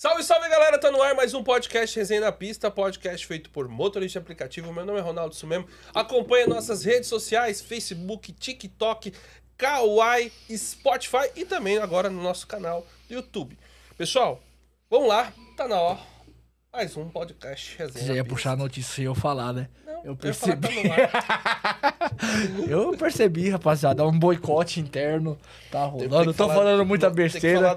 Salve, salve galera, tá no ar mais um podcast Resenha na Pista, podcast feito por motorista aplicativo. Meu nome é Ronaldo isso mesmo. Acompanha nossas redes sociais, Facebook, TikTok, Kawaii, Spotify e também agora no nosso canal do YouTube. Pessoal, vamos lá, tá na hora. Mais um podcast Resenha Você ia puxar a notícia e eu falar, né? Não, eu falar, percebi. tá no ar. eu percebi, rapaziada. Um boicote interno tá rolando. Tô falar- falando muita besteira.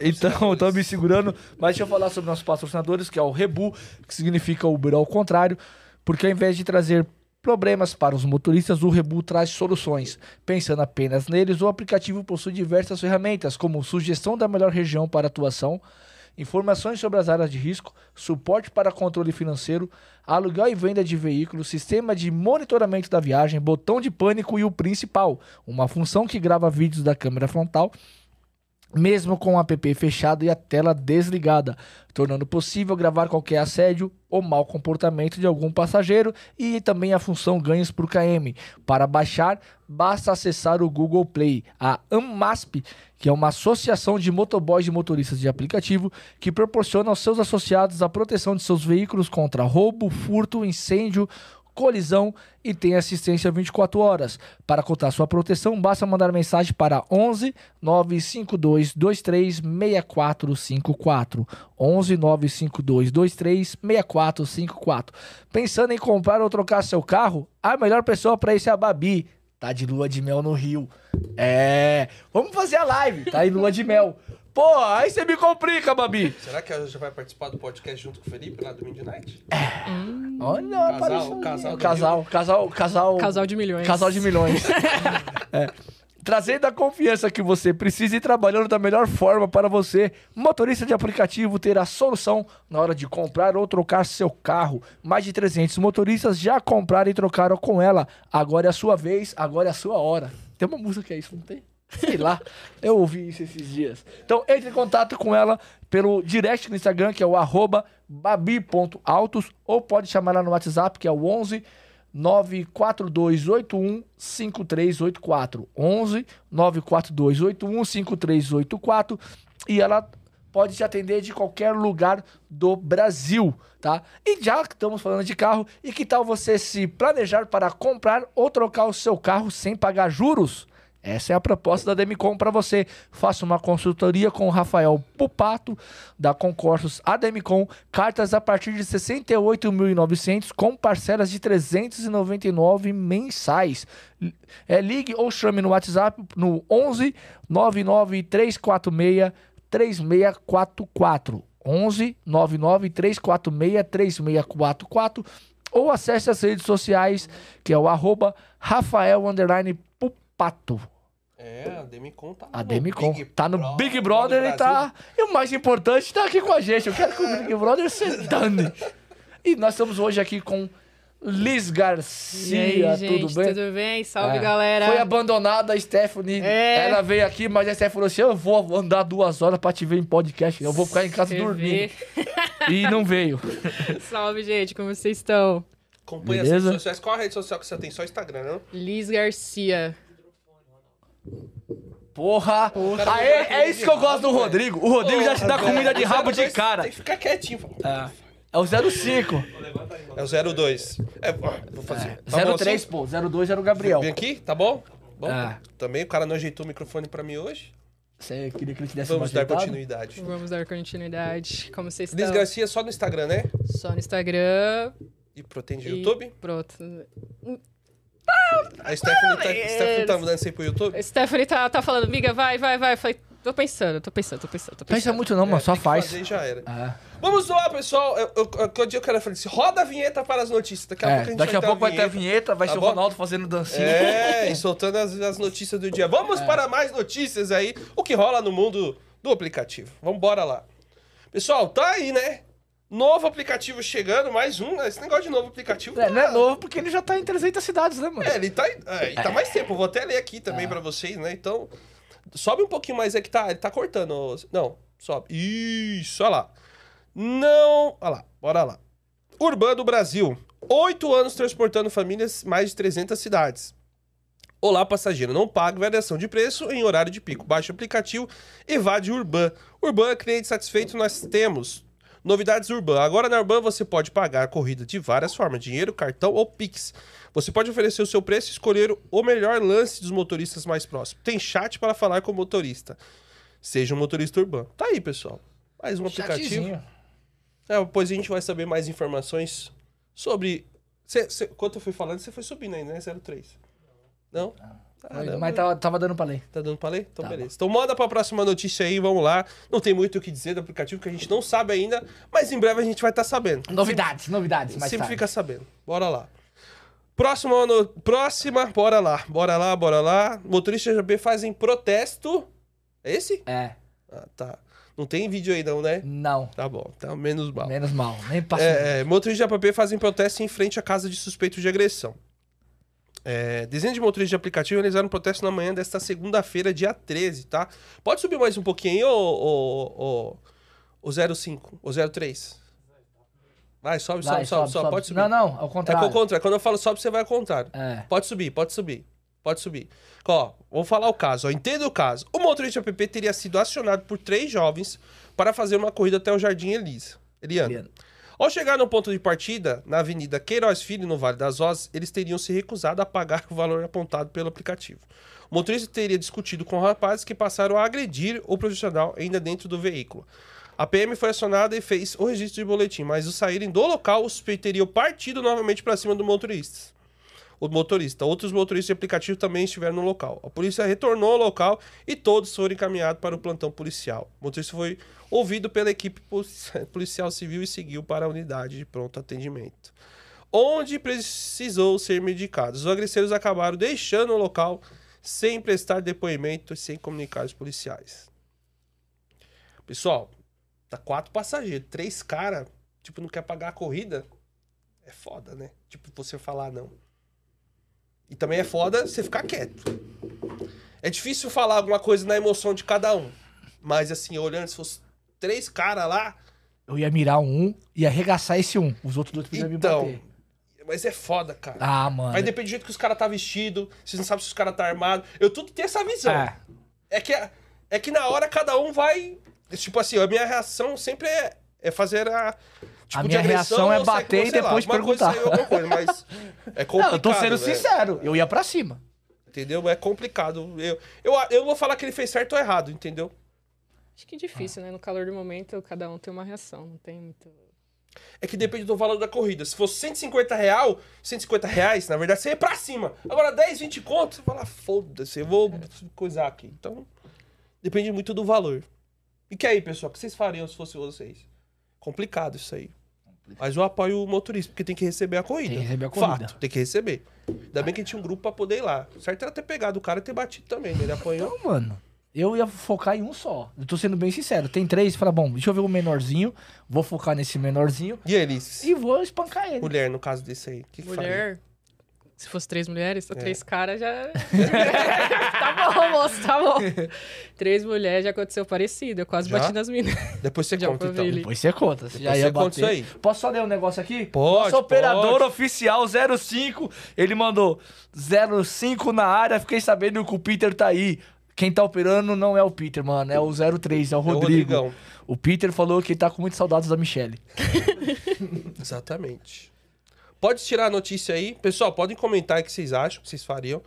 Então, tô me segurando. Mas deixa eu falar sobre nossos patrocinadores, que é o Rebu, que significa Uber ao contrário. Porque ao invés de trazer problemas para os motoristas, o Rebu traz soluções. Pensando apenas neles, o aplicativo possui diversas ferramentas, como sugestão da melhor região para atuação, informações sobre as áreas de risco, suporte para controle financeiro, aluguel e venda de veículos, sistema de monitoramento da viagem, botão de pânico e o principal, uma função que grava vídeos da câmera frontal mesmo com o app fechado e a tela desligada, tornando possível gravar qualquer assédio ou mau comportamento de algum passageiro e também a função ganhos por KM. Para baixar, basta acessar o Google Play. A AMASP, que é uma associação de motoboys e motoristas de aplicativo, que proporciona aos seus associados a proteção de seus veículos contra roubo, furto, incêndio, colisão e tem assistência 24 horas. Para contar sua proteção, basta mandar mensagem para 11 952 23 6454. 11 952 23 6454. Pensando em comprar ou trocar seu carro? A melhor pessoa para isso é a Babi. Tá de lua de mel no Rio. É, vamos fazer a live. Tá em lua de mel. Pô, aí você me complica, Babi. Será que ela já vai participar do podcast junto com o Felipe lá do Midnight? Olha, Casal, apareceu casal do casal, casal, casal, Casal de milhões. Casal de milhões. É. Trazendo a confiança que você precisa e trabalhando da melhor forma para você, motorista de aplicativo ter a solução na hora de comprar ou trocar seu carro. Mais de 300 motoristas já compraram e trocaram com ela. Agora é a sua vez, agora é a sua hora. Tem uma música que é isso, não tem? Sei lá, eu ouvi isso esses dias. Então entre em contato com ela pelo direct no Instagram, que é o arroba babi.autos, ou pode chamar ela no WhatsApp, que é o 11 94281 5384. 11 94281 5384. E ela pode te atender de qualquer lugar do Brasil, tá? E já que estamos falando de carro, e que tal você se planejar para comprar ou trocar o seu carro sem pagar juros? Essa é a proposta da Demicon para você. Faça uma consultoria com o Rafael Pupato, da Concursos A Demicon. Cartas a partir de 68.900 com parcelas de 399 mensais. É, ligue ou chame no WhatsApp no 11 99346 3644. 11 99346 3644 ou acesse as redes sociais que é o arroba Rafael Pupato. É, a Demicon tá A no Demicon Big tá no Brother Big Brother e tá. E o mais importante, tá aqui com a gente. Eu quero que o Big Brother se dane. E nós estamos hoje aqui com Liz E Garcia, aí, gente, tudo bem? Tudo bem? Salve, É. galera. Foi abandonada a Stephanie. É. Ela veio aqui, mas a Stephanie falou assim: eu vou andar duas horas pra te ver em podcast. Eu vou ficar em casa Você dormindo. E não veio. Salve, gente, como vocês estão? Acompanha as Beleza? redes sociais. Qual a rede social que você tem? Só Instagram, não? Liz Garcia. Porra! Cara, Aê, é isso que eu gosto do. Rodrigo. O Rodrigo já te dá Porra, comida de rabo de 02 cara. Tem que ficar quietinho. É, é o 05. É o 02. É, ó, vou fazer. Tá bom 03, assim? pô. 02 era o Gabriel. Vem aqui, tá bom? Bom, É. também o cara não ajeitou o microfone pra mim hoje. Você queria que ele te desse Vamos uma dar ajeitada? continuidade. Vamos dar continuidade. Como vocês estão? Garcia só no Instagram, né? Só no Instagram. E protege e YouTube. Pronto. A Stephanie tá. Stephanie tá mudando isso aí pro YouTube? A Stephanie tá, tá falando, amiga, vai, vai, vai. Eu falei, tô pensando, tô pensando, tô pensando, tô pensando. Pensa muito não, mano. É, Só tem que faz. fazer e já era. É. Vamos lá, pessoal. Eu, eu, eu, que dia eu quero falar assim, roda a vinheta para as notícias. Daqui a É, pouco a gente daqui a ter pouco vai ter a vinheta, vai Tá ser o bom? Ronaldo fazendo dancinha. É, e soltando as, as notícias do dia. Vamos para mais notícias aí, o que rola no mundo do aplicativo. Vamos lá. Pessoal, tá aí, né? Novo aplicativo chegando, mais um. né? Esse negócio de novo aplicativo. É, não é tá- novo porque ele já tá em 300 cidades, né, mano? É, ele tá, é, e tá mais tempo. Eu vou até ler aqui também pra vocês, né? Então, sobe um pouquinho mais. É que tá, ele tá cortando. Não, sobe. Isso, olha lá. Não. Olha lá, bora lá. Urbano Brasil. Oito anos transportando famílias mais de 300 cidades. Olá, passageiro. Não pague variação de preço em horário de pico. Baixe o aplicativo Evade Urban. Urban, cliente satisfeito, nós temos. Novidades Urban. Agora na Urban você pode pagar a corrida de várias formas: dinheiro, cartão ou Pix. Você pode oferecer o seu preço e escolher o melhor lance dos motoristas mais próximos. Tem chat para falar com o motorista. Seja um motorista urbano. Tá aí, pessoal. Mais um aplicativo. É, depois a gente vai saber mais informações sobre. Cê, cê, quanto eu fui falando, você foi subindo aí, né? 03. Não? Caramba. Mas tava, tava dando pra ler. Tá dando pra ler? Então, Tá beleza. Então, manda pra próxima notícia aí, vamos lá. Não tem muito o que dizer do aplicativo que a gente não sabe ainda, mas em breve a gente vai estar sabendo. Novidades, novidades. Sempre, Mais sempre tarde. fica sabendo. Bora lá. Próxima, no- próxima, bora lá. Bora lá, bora lá. Motoristas JB fazem protesto. É esse? É, Ah, tá. Não tem vídeo aí não, né? não. Tá bom, tá menos mal. Menos mal. Nem passou. É, é, motoristas de app fazem protesto em frente à casa de suspeito de agressão. É, dezenas de motoristas de aplicativo realizaram um protesto na manhã desta segunda-feira, dia 13, tá? Pode subir mais um pouquinho aí, ô, ô, ô, ô 05, ô 03. Vai, sobe, Vai, sobe, sobe, sobe, pode subir. Não, não, ao É contrário. com o contrário. Quando eu falo sobe, você vai ao contrário. É. Pode subir, pode subir. Pode subir. Ó, vou falar o caso. Ó. Entenda o caso. O motorista de app teria sido acionado por três jovens para fazer uma corrida até o Jardim Elisa. Eliana. Eliana. Ao chegar no ponto de partida, na Avenida Queiroz Filho, no Vale das Rosas, eles teriam se recusado a pagar o valor apontado pelo aplicativo. O motorista teria discutido com rapazes que passaram a agredir o profissional ainda dentro do veículo. A PM foi acionada e fez o registro de boletim, mas ao saírem do local, o suspeito teria partido novamente para cima do motorista. O motorista. Outros motoristas de aplicativo também estiveram no local. A polícia retornou ao local e todos foram encaminhados para o plantão policial. O motorista foi ouvido pela equipe polici- policial civil e seguiu para a unidade de pronto atendimento, onde precisou ser medicado. Os agressores acabaram deixando o local sem prestar depoimento e sem comunicar os policiais. Pessoal, tá quatro passageiros, três caras, tipo, não quer pagar a corrida. É foda, né? Tipo, você falar não. E também é foda você ficar quieto. É difícil falar alguma coisa na emoção de cada um. Mas assim, olhando, se fosse três caras lá, Eu ia mirar um e arregaçar esse um. Os outros dois podiam me então. bater. Mas é foda, cara. Ah, mano. Aí depende do jeito que os caras tá vestido, você não sabe se os caras tá armado. Eu tudo tenho essa visão. É. É que, é que na hora cada um vai. Tipo assim, a minha reação sempre é, é fazer a. Tipo, A minha reação é bater e lá, depois coisa perguntar. coisa, mas é Não, complicado. eu tô sendo né? sincero. Eu ia pra cima. Entendeu? É complicado. Eu, eu, eu vou falar que ele fez certo ou errado, entendeu? Acho que é difícil, né? No calor do momento, cada um tem uma reação. Não tem muito. É que depende do valor da corrida. Se fosse 150 real, 150 reais, na verdade, você ia pra cima. Agora 10, 20 contos, você fala, foda-se, eu vou coisar aqui. Então, depende muito do valor. E que aí, pessoal, o que vocês fariam se fosse vocês? Complicado isso aí. Mas eu apoio o motorista, porque tem que receber a corrida. Tem que receber a corrida. Fato, tem que receber. Ainda bem que tinha um grupo pra poder ir lá. Certo era ter pegado o cara e ter batido também, né? Ele apanhou. Então, mano. Eu ia focar em um só. Eu tô sendo bem sincero. Tem três, fala, bom, deixa eu ver o menorzinho, vou focar nesse menorzinho E eles? e vou espancar ele. Mulher, no caso desse aí. O que, que faria? Se fosse três mulheres, É. três caras já. tá bom, moço, tá bom. três mulheres já aconteceu parecido. Eu quase Já? bati nas minas. Depois você Já conta, então. Depois você conta. Você já Depois ia você conta bater. isso aí. Posso só ler um negócio aqui? Pode, Nosso operador pode. oficial 05, ele mandou 05 na área, fiquei sabendo que o Peter tá aí. Quem tá operando não é o Peter, mano, é o 03, é o É o Rodrigo. Rodrigão. o Peter falou que tá com muitas saudades da Michelle. Exatamente. Pode tirar a notícia aí. Pessoal, podem comentar o que vocês acham, o que vocês fariam.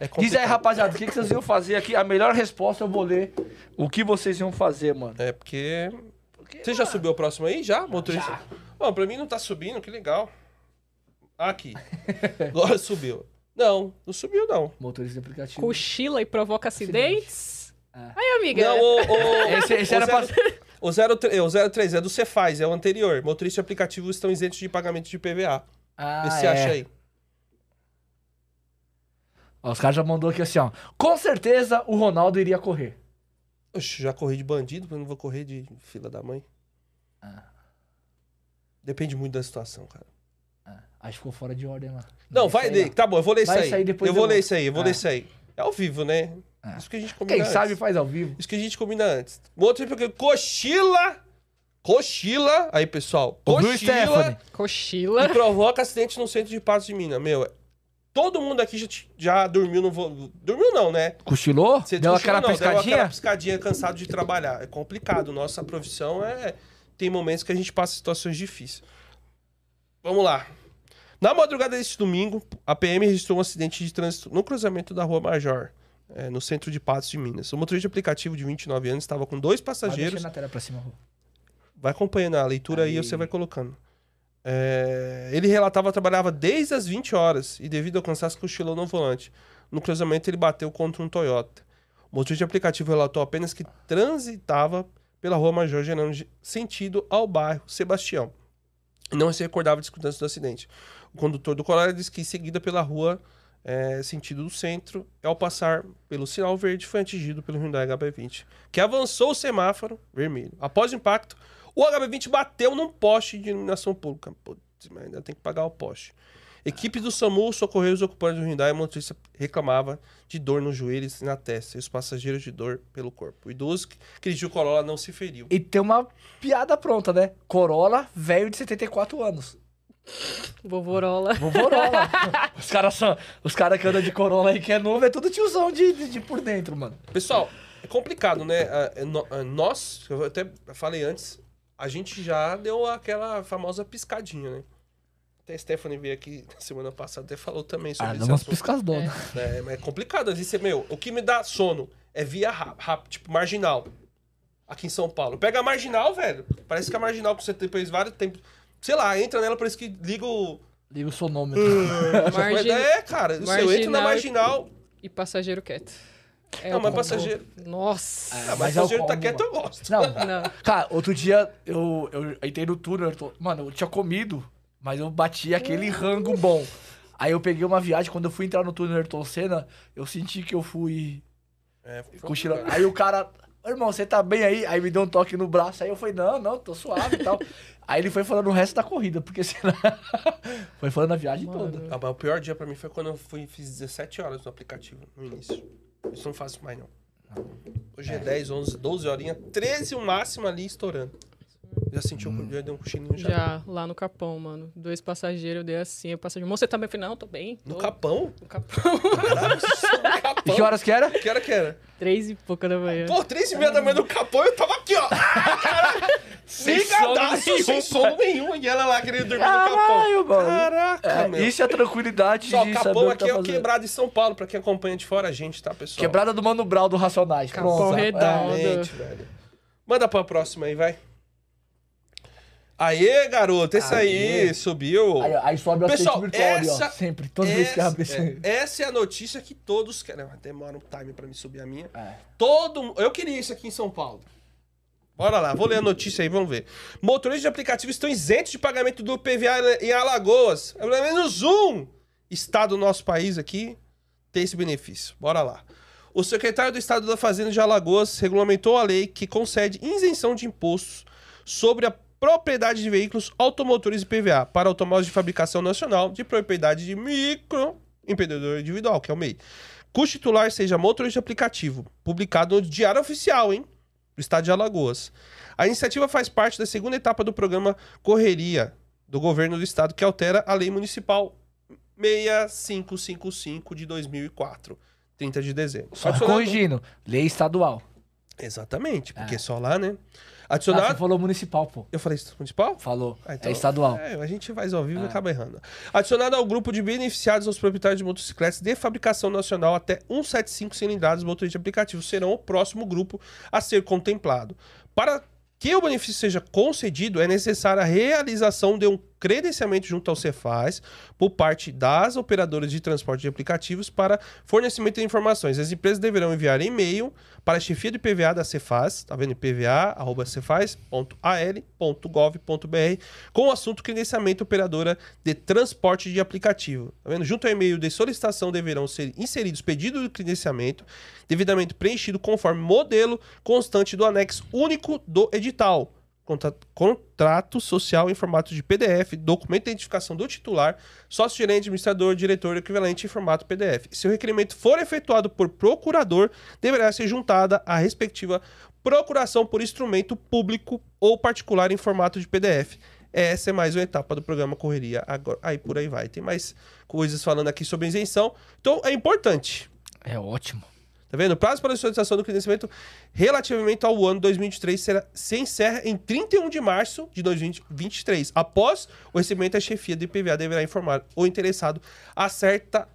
É Diz aí, rapaziada, o que, que vocês iam fazer aqui? A melhor resposta eu vou ler. O que vocês iam fazer, mano? É porque. Você já subiu o próximo aí? Já? Motorista? Bom, pra mim não tá subindo, que legal. Ah, Aqui. Agora subiu. Não, não subiu, não. Motorista de aplicativo. Cochila e provoca acidentes. É. Aí, amiga. Não, o. o Esse, esse o era pra... zero- O 03, o 03 é do Cefaz, é o anterior. Motorista e aplicativo estão isentos de pagamento de PVA. Ah, Vê se é. acha aí. Ó, os caras já mandou aqui assim, ó. Com certeza o Ronaldo iria correr. Oxe, já corri de bandido, mas não vou correr de fila da mãe. Ah. Depende muito da situação, cara. Ah, acho que ficou fora de ordem lá. Não, vai sei ler. Tá bom, eu vou ler isso Vai aí. eu vou ler isso aí, eu vou Ah. ler isso aí. É ao vivo, né? Ah. Isso que a gente combina Quem antes. sabe faz ao vivo. Isso que a gente combina antes. Outro porque cochila. Cochila. Aí, pessoal. Ouviu, Stephanie? Cochila. Cochila. E provoca acidente no centro de Patos de Minas. Meu, todo mundo aqui já, já dormiu no voo. Dormiu não, né? Cochilou? Você Deu cochilou, aquela não, Deu pescadinha? aquela piscadinha cansado de trabalhar. É complicado. Nossa profissão é. Tem momentos que a gente passa situações difíceis. Vamos lá. Na madrugada deste domingo, a PM registrou um acidente de trânsito no cruzamento da Rua Major, é, no centro de Patos de Minas. O motorista de aplicativo de 29 anos estava com dois Vai passageiros. mexer na tela pra cima, Rô. Vai acompanhando a leitura aí, Aí. você vai colocando. É, ele relatava que trabalhava desde as 20 horas e devido ao cansaço cochilou no volante. No cruzamento ele bateu contra um Toyota. O motorista de aplicativo relatou apenas que transitava pela rua Major Gerando sentido ao bairro Sebastião. Não se recordava de circunstâncias do acidente. O condutor do colega disse que em seguida pela rua é, sentido do centro, ao passar pelo sinal verde foi atingido pelo Hyundai HB20, que avançou o semáforo vermelho. Após o impacto, o HB20 bateu num poste de iluminação pública. Putz, mas ainda tem que pagar o poste. Equipe do SAMU socorreu os ocupantes do Hyundai e o motorista reclamava de dor nos joelhos e na testa, e os passageiros de dor pelo corpo. O idoso que dirigiu o Corolla não se feriu. E tem uma piada pronta, né? Corolla, velho de 74 anos. Vovorola. Vovorola. os caras são. Os caras que andam de Corolla aí que é novo, é tudo tiozão de, de, de por dentro, mano. Pessoal, é complicado, né? Ah, é ah, Nós, eu até falei antes, a gente já deu aquela famosa piscadinha, né? Até a Stephanie veio aqui na semana passada até falou também sobre Ah, dá esse umas assunto. piscasdonas. É, mas é complicado. Às vezes, você, meu, o que me dá sono é via rápido, tipo, marginal. Aqui em São Paulo. Pega a marginal, velho. Parece que a marginal, que você depois vários tempos. Sei lá, entra nela, parece que liga o. Liga o sonômetro. Margin... É, cara. Se eu entro na Marginal- marginal. E passageiro quieto. É Não, mas passageiro. Nossa. Ah, mas mas é o passageiro tá quieto, eu gosto. Não, Não. Cara, outro dia eu, eu entrei no túnel, eu tô- mano, eu tinha comido, mas eu bati aquele rango bom. Aí eu peguei uma viagem, quando eu fui entrar no túnel Ayrton Senna, eu senti que eu fui É, cochilando. Aí o cara, "Ô, irmão, você tá bem aí? Aí me deu um toque no braço, aí eu falei, não, não, tô suave e tal. Aí ele foi falando o resto da corrida, porque senão... foi falando a viagem Mano. toda. Ah, mas o pior dia pra mim foi quando eu fui, fiz 17 horas no aplicativo, no início. Isso não faço mais, não. Hoje é, 10, 11, 12 horinhas, 13 o máximo ali estourando. Já senti um, já deu um cochilinho já. Já, lá no Capão, mano. Dois passageiros, eu dei assim. O passageiro, você tá bem? Eu falei, não, tô bem. No tô. capão? No Capão. Caralho, no E capão. que horas que era? Que hora que era? Três e pouca da manhã. Pô, 3 e meia da manhã no capão eu tava aqui, ó. Caralho. Sem Ligadaço, sono sem nenhum, sono nenhum. E ela lá querendo dormir no capão. Caralho, mano. Caraca, É, meu. isso é a tranquilidade Só, de capão saber o que aqui tá é o quebrado de São Paulo, pra quem acompanha de fora a gente, tá, pessoal? Quebrada do Mano Brau do Racionais. Capão Pronto. Redondo. É. Exatamente, velho. Manda pra próxima aí, vai. Aê, garoto, esse aí, subiu. Aí, aí sobe o Pessoal, assistente virtual ali, ó. essa- Sempre. Todas as vezes que abre essa, esse. é, essa é a notícia que todos querem. Demora um time pra me subir a minha. É. Todo Eu queria isso aqui em São Paulo. Bora lá, vou ler a notícia aí, vamos ver. Motoristas de aplicativo estão isentos de pagamento do PVA em Alagoas. É Pelo menos um estado do nosso país aqui tem esse benefício. Bora lá. O secretário do Estado da Fazenda de Alagoas regulamentou a lei que concede isenção de impostos sobre a propriedade de veículos automotores e PVA para automóveis de fabricação nacional de propriedade de micro empreendedor individual, que é o MEI. Cujo titular seja motorista aplicativo, publicado no Diário Oficial, hein? Do Estado de Alagoas. A iniciativa faz parte da segunda etapa do programa Correria do governo do estado, que altera a lei municipal 6555 de 2004, 30 de dezembro. Só Adicionado- corrigindo. Lei estadual. Exatamente, porque só lá, né? Ah, Adicionado. você falou municipal, pô. Eu falei municipal? Falou. Ah, então- É estadual. É, a gente faz ao vivo e acaba errando. Adicionado ao grupo de beneficiados aos proprietários de motocicletas de fabricação nacional até 175 cilindradas motoristas de aplicativo serão o próximo grupo a ser contemplado. Para que o benefício seja concedido, é necessária a realização de um credenciamento junto ao Cefaz por parte das operadoras de transporte de aplicativos para fornecimento de informações. As empresas deverão enviar e-mail para a chefia de PVA da Cefaz, tá vendo? pva@cefaz.al.gov.br com o assunto credenciamento operadora de transporte de aplicativo. Tá vendo? Junto ao e-mail de solicitação deverão ser inseridos pedido de credenciamento devidamente preenchido conforme modelo constante do anexo único do edital. Contra- Contrato social em formato de PDF, documento de identificação do titular, sócio-gerente, administrador, diretor equivalente em formato PDF. Se o requerimento for efetuado por procurador, deverá ser juntada a respectiva procuração por instrumento público ou particular em formato de PDF. Essa é mais uma etapa do programa Correria. Agora, aí por aí vai. Tem mais coisas falando aqui sobre isenção. Então é importante. É ótimo. Tá vendo? O prazo para a solicitação do credenciamento relativamente ao ano 2023 será, se encerra em 31 de março de 2023. Após o recebimento, a chefia de PVA deverá informar o interessado acerta,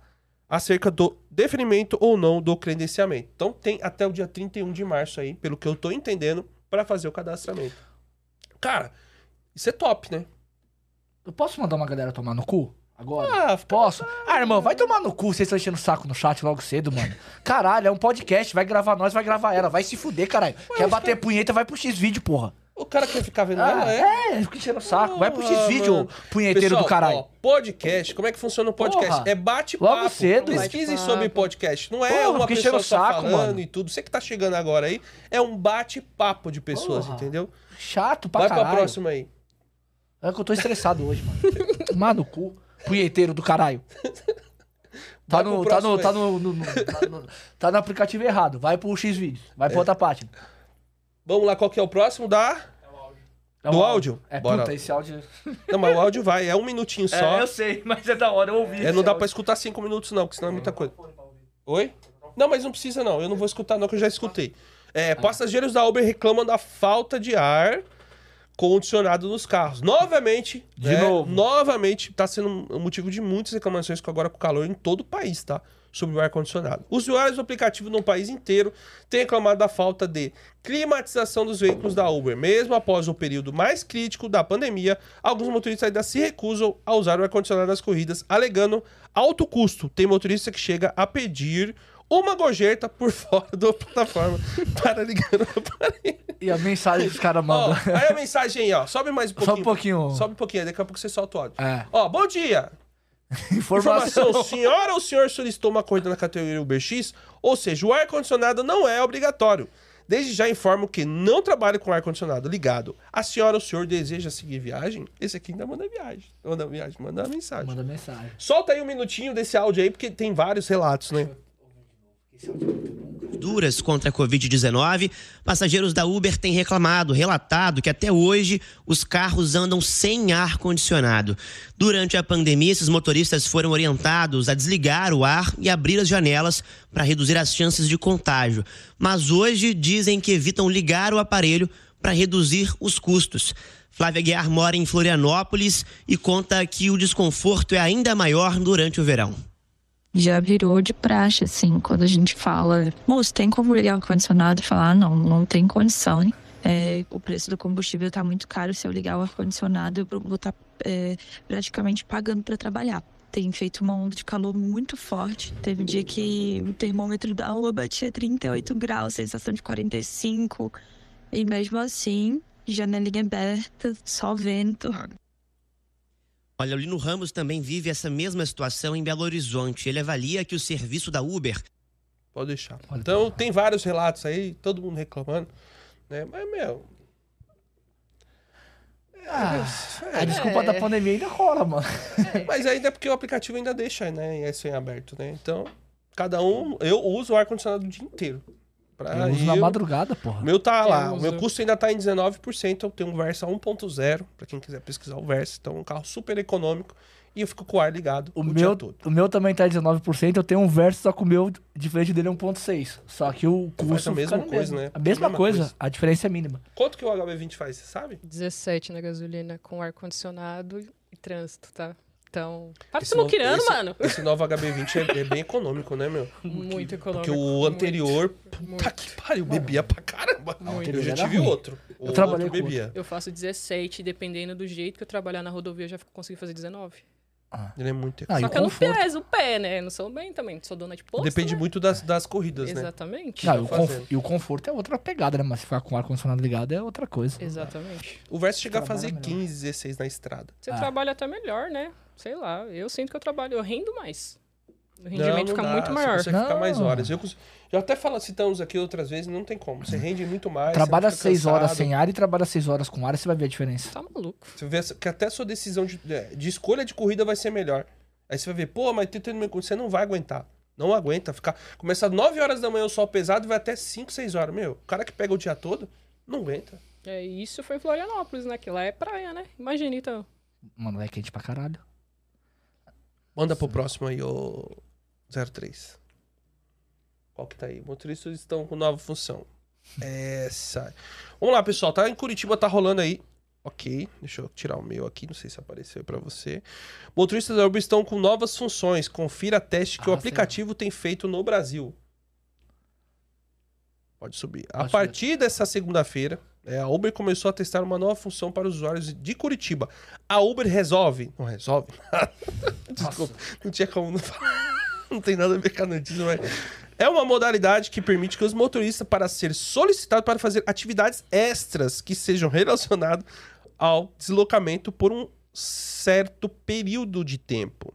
acerca do deferimento ou não do credenciamento. Então tem até o dia 31 de março aí, pelo que eu tô entendendo, para fazer o cadastramento. Cara, isso é top, né? Eu posso mandar uma galera tomar no cu? Agora? Ah, Posso? Ah, irmão, vai tomar no cu, vocês estão enchendo o saco no chat logo cedo, mano. Caralho, é um podcast, vai gravar nós, vai gravar ela, vai se fuder, caralho. Quer bater punheta, vai pro X-Vídeo, porra. o cara quer ficar vendo Ah, ela, é? é, fica enchendo o saco. Vai pro X-Vídeo, punheteiro Pessoal, do caralho. ó, podcast, como é que funciona o podcast? Porra. É bate-papo. Logo cedo. Pesquisem sobre podcast. Não é Porra, uma pessoa só o saco, falando mano. e tudo. Você que tá chegando agora aí, é um bate-papo de pessoas, Porra. entendeu? Chato pra Vai caralho. pra próxima aí. É que eu tô estressado hoje, mano. Tomar no cu, punheteiro do caralho. Tá Vai no, tá, no, tá, no, no- no- tá no- tá no aplicativo errado. Vai pro X-Vídeos. Vai pra outra página. Vamos lá, qual que é o próximo? Da... É Do o áudio? É, Bora. puta, esse áudio... Não, mas o áudio vai. É um minutinho só. É, eu sei, mas é da hora, eu ouvi. É, não dá pra escutar cinco minutos não, porque senão é muita coisa. Oi? Não, mas não precisa não. Eu não vou escutar não, que eu já escutei. É, passageiros da Uber reclamam da falta de ar condicionado nos carros. Novamente, De né, novo. novamente, tá sendo um motivo de muitas reclamações com agora com o calor em todo o país, tá? Sobre o ar condicionado. Usuários do aplicativo no país inteiro têm reclamado da falta de climatização dos veículos da Uber. Mesmo após o período mais crítico da pandemia, alguns motoristas ainda se recusam a usar o ar-condicionado nas corridas, alegando alto custo. Tem motorista que chega a pedir uma gorjeta por fora da plataforma para ligar o aparelho. E a mensagem que os caras Ó, mandam. aí a mensagem aí, ó. Sobe mais um pouquinho. um pouquinho. Sobe um pouquinho, daqui a pouco você solta o áudio. É. Ó, bom dia. Informação. Informação: senhora ou senhor solicitou uma corrida na categoria Uber X? Ou seja, o ar-condicionado não é obrigatório. Desde já informo que não trabalho com ar-condicionado ligado. A senhora ou senhor deseja seguir viagem? Esse aqui ainda manda viagem. Manda viagem, manda mensagem. Manda mensagem. Solta aí um minutinho desse áudio aí, porque tem vários relatos, né? Duras contra a Covid-19, passageiros da Uber têm reclamado, relatado que até hoje os carros andam sem ar condicionado. Durante a pandemia, esses motoristas foram orientados a desligar o ar e abrir as janelas para reduzir as chances de contágio. Mas hoje dizem que evitam ligar o aparelho para reduzir os custos. Flávia Guiar mora em Florianópolis e conta que o desconforto é ainda maior durante o verão. Já virou de praxe, assim, quando a gente fala, moço, tem como ligar o ar-condicionado? Falar, ah, não, não tem condição, né? É, o preço do combustível tá muito caro. Se eu ligar o ar-condicionado, eu vou estar praticamente pagando para trabalhar. Tem feito uma onda de calor muito forte. Teve um dia que o termômetro da rua batia 38 graus, sensação de 45. E mesmo assim, janelinha aberta, só vento. Olha, o Lino Ramos também vive essa mesma situação em Belo Horizonte. Ele avalia que o serviço da Uber Pode deixar. Pode então, tem vários relatos aí, todo mundo reclamando. Né? Mas, meu. Ah, a desculpa da pandemia ainda rola, mano. Mas ainda é porque o aplicativo ainda deixa, né? Isso em aberto, né? Então, cada um. Eu uso o ar-condicionado o dia inteiro. Pra Eu uso na eu- madrugada, porra. O meu tá Eu lá. O meu custo ainda tá em 19%. Eu tenho um Versa 1.0, pra quem quiser pesquisar o Versa. Então, um carro super econômico. E eu fico com o ar ligado O o, meu, dia todo. o meu também tá 19%, eu tenho um verso, só que o meu, diferente dele, é 1.6. Só que o custo Faz a mesma coisa, mesmo. né? A mesma, A mesma coisa, coisa. a diferença é mínima. Quanto que o HB20 faz, você sabe? 17 na gasolina com ar-condicionado e trânsito, tá? Então. Para Esse se novo- moquirando, esse- mano. Esse novo HB20 é, é bem econômico, né, meu? Muito econômico. Porque o anterior, puta muito. que pariu, bebia pra caramba. Muito. Eu já tive ruim. outro. O Eu trabalhei outro com bebia. Eu faço 17, dependendo do jeito que eu trabalhar na rodovia, eu já consigo fazer 19. Ele é muito Ah, Só que eu não conforto. peso o pé, né? Eu não sou bem também, sou dona de posto. Depende né? muito das, das corridas, né? Exatamente. Não, e, o fazendo. conf- e o conforto é outra pegada, né? Mas se ficar com o ar-condicionado ligado é outra coisa. Exatamente. O Versa chega a fazer melhor. 15, 16 na estrada. Você Ah. trabalha até melhor, né? Sei lá. Eu sinto que eu trabalho, eu rendo mais. O Não, rendimento não fica dá, muito você maior. consegue ficar mais Não. horas. Eu, eu até falo, citamos aqui outras vezes, não tem como. Você rende muito mais. trabalha você não fica 6 horas cansado. sem ar e trabalha 6 horas com ar, você vai ver a diferença. Tá maluco. Você vê que até a sua decisão de, de escolha de corrida vai ser melhor. Aí você vai ver, pô, mas tentando me você não vai aguentar. Não aguenta ficar. Começar 9 horas da manhã o sol pesado e vai até 5, 6 horas. Meu, o cara que pega o dia todo, não aguenta. É, isso foi em Florianópolis, né? Que lá é praia, né? Imagina então. Mano, é quente pra caralho. Manda pro próximo aí, ô 03. Qual que tá aí? Motoristas estão com nova função. Essa. Vamos lá, pessoal. Tá em Curitiba, tá rolando aí. Ok, deixa eu tirar o meu aqui, não sei se apareceu pra você. Motoristas da Uber estão com novas funções. Confira a teste que o Ah, aplicativo tem feito no Brasil. Pode subir. a Pode partir dessa segunda-feira, é, a Uber começou a testar uma nova função para os usuários de Curitiba. A Uber resolve. Não resolve? Desculpa, não tinha como não falar. Não tem nada a ver com a notícia, mas. É uma modalidade que permite que os motoristas, para ser solicitados para fazer atividades extras que sejam relacionadas ao deslocamento por um certo período de tempo.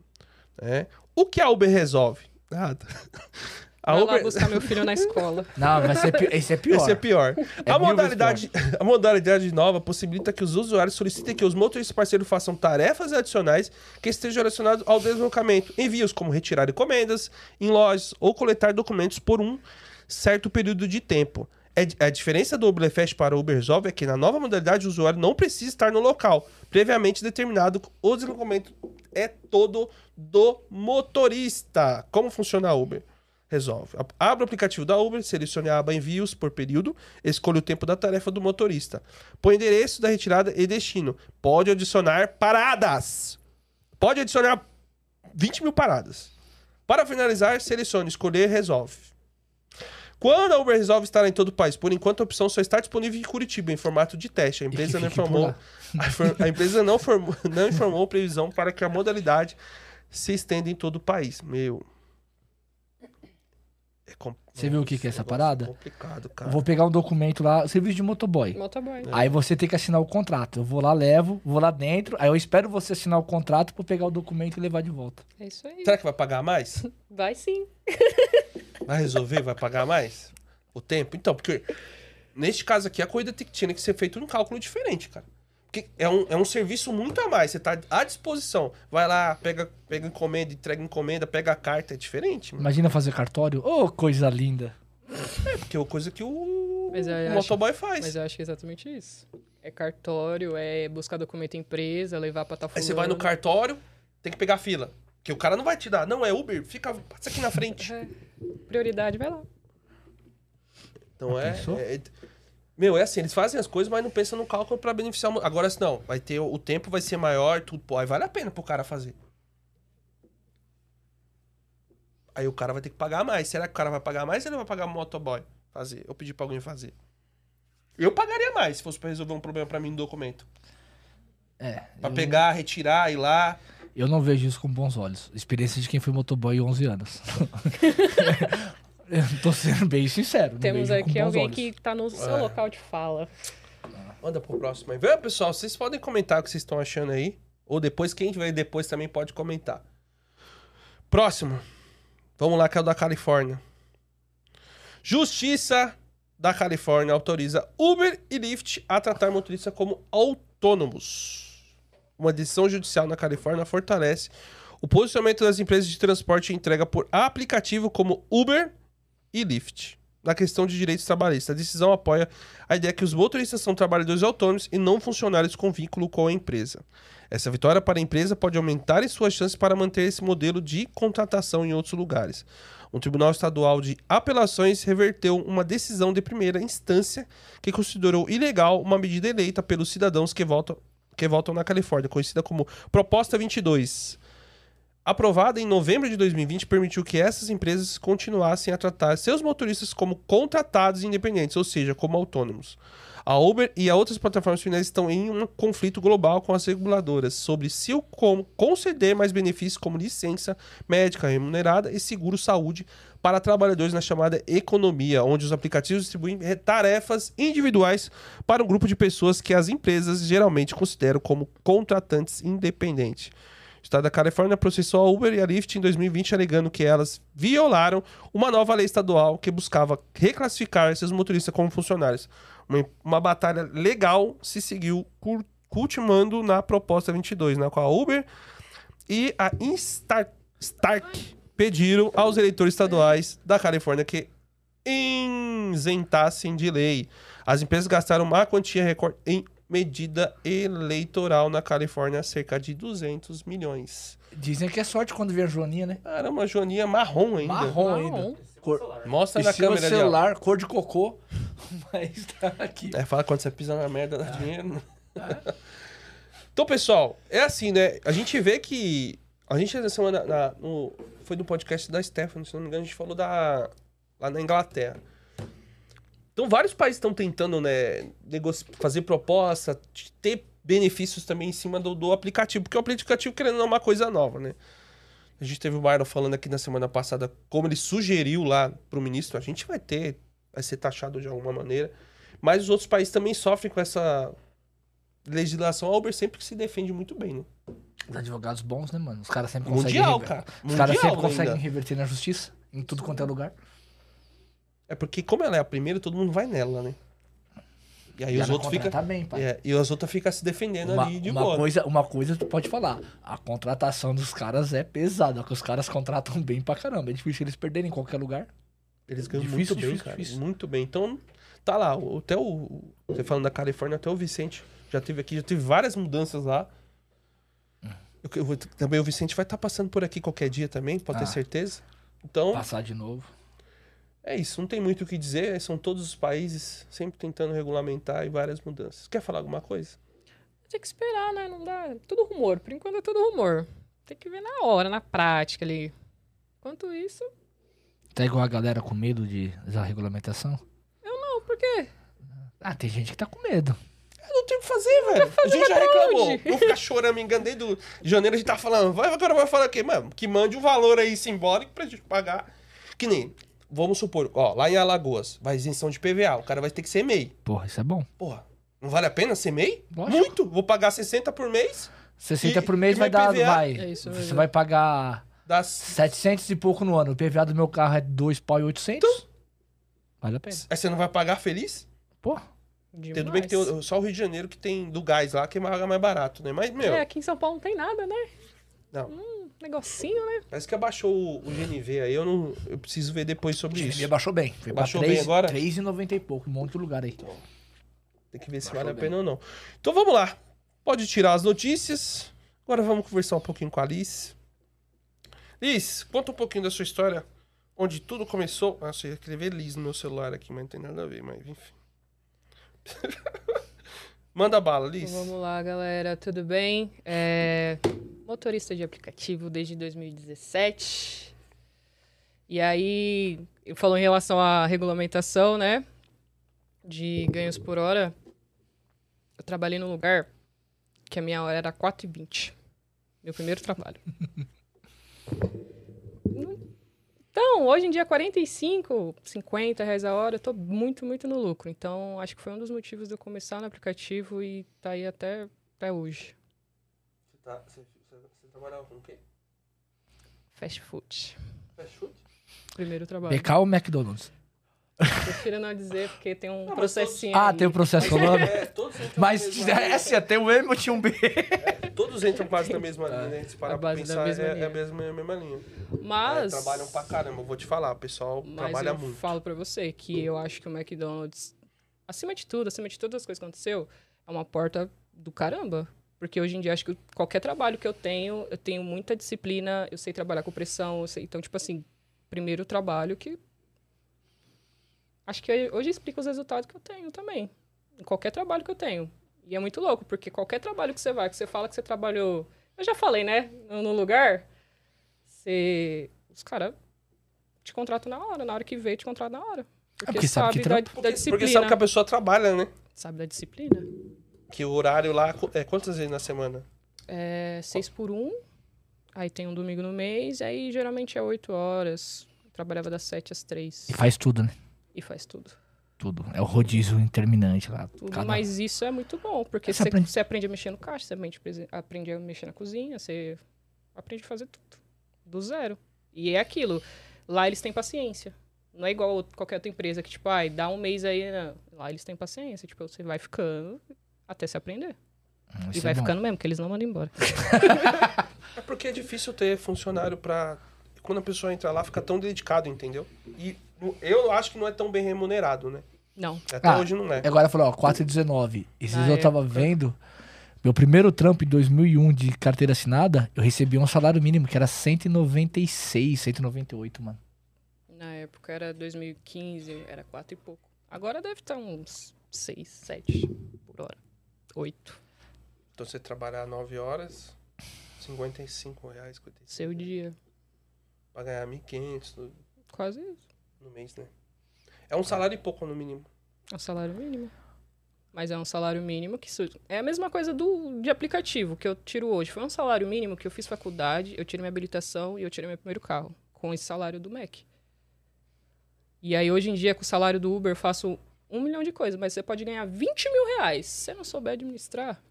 né? O que a Uber resolve? Nada. A Vai Uber... lá buscar meu filho na escola. Não, vai ser pi- esse é pior. Esse é pior. É a, modalidade, a modalidade nova possibilita que os usuários solicitem que os motoristas parceiros façam tarefas adicionais que estejam relacionadas ao deslocamento. Envios como retirar encomendas em lojas ou coletar documentos por um certo período de tempo. É- A diferença do Uber Fast para o Uber Resolve é que na nova modalidade o usuário não precisa estar no local previamente determinado. O deslocamento é todo do motorista. Como funciona a Uber? Resolve. Abra o aplicativo da Uber, selecione a aba Envios por período, escolha o tempo da tarefa do motorista. Põe endereço da retirada e destino. Pode adicionar paradas. Pode adicionar 20 mil paradas. Para finalizar, selecione escolher resolve. Quando a Uber resolve estar em todo o país, por enquanto a opção só está disponível em Curitiba, em formato de teste. A empresa não informou, a, a empresa não, formou, não informou previsão para que a modalidade se estenda em todo o país. Meu. É Você viu o que que é essa parada? complicado, cara. Eu vou pegar um documento lá, serviço de motoboy. Motoboy. Aí você tem que assinar o contrato. Eu vou lá, levo, vou lá dentro, aí eu espero você assinar o contrato pra pegar o documento e levar de volta. É isso aí. Será que vai pagar mais? Vai sim. Vai resolver? Vai pagar mais? O tempo? Então, porque neste caso aqui a corrida tinha que ser feita um cálculo diferente, cara. Porque é um, é um serviço muito a mais. Você tá à disposição. Vai lá, pega, pega encomenda, entrega encomenda, pega a carta. É diferente, mano. Imagina fazer cartório. Ô, coisa linda. É, porque é uma coisa que o, Mas o acho- motoboy faz. Mas eu acho que é exatamente isso. É cartório, é buscar documento em empresa, levar pra tá Aí você vai no cartório, tem que pegar fila. Que o cara não vai te dar. Não, é Uber, fica, passa aqui na frente. É, prioridade, vai lá. Então é, pensou? é- Meu, é assim, eles fazem as coisas, mas não pensam no cálculo pra beneficiar. Agora, se não, vai ter. O tempo vai ser maior, tudo. Pô, aí vale a pena pro cara fazer. Aí o cara vai ter que pagar mais. Será que o cara vai pagar mais ou ele vai pagar motoboy fazer? Eu pedi pra alguém fazer. Eu pagaria mais se fosse pra resolver um problema pra mim no documento. É. Pra eu, pegar, retirar, ir lá. eu não vejo isso com bons olhos. Experiência de quem foi motoboy 11 anos. eu tô sendo bem sincero. Temos aqui alguém olhos. que tá no seu É. local de fala. Manda pro próximo aí. Vê, pessoal, vocês podem comentar o que vocês estão achando aí. Ou depois, quem vai depois também pode comentar. Próximo. Vamos lá, que é o da Califórnia. Justiça da Califórnia autoriza Uber e Lyft a tratar motoristas como autônomos. Uma decisão judicial na Califórnia fortalece o posicionamento das empresas de transporte e entrega por aplicativo como Uber e Lyft. Na questão de direitos trabalhistas, a decisão apoia a ideia que os motoristas são trabalhadores autônomos e não funcionários com vínculo com a empresa. Essa vitória para a empresa pode aumentar as suas chances para manter esse modelo de contratação em outros lugares. Um tribunal estadual de apelações reverteu uma decisão de primeira instância que considerou ilegal uma medida eleita pelos cidadãos que votam, que votam na Califórnia, conhecida como Proposta 22. Aprovada em novembro de 2020, permitiu que essas empresas continuassem a tratar seus motoristas como contratados independentes, ou seja, como autônomos. A Uber e as outras plataformas finais estão em um conflito global com as reguladoras sobre se o como conceder mais benefícios como licença médica remunerada e seguro-saúde para trabalhadores na chamada economia, onde os aplicativos distribuem tarefas individuais para um grupo de pessoas que as empresas geralmente consideram como contratantes independentes. Estado da Califórnia processou a Uber e a Lyft em 2020, alegando que elas violaram uma nova lei estadual que buscava reclassificar esses motoristas como funcionários. Uma, uma batalha legal se seguiu cultivando na proposta 22, na qual a Uber e a Instar- Stark pediram aos eleitores estaduais da Califórnia que isentassem de lei. As empresas gastaram uma quantia recorde em medida eleitoral na Califórnia, cerca de 200 milhões. Dizem que é sorte quando vê a Joaninha, né? Era uma joaninha marrom ainda. Marrom Marrom. ainda. Cor... Mostra na câmera ali, celular, cor de cocô. Mas tá aqui. É, fala quando você pisa na merda, dá dinheiro. então, pessoal, é assim, né? A gente vê que. A gente, essa semana, na- no, foi no podcast da Stephanie, se não me engano, a gente falou da. lá na Inglaterra. Então, vários países estão tentando, né, fazer proposta, ter benefícios também em cima do, do aplicativo, porque o aplicativo, querendo ou não, é uma coisa nova, né? A gente teve o Marlon falando aqui na semana passada como ele sugeriu lá pro ministro, a gente vai ter, vai ser taxado de alguma maneira. Mas os outros países também sofrem com essa legislação. A Uber sempre se defende muito bem, né? Os advogados bons, né, mano? Os caras sempre conseguem. Mundial, cara. Os caras sempre conseguem reverter na justiça. Em tudo quanto é lugar. É porque como ela é a primeira, todo mundo vai nela, né? E aí E os outros ficam... bem. É, e as outras ficam se defendendo Uma, ali de uma boa. coisa, uma coisa tu pode falar. A contratação dos caras é pesada, que os caras contratam bem pra caramba. É difícil eles perderem em qualquer lugar. Eles ganham Difícil, muito bem, difícil, cara. difícil. Muito bem. Então, tá lá. Até o... Você falando da Califórnia, até o Vicente já teve aqui. Já teve várias mudanças lá. Eu, eu também o Vicente vai estar passando por aqui qualquer dia também, pode ter Ah. certeza. Então, Passar de novo. É isso, não tem muito o que dizer, são todos os países sempre tentando regulamentar e várias mudanças. Quer falar alguma coisa? Tem que esperar, né? Não dá. Tudo rumor. Por enquanto é tudo rumor. Tem que ver na hora, na prática ali. Enquanto isso, Tá igual a galera com medo de da regulamentação? não, por quê? Ah, tem gente que tá com medo. Eu não tenho o que fazer, velho. a gente já reclamou. onde? Não ficar chorando, me enganei do janeiro, a gente tá falando, vai, agora vai falar o quê? Mano, que mande um valor aí simbólico pra gente pagar. Que nem, vamos supor, ó, lá em Alagoas, vai isenção de PVA, o cara vai ter que ser MEI. Porra, isso é bom. Porra, não vale a pena ser MEI? Lógico. Muito, vou pagar 60 por mês, 60 E- por mês vai dar, PVA? vai. É isso Você vai pagar das... 700 e pouco no ano. O PVA do meu carro é 2 pau e 800. Vale a pena. Aí você não vai pagar feliz? Pô, Tudo bem que tem só o Rio de Janeiro que tem do gás lá, que é mais mais barato, né? Mas, meu, É, aqui em São Paulo não tem nada, né? Não. Hum, negocinho, né? parece que abaixou o, o GNV aí, eu não. Eu preciso ver depois o sobre isso. GNV baixou bem. Foi Baixou pra bem 3, agora? 3,90 e pouco. Um monte de lugar aí. Tem que ver se vale a bem. pena ou não. Então vamos lá. Pode tirar as notícias. Agora vamos conversar um pouquinho com a Liz. Liz, conta um pouquinho da sua história. Onde tudo começou. Ah, eu ia escrever Liz no meu celular aqui, mas não tem nada a ver, mas enfim. Manda bala, Liz. Então, vamos lá, galera. Tudo bem? É, Motorista de aplicativo desde 2017. E aí, eu falo em relação à regulamentação, né? De ganhos por hora. Eu trabalhei num lugar que a minha hora era 4,20. Meu primeiro trabalho. Então, hoje em dia, 45, 50 reais a hora, eu tô muito, muito no lucro. Então, acho que foi um dos motivos de eu começar no aplicativo e tá aí até, até hoje. Você, tá, você, você, você trabalhava com o quê? Fast food. Fast food? Primeiro trabalho. BK ou McDonald's? Prefiro não dizer, porque tem um processinho. Ah, aí. tem o processo. É, todos entram Mas é assim, até o M tinha um B. linha. Todos entram quase na mesma linha, né? Se parar A pra base da pensar, mesma é, é a mesma, é a mesma linha. Mas. É, trabalham pra caramba, eu vou te falar, o pessoal Mas trabalha eu muito. falo pra você que eu acho que o McDonald's, acima de tudo, acima de todas as coisas que aconteceu, é uma porta do caramba. Porque hoje em dia, acho que qualquer trabalho que eu tenho, eu tenho muita disciplina, eu sei trabalhar com pressão, eu sei, então, tipo assim, primeiro trabalho que. Acho que hoje explica os resultados que eu tenho também. Em qualquer trabalho que eu tenho. E é muito louco, porque qualquer trabalho que você vai, que você fala que você trabalhou. Eu já falei, né? No lugar, você. Os caras te contratam na hora, na hora que veio, te contratam na hora. Porque, porque sabe sabe, que da, trampo. da Porque, disciplina. porque sabe que a pessoa trabalha, né? Sabe da disciplina? Que o horário lá é quantas vezes na semana? É seis por um, aí tem um domingo no mês, aí geralmente é oito horas. Eu trabalhava das sete às três E faz tudo, né? E faz tudo. Tudo. É o rodízio interminante lá. Tudo, Cada- mas isso é muito bom, porque Você você aprende- você aprende a mexer no caixa, você aprende, a mexer na cozinha, você aprende a fazer tudo. Do zero. E é aquilo. Lá eles têm paciência. Não é igual qualquer outra empresa que, tipo, ai, dá um mês aí. Não. Lá eles têm paciência. Tipo, você vai ficando até se aprender. Hum, e isso vai é ficando mesmo, porque eles não mandam embora. É porque é difícil ter funcionário pra. Quando a pessoa entra lá, fica tão dedicado, entendeu? E eu acho que não é tão bem remunerado, né? Não. Até Ah, hoje não é. Agora falou, ó, 4,19. Esses dias eu tava época. vendo. Meu primeiro trampo em 2001 de carteira assinada, eu recebi um salário mínimo que era 196, 198, mano. Na época era 2015, era quatro e pouco. Agora deve estar uns 6, 7 por hora. 8. Então você trabalhar 9 horas, 55 reais, 55, Seu dia. pra ganhar 1.500 no, Quase isso. No mês, né? É um salário e pouco no mínimo. É um salário mínimo. Mas é um salário mínimo que. É a mesma coisa do de aplicativo que eu tiro hoje. Foi um salário mínimo que eu fiz faculdade, eu tirei minha habilitação e eu tirei meu primeiro carro. Com esse salário do MEC. E aí, hoje em dia, com o salário do Uber, eu faço um milhão de coisas, mas você pode ganhar 20 mil reais. Se você não souber administrar,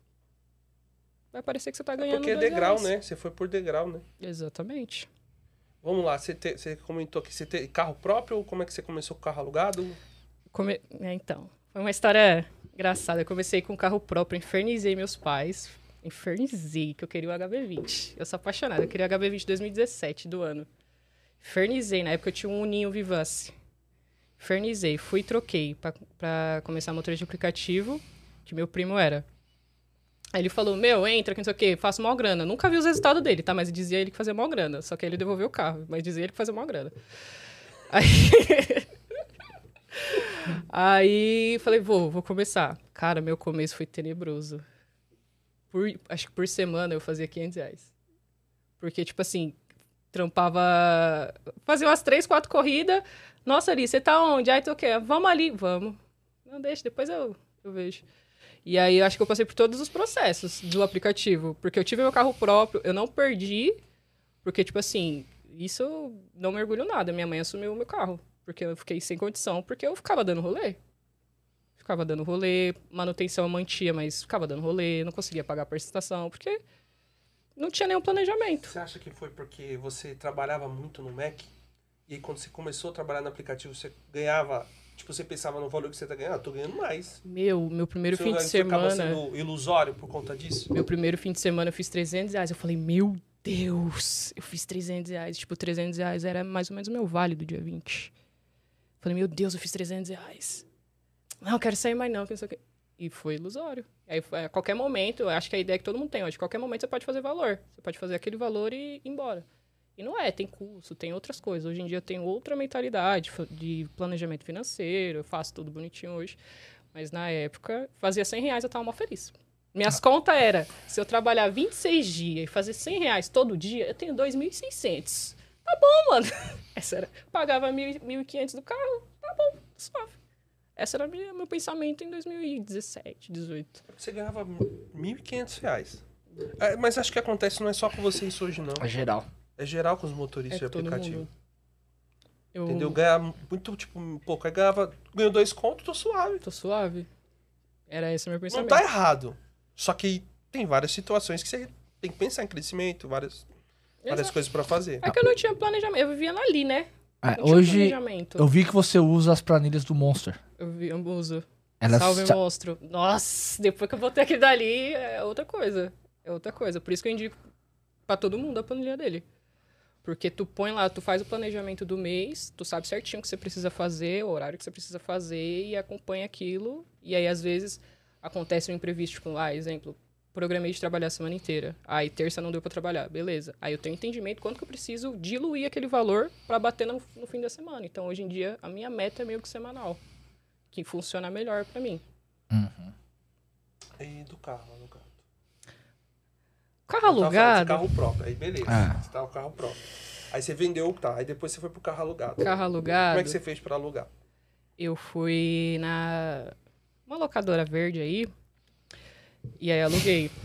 vai parecer que você tá ganhando. Porque é degrau, reais. né? Você foi por degrau, né? Exatamente. Vamos lá, você, te- você comentou que você tem carro próprio ou como é que você começou com carro alugado? Come- é, então, foi uma história engraçada. Eu comecei com carro próprio, infernizei meus pais. Infernizei, que eu queria o HB20. Eu sou apaixonada, eu queria o HB20 2017 do ano. Infernizei, na época eu tinha um Uninho Vivace. Infernizei, fui e troquei pra começar a motorista de aplicativo, que meu primo era. Aí ele falou, meu, entra, que não sei o quê, faço mal grana. Nunca vi os resultados dele, tá? Mas dizia ele que fazia mal grana. Só que aí ele devolveu o carro, mas dizia ele que fazia mal grana. Aí... Aí falei, vou, vou começar. Cara, meu começo foi tenebroso. Por, acho que por semana eu fazia 500 reais. Porque, tipo assim, trampava. Fazia umas três, quatro corridas. Nossa, ali, você tá onde? Aí, tu quê? Vamos ali, vamos. Não, deixa, depois eu, eu vejo. E aí, eu acho que eu passei por todos os processos do aplicativo. Porque eu tive meu carro próprio, eu não perdi. Porque, tipo assim, isso não mergulho nada. Minha mãe assumiu o meu carro. Porque eu fiquei sem condição, porque eu ficava dando rolê. Ficava dando rolê, manutenção eu mantia, mas ficava dando rolê, não conseguia pagar a prestação, porque não tinha nenhum planejamento. Você acha que foi porque você trabalhava muito no Mac? E quando você começou a trabalhar no aplicativo, você ganhava. Tipo, você pensava no valor que você tá ganhando, ah, tô ganhando mais. Meu, meu primeiro Você fim de você acaba semana. sendo ilusório por conta disso? Meu primeiro fim de semana eu fiz 300 reais. Eu falei, meu Deus, eu fiz 300 reais. Tipo, 300 reais era mais ou menos o meu vale do dia 20. Falei, meu Deus, eu fiz 300 reais. Não, eu quero sair mais não, que não sei o quê. E foi ilusório. Aí, a qualquer momento, eu acho que a ideia que todo mundo tem hoje, qualquer momento você pode fazer valor. Você pode fazer aquele valor e ir embora. E não é, tem curso, tem outras coisas. Hoje em dia eu tenho outra mentalidade de planejamento financeiro, eu faço tudo bonitinho hoje. Mas na época, fazia 100 reais, eu tava mó feliz. Minhas contas era, se eu trabalhar 26 dias e fazer 100 reais todo dia, eu tenho 2.600. Tá bom, mano. Essa era, pagava 1.000 1.500 do carro, tá bom, suave. Esse era minha- meu pensamento em 2017, 18. Você ganhava 1.500 reais. É, mas acho que acontece não é só com você isso hoje, não. É geral. É geral com os motoristas É de aplicativo. mundo. Eu Entendeu? Ganhar muito, tipo, pouco. Aí ganhava, ganhou dois contos, tô suave. tô suave. Era esse o meu Não pensamento. tá errado. Só que tem várias situações que você tem que pensar em crescimento, várias, várias Exato. coisas pra fazer. É que eu não tinha planejamento. Eu vivia ali, né? É, Não hoje planejamento. eu vi que você usa as planilhas do Monster. Eu, vi, eu uso. Elas Salve sa- monstro. Nossa, depois que eu botei aquele dali, é outra coisa. É outra coisa. Por isso que eu indico pra todo mundo a planilha dele. Porque tu põe lá, tu faz o planejamento do mês, tu sabe certinho o que você precisa fazer, o horário que você precisa fazer e acompanha aquilo. E aí, às vezes, acontece um imprevisto, tipo, ah, exemplo, programei de trabalhar a semana inteira. Aí, terça não deu pra trabalhar, beleza. Aí eu tenho entendimento quanto que eu preciso diluir aquele valor pra bater no, no fim da semana. Então, hoje em dia, a minha meta é meio que semanal. Que funciona melhor pra mim. E do carro, alugado. Carro Eu de alugado. Carro próprio, aí beleza. Ah. Você tava com carro próprio. Aí você vendeu, tá. Aí depois você foi pro carro alugado. Carro alugado. Como é que você fez pra alugar? Eu fui na. Uma locadora verde aí. E aí aluguei.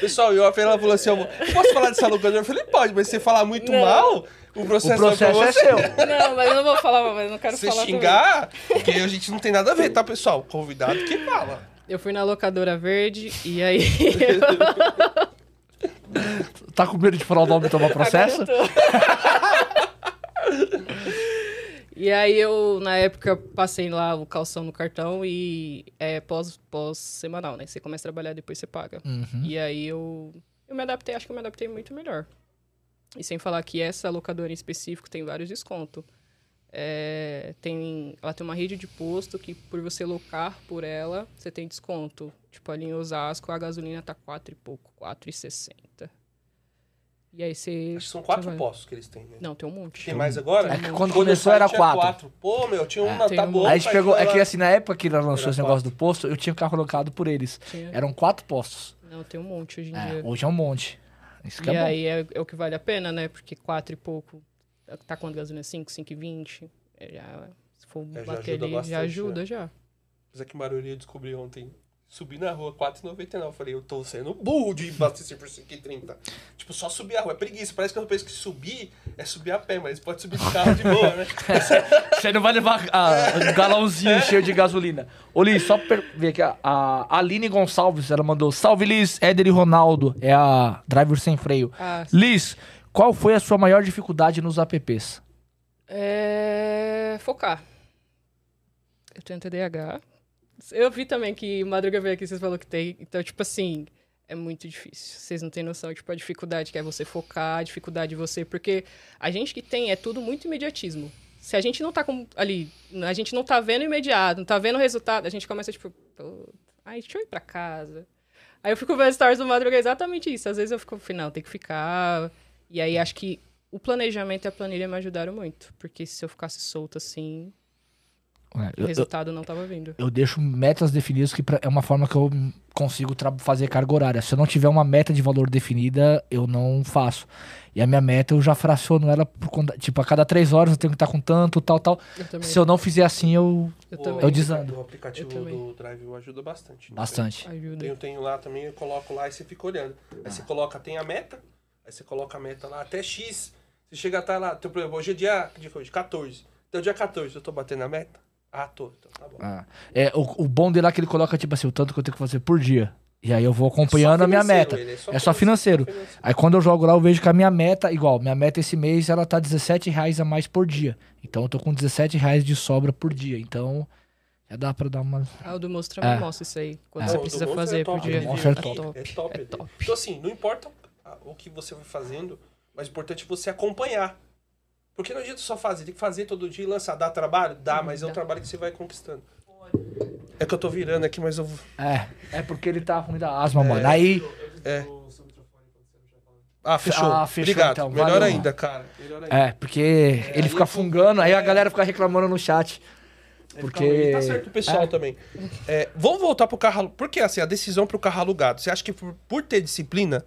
Pessoal, e o ela falou assim: eu posso falar dessa locadora? Eu falei, pode, mas se você falar muito Não. mal, o O processo, processo é é seu. Não, mas eu não vou falar, mas eu não quero Se falar. você xingar, porque a gente não tem nada a ver, tá, pessoal? Convidado que fala. Eu fui na locadora verde e aí. Tá com medo de falar o nome e tomar processo? Eu. E aí eu, na época, passei lá o calção no cartão e é pós, pós semanal, né? Você começa a trabalhar, depois você paga. Uhum. E aí eu, eu me adaptei, acho que eu me adaptei muito melhor. E sem falar que essa locadora em específico tem vários descontos. É, tem, ela tem uma rede de posto que por você locar por ela, você tem desconto. Tipo, ali em Osasco, a gasolina tá 4 e pouco, 4,60. E aí você... Acho que são quatro vai- postos que eles têm, né? Não, tem um monte. Tem mais agora? É que quando começou era tinha quatro. Pô, meu, tinha um É, na tem tá um boa. monte. Aí a gente pegou. É que assim, na época que ela lançou Era esse negócio quatro. do posto, eu tinha um carro alocado por eles. Tinha. Eram quatro postos. Não, tem um monte hoje em É, dia. hoje é um monte. Isso que E é bom. aí é, é o que vale a pena, né? Porque 4 e pouco, tá quanto gasolina? 5, 5,20. É, já, se for É, já bater ajuda ali, bastante, já ajuda, né? já. Mas é que Maruri eu descobri ontem. Subi na rua, 4,99. Eu falei, eu tô sendo burro de abastecer por 5,30. Tipo, só subir a rua. É preguiça. Parece que eu penso que subir é subir a pé, mas pode subir de carro de boa, né? Você não vai levar ah, um galãozinho cheio de gasolina. Ô, Liz, só pra ver aqui, a, a Aline Gonçalves, ela mandou, salve Liz, Éder e Ronaldo, é a driver sem freio. Ah, Liz, qual foi a sua maior dificuldade nos apps? é... Focar. Eu tenho TDAH. Eu vi também que Madruga veio aqui, vocês falaram que tem. Então, tipo assim, é muito difícil. Vocês não têm noção, tipo, a dificuldade que é você focar, a dificuldade de você... Porque a gente que tem é tudo muito imediatismo. Se a gente não tá com, ali, a gente não tá vendo imediato, não tá vendo o resultado, a gente começa, tipo, "Pô, ai, deixa eu ir pra casa. Aí eu fico vendo stories do Madruga, é exatamente isso. Às vezes eu fico, final, tem que ficar... E aí acho que o planejamento e a planilha me ajudaram muito. Porque se eu ficasse solta assim, É, o eu, eu, resultado não tava vindo. eu deixo metas definidas que pra- é uma forma que eu consigo fazer carga horária. Se eu não tiver uma meta de valor definida, eu não faço. E a minha meta eu já fraciono ela por conta, tipo, a cada três horas eu tenho que estar com tanto, tal, tal. Eu também. Se eu não fizer assim, eu. Eu. Eu desando. O aplicativo do Drive ajuda bastante. né? Bastante. Ajuda. Eu tenho lá também, eu coloco lá e você fica olhando. Aí você coloca, tem a meta, aí você coloca a meta lá até X. Você chega até lá, teu problema, hoje é dia, dia é hoje? 14. Então dia 14, eu tô batendo a meta? Ah, tô, então tá bom. Ah, é, o, o bom dele é que ele coloca, tipo assim, o tanto que eu tenho que fazer por dia. E aí eu vou acompanhando Só a minha meta. ele, É só financeiro. Aí quando eu jogo lá, eu vejo que a minha meta, igual, minha meta esse mês, ela tá 17 reais a mais por dia. Então eu tô com 17 reais de sobra por dia. Então, já dá pra dar uma. Ah, o do Monstro também É. mostra isso aí. Quando É. você precisa fazer é por top, dia. o Monster é É top. É top. É top. Então assim, não importa ah, o que você vai fazendo, mas o importante é você acompanhar. Porque não adianta só fazer, tem que fazer todo dia e lançar. Dá trabalho? Dá, mas é um trabalho que você vai conquistando. É que eu tô virando aqui, mas eu vou. É, é porque ele tá ruim da asma, mano. Aí. É. Ah, fechou. Ah, fechou, Obrigado. então. Melhor Valeu. ainda, cara. Melhor ainda. É, porque ele aí fica fungando, aí a galera fica reclamando no chat. Porque. Tá certo o pessoal É. também. É, vamos voltar pro carro. Por que assim, a decisão pro carro alugado? Você acha que por, por ter disciplina.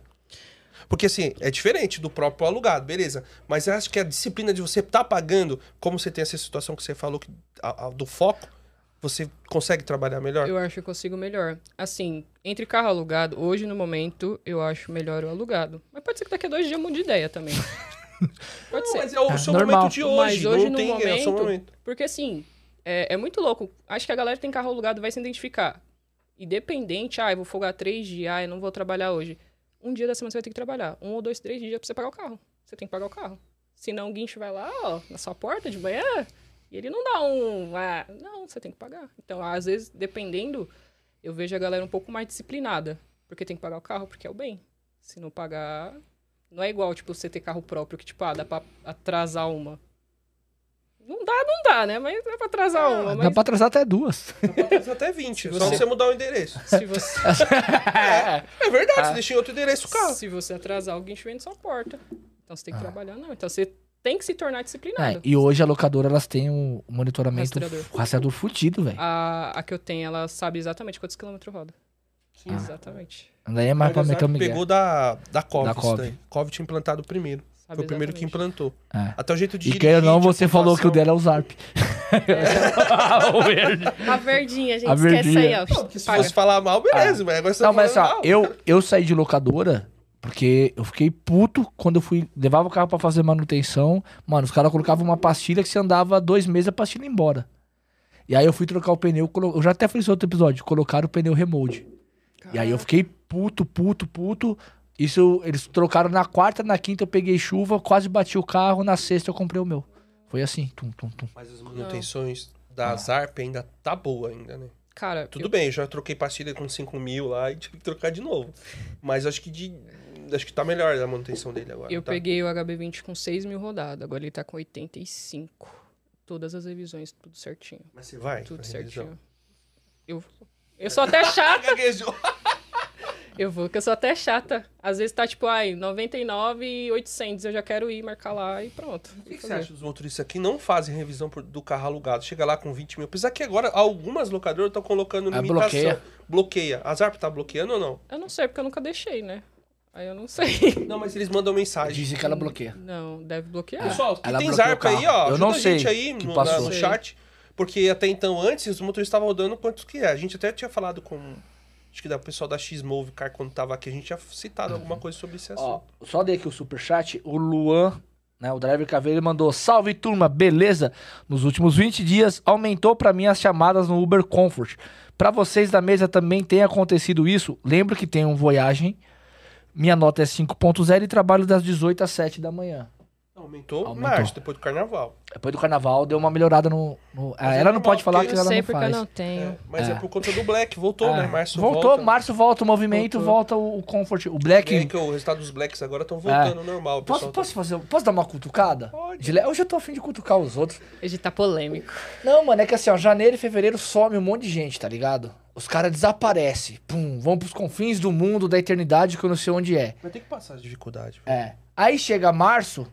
Porque assim, é diferente do próprio alugado, beleza. Mas eu acho que a disciplina de você tá pagando, como você tem essa situação que você falou que, a- a- do foco, você consegue trabalhar melhor? Eu acho que eu consigo melhor. Assim, entre carro alugado, hoje no momento, eu acho melhor o alugado. Mas pode ser que daqui a dois dias eu mude de ideia também. Pode Não, ser. mas é o É, seu normal. momento de hoje. Mas hoje, não no tem, é o seu momento- momento. Porque assim, é, é muito louco. Acho que a galera que tem carro alugado vai se identificar. Independente, ah, eu vou folgar três dias, ah, eu não vou trabalhar hoje. Um dia da semana você vai ter que trabalhar. Um ou dois, três dias pra você pagar o carro. você tem que pagar o carro. Senão o guincho vai lá, ó, na sua porta de manhã, e ele não dá um. Ah, não, você tem que pagar. Então, às vezes, dependendo, eu vejo a galera um pouco mais disciplinada. Porque tem que pagar o carro, porque é o bem. Se não pagar. Não é igual, tipo, você ter carro próprio, que, tipo, ah, dá pra atrasar uma. Não dá, não dá, né? Mas dá pra atrasar uma. Dá Mas pra atrasar até duas. Faz até 20, só você- você mudar o endereço. se você, É verdade, você deixa em outro endereço o carro. se você atrasar, alguém te vende sua porta. Então você tem que trabalhar, não. Então você tem que se tornar disciplinado. É, e hoje a locadora, elas têm um monitoramento, Rastreador. o rastreador fudido, velho. A, a que eu tenho, ela sabe exatamente quantos quilômetros roda. Exatamente. Daí é mais pra Mas meter o Miguel. pegou da, da Cove. Da isso Cove. daí. Cove tinha implantado primeiro. Sabe Foi o primeiro que implantou. É. Até o jeito de E ou não, você falou que o dela é o Zarp. o verde. A verdinha, gente. A esquece verdinha. aí, ó. Se Paga. fosse falar mal, beleza, mas agora você Não, tá mas falando ó, mal. eu, eu saí de locadora porque eu fiquei puto quando eu fui. Levava o carro pra fazer manutenção. Mano, os caras colocavam uma pastilha que você andava dois meses a pastilha ia embora. E aí eu fui trocar o pneu. colo- Eu já até fiz outro episódio. Colocaram o pneu remold. E aí eu fiquei puto, puto, puto. Isso eles trocaram na quarta, na quinta eu peguei chuva, quase bati o carro, na sexta eu comprei o meu. Foi assim, tum, tum, tum. Mas as manutenções da Zarp ainda tá boa ainda, né? Cara, Tudo eu- bem, eu já troquei pastilha com 5 mil lá e tive que trocar de novo. Mas acho que de. Acho que tá melhor a manutenção dele agora. Eu tá? peguei o HB20 com 6 mil rodadas, agora ele tá com 85. Todas as revisões, tudo certinho. Mas você vai? Tudo revisão? certinho. Eu, eu sou até Gaguejou. Eu vou, que eu sou até chata. Às vezes tá tipo, ai, 99 e 800, eu já quero ir marcar lá e pronto. O que, que você acha dos motoristas que não fazem revisão por- do carro alugado? Chega lá com 20 mil. Apesar que agora algumas locadoras estão colocando Ah, limitação. bloqueia. Bloqueia. A Zarp tá bloqueando ou não? Eu não sei, porque eu nunca deixei, né? Aí eu não sei. Não, mas eles mandam mensagem. Dizem que ela bloqueia. Não, deve bloquear. Pessoal, Ela tem bloqueou Zarp aí, ó. Eu ajuda não a gente sei aí que no, no Sei. chat. Porque até então, antes, os motoristas estavam rodando quantos que é. A gente até tinha falado com. Acho que da pessoal da X-Move Car quando tava aqui, a gente tinha citado alguma coisa sobre esse Ó, assunto. só dei aqui o superchat. O Luan, né, o driver Caveira, mandou: Salve turma, beleza? Nos últimos 20 dias aumentou pra mim as chamadas no Uber Comfort. Pra vocês da mesa também tem acontecido isso? Lembro que tem um Voyagem. Minha nota é 5.0 e trabalho das 18 às 7 da manhã. Aumentou, Aumentou. março, depois do carnaval. Depois do carnaval deu uma melhorada no. no- Ah, é ela não pode falar porque- que Eu ela sei não porque faz. eu não tenho. Mas é. É. por conta do Black, voltou, Ah, né? Março voltou, volta. março volta o movimento, Voltou. volta o, o Comfort. O Black. É que o resultado dos Blacks agora estão voltando ao normal. Posso, tá- posso fazer. Posso dar uma cutucada? Pode. Hoje eu tô afim de cutucar os outros. Hoje tá polêmico. Não, mano, é que assim, ó, janeiro e fevereiro some um monte de gente, tá ligado? Os caras desaparecem. Pum, vão pros confins do mundo, da eternidade, que eu não sei onde é. Vai ter que passar as dificuldades. É. Aí chega março,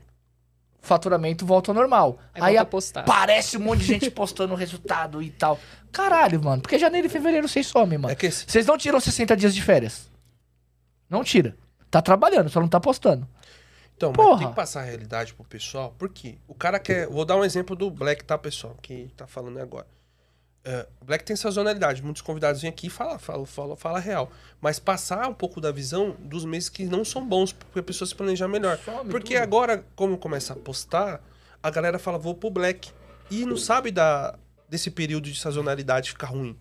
faturamento volta ao normal. Aí Aí a aparece um monte de gente postando o resultado e tal. Caralho, mano, porque janeiro e fevereiro vocês somem, mano. É que esse- Vocês não tiram 60 dias de férias. Não tira. Tá trabalhando, só não tá postando. Então, tem que passar a realidade pro pessoal, porque o cara quer. Vou dar um exemplo do Black, tá, pessoal? Que tá falando agora. É, o Black tem sazonalidade. Muitos convidados vêm aqui e falam, fala, fala, fala real. Mas passar um pouco da visão dos meses que não são bons, porque a pessoa se planejar melhor. Some porque tudo. agora, como começa a postar, a galera fala, vou pro Black. E não sabe da, desse período de sazonalidade ficar ruim.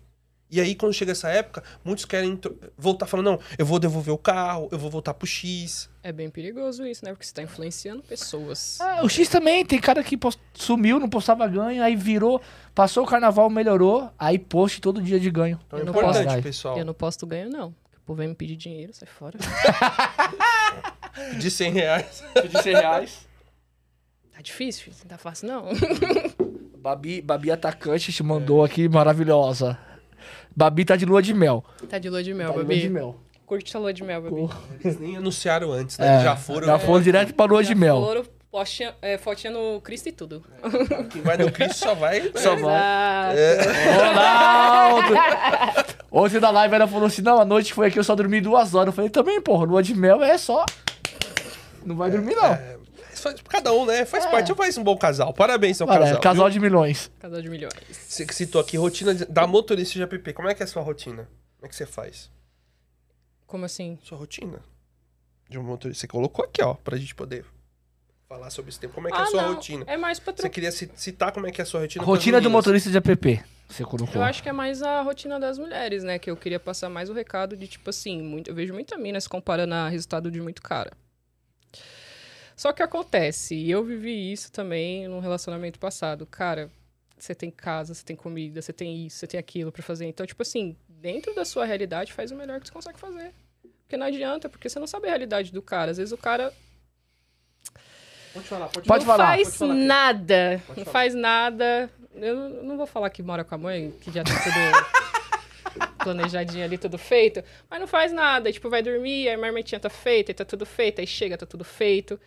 E aí, quando chega essa época, muitos querem voltar falando, não, eu vou devolver o carro, eu vou voltar pro X. É bem perigoso isso, né? Porque você tá influenciando pessoas. Ah, o X também, tem cara que post- sumiu, não postava ganho, aí virou, passou o carnaval, melhorou, aí post todo dia de ganho. Então é Eu não importante, posso. pessoal. Eu não posto ganho, não. Porque O povo vem me pedir dinheiro, sai fora. De 100 reais. De 100 reais. Tá difícil, filho. Não tá fácil, não. Babi, Babi Atacante te mandou aqui, maravilhosa. Babi tá de lua de mel. Tá de lua de mel, Tá de lua Babi. de mel. Curte a lua de mel, Babi. Eles nem anunciaram antes, né? É, já foram. Já foram direto pra lua de mel. Foram, postinha, é, fotinha no Cristo e tudo. Quem vai no Cristo só vai. Só né? vai. Exato. Ronaldo! Ontem na live ela falou assim: não, a noite foi aqui, eu só dormi duas horas. Eu falei, também, porra, lua de mel é só. Não vai dormir, não. Faz- Cada um, né? Faz parte. Faz um bom casal. Parabéns, seu Cara, casal. é casal viu? de milhões. Casal de milhões. Você que citou aqui, rotina de- da motorista de app. Como é que é a sua rotina? Como é que você faz? Como assim? Sua rotina de um motorista. Você colocou aqui, ó, pra gente poder falar sobre esse tempo. Como é que é a sua Ah, não. rotina? É mais pra Você queria ci- citar como é que é a sua rotina? Rotina do motorista de app. Você colocou. Eu acho que é mais a rotina das mulheres, né? Que eu queria passar mais o recado de, tipo assim, muito, eu vejo muita mina se comparando a resultado de muito cara. Só que acontece, e eu vivi isso também num relacionamento passado. Cara, você tem casa, você tem comida, você tem isso, você tem aquilo pra fazer. Então, tipo assim, dentro da sua realidade, faz o melhor que você consegue fazer. Porque não adianta, porque você não sabe a realidade do cara. Às vezes o cara Pode falar, pode, Pode não falar, faz pode falar, nada. Pode não falar. faz nada. Eu não vou falar que mora com a mãe, que já tá tudo planejadinho ali, tudo feito. Mas não faz nada. Tipo, vai dormir, aí a marmitinha tá feita, aí tá tudo feito, aí chega, tá tudo feito.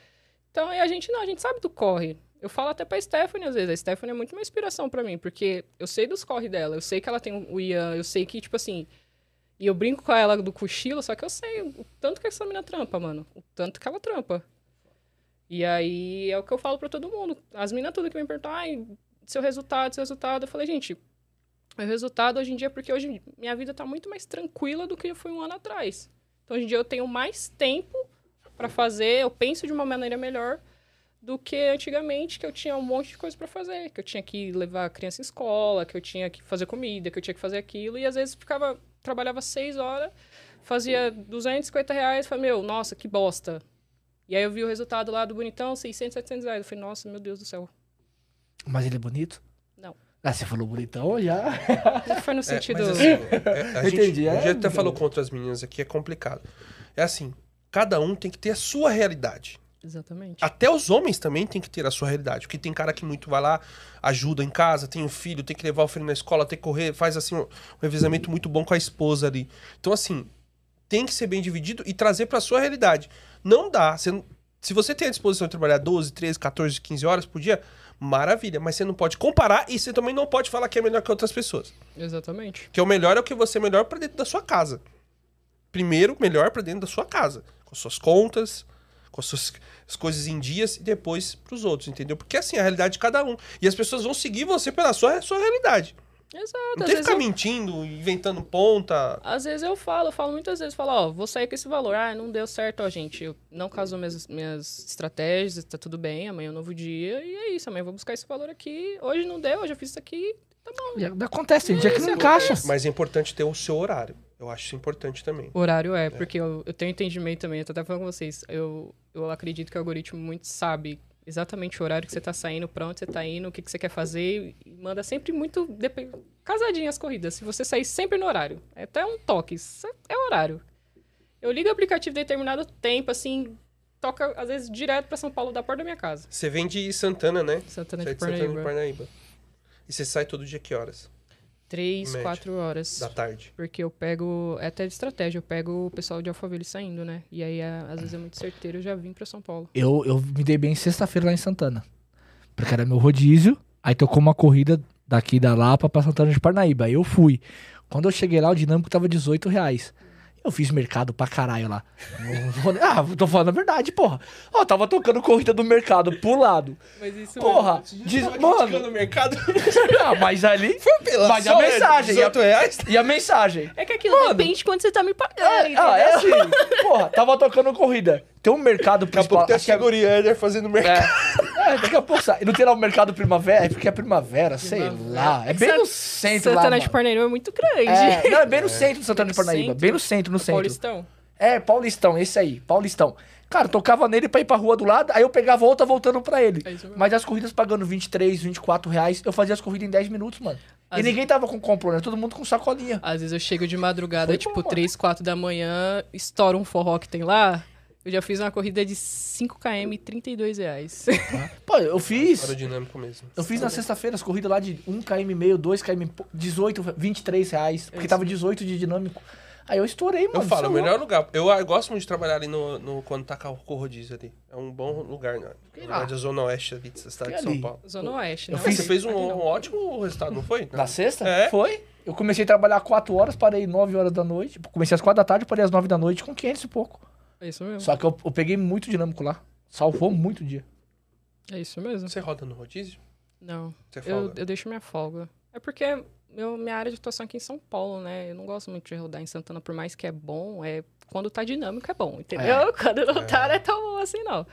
Então, aí a gente não, a gente sabe do corre. Eu falo até pra Stephanie às vezes. A Stephanie é muito uma inspiração pra mim, porque eu sei dos corre dela. Eu sei que ela tem o Ian, eu sei que, tipo assim. E eu brinco com ela do cochilo, só que eu sei o tanto que essa menina trampa, mano. O tanto que ela trampa. E aí é o que eu falo pra todo mundo. As meninas tudo que me perguntam, ai, seu resultado, seu resultado. Eu falei, gente, meu resultado hoje em dia é porque hoje minha vida tá muito mais tranquila do que foi um ano atrás. Então hoje em dia eu tenho mais tempo pra fazer, eu penso de uma maneira melhor do que antigamente, que eu tinha um monte de coisa pra fazer, que eu tinha que levar a criança em escola, que eu tinha que fazer comida, que eu tinha que fazer aquilo, e às vezes ficava, trabalhava seis horas, fazia 250 reais, falei, meu, nossa, que bosta. E aí eu vi o resultado lá do bonitão, 600, 700 reais. Eu falei, nossa, meu Deus do céu. Mas ele é bonito? Não. Ah, você falou bonitão já? Não foi no É, sentido... mas assim, é, a gente, Entendi, a é, gente até é. falou com outras meninas aqui, é complicado. É assim, cada um tem que ter a sua realidade. Exatamente. Até os homens também tem que ter a sua realidade. Porque tem cara que muito vai lá, ajuda em casa, tem um filho, tem que levar o filho na escola, tem que correr, faz assim um, revezamento muito bom com a esposa ali. Então, assim, tem que ser bem dividido e trazer pra sua realidade. Não dá. Você se você tem a disposição de trabalhar 12, 13, 14, 15 horas por dia, maravilha. Mas você não pode comparar e você também não pode falar que é melhor que outras pessoas. Exatamente. Que é o melhor é o que você é melhor pra dentro da sua casa. Primeiro, melhor pra dentro da sua casa. Com as suas contas, com as suas as coisas em dias e depois pros outros, entendeu? Porque assim, é a realidade de cada um. E as pessoas vão seguir você pela sua, sua realidade. Exato. Não tem que ficar eu, mentindo, inventando ponta. às vezes eu falo, eu falo muitas vezes, falo, ó, vou sair com esse valor. Ah, não deu certo, ó, gente. Eu não casou minhas, minhas estratégias, tá tudo bem, amanhã é um novo dia. E é isso, amanhã eu vou buscar esse valor aqui. Hoje não deu, hoje eu fiz isso aqui, tá bom. E Acontece, tem dia que não encaixa. Mas é importante ter o seu horário. Eu acho isso importante também. O horário é, porque eu, eu tenho entendimento também, eu tô até falando com vocês. Eu, eu acredito que o algoritmo muito sabe exatamente o horário que você tá saindo, pra onde você tá indo, o que, que você quer fazer, e manda sempre muito casadinho as corridas. Se você sair sempre no horário, é até um toque, isso é horário. Eu ligo o aplicativo em determinado tempo, assim, toca às vezes direto pra São Paulo, da porta da minha casa. Você vem de Santana, né? Santana Você é de de Santana de Parnaíba. Parnaíba. E você sai todo dia que horas? Três, Média. quatro horas. Da tarde. Porque eu pego, é até de estratégia, eu pego o pessoal de Alphaville saindo, né? E aí, a- às vezes é muito certeiro, eu já vim pra São Paulo. Eu, eu me dei bem sexta-feira lá em Santana. Porque era meu rodízio. Aí tocou uma corrida daqui da Lapa pra Santana de Parnaíba. Aí eu fui. Quando eu cheguei lá, o dinâmico tava 18 reais. Eu fiz mercado pra caralho lá. ah, tô falando a verdade, porra. Ó, tava tocando corrida do mercado pro lado. Mas isso Porra, diz, mano. no mercado. ah, mas ali. Pela Mas a só, mensagem, 18 reais. E a mensagem? É que aquilo depende de quanto você tá me pagando, É, ah, é assim. Porra, tava tocando corrida. Tem um mercado Daqui a pouco tem a que é- fazendo mercado. É, é, daqui a pouco sai. Não tem lá o mercado primavera? É porque é primavera, sei lá. É bem no centro lá, Santana de. Parnaíba é muito grande. É, não, é bem no centro do Santana de Parnaíba. centro? Bem no centro, no centro. Paulistão. É, Paulistão, esse aí, Paulistão. Cara, tocava nele pra ir pra rua do lado, aí eu pegava outra voltando pra ele. É. Mas as corridas pagando 23, 24 reais, eu fazia as corridas em 10 minutos, mano. As- E ninguém tava com compro, né? Todo mundo com sacolinha. Às vezes eu chego de madrugada, Foi tipo, bom, mano. 3, 4 da manhã, estoura um forró que tem lá. Eu já fiz uma corrida de 5km e 32 reais. Pô, eu fiz. Aerodinâmico mesmo. Eu fiz na sexta-feira as corridas lá de 1 km e meio, 2 km, e pou- 18, 23 reais. Porque tava 18 de dinâmico. Aí eu estourei, mano. Eu falo, o é melhor lugar. Eu, eu gosto muito de trabalhar ali no, no- quando tá com o rodízio ali. É um bom lugar, né? Na verdade, a zona oeste ali da cidade de São. Paulo. Zona Oeste, fiz- Você fez um, um ótimo resultado, não foi? Na sexta? É. Foi. Eu comecei a trabalhar 4 horas, parei 9 horas da noite. Comecei às 4 da tarde, parei às 9 da noite com 500 e pouco. É isso mesmo. Só que eu, eu peguei muito dinâmico lá. Salvou muito dia. É isso mesmo. Você roda no rodízio? Não. Você Eu, folga? eu deixo minha folga. É porque meu, minha área de atuação aqui em São Paulo, né? Eu não gosto muito de rodar em Santana, por mais que é bom, é quando tá dinâmico é bom, entendeu? Quando não tá, não é tão bom assim, não.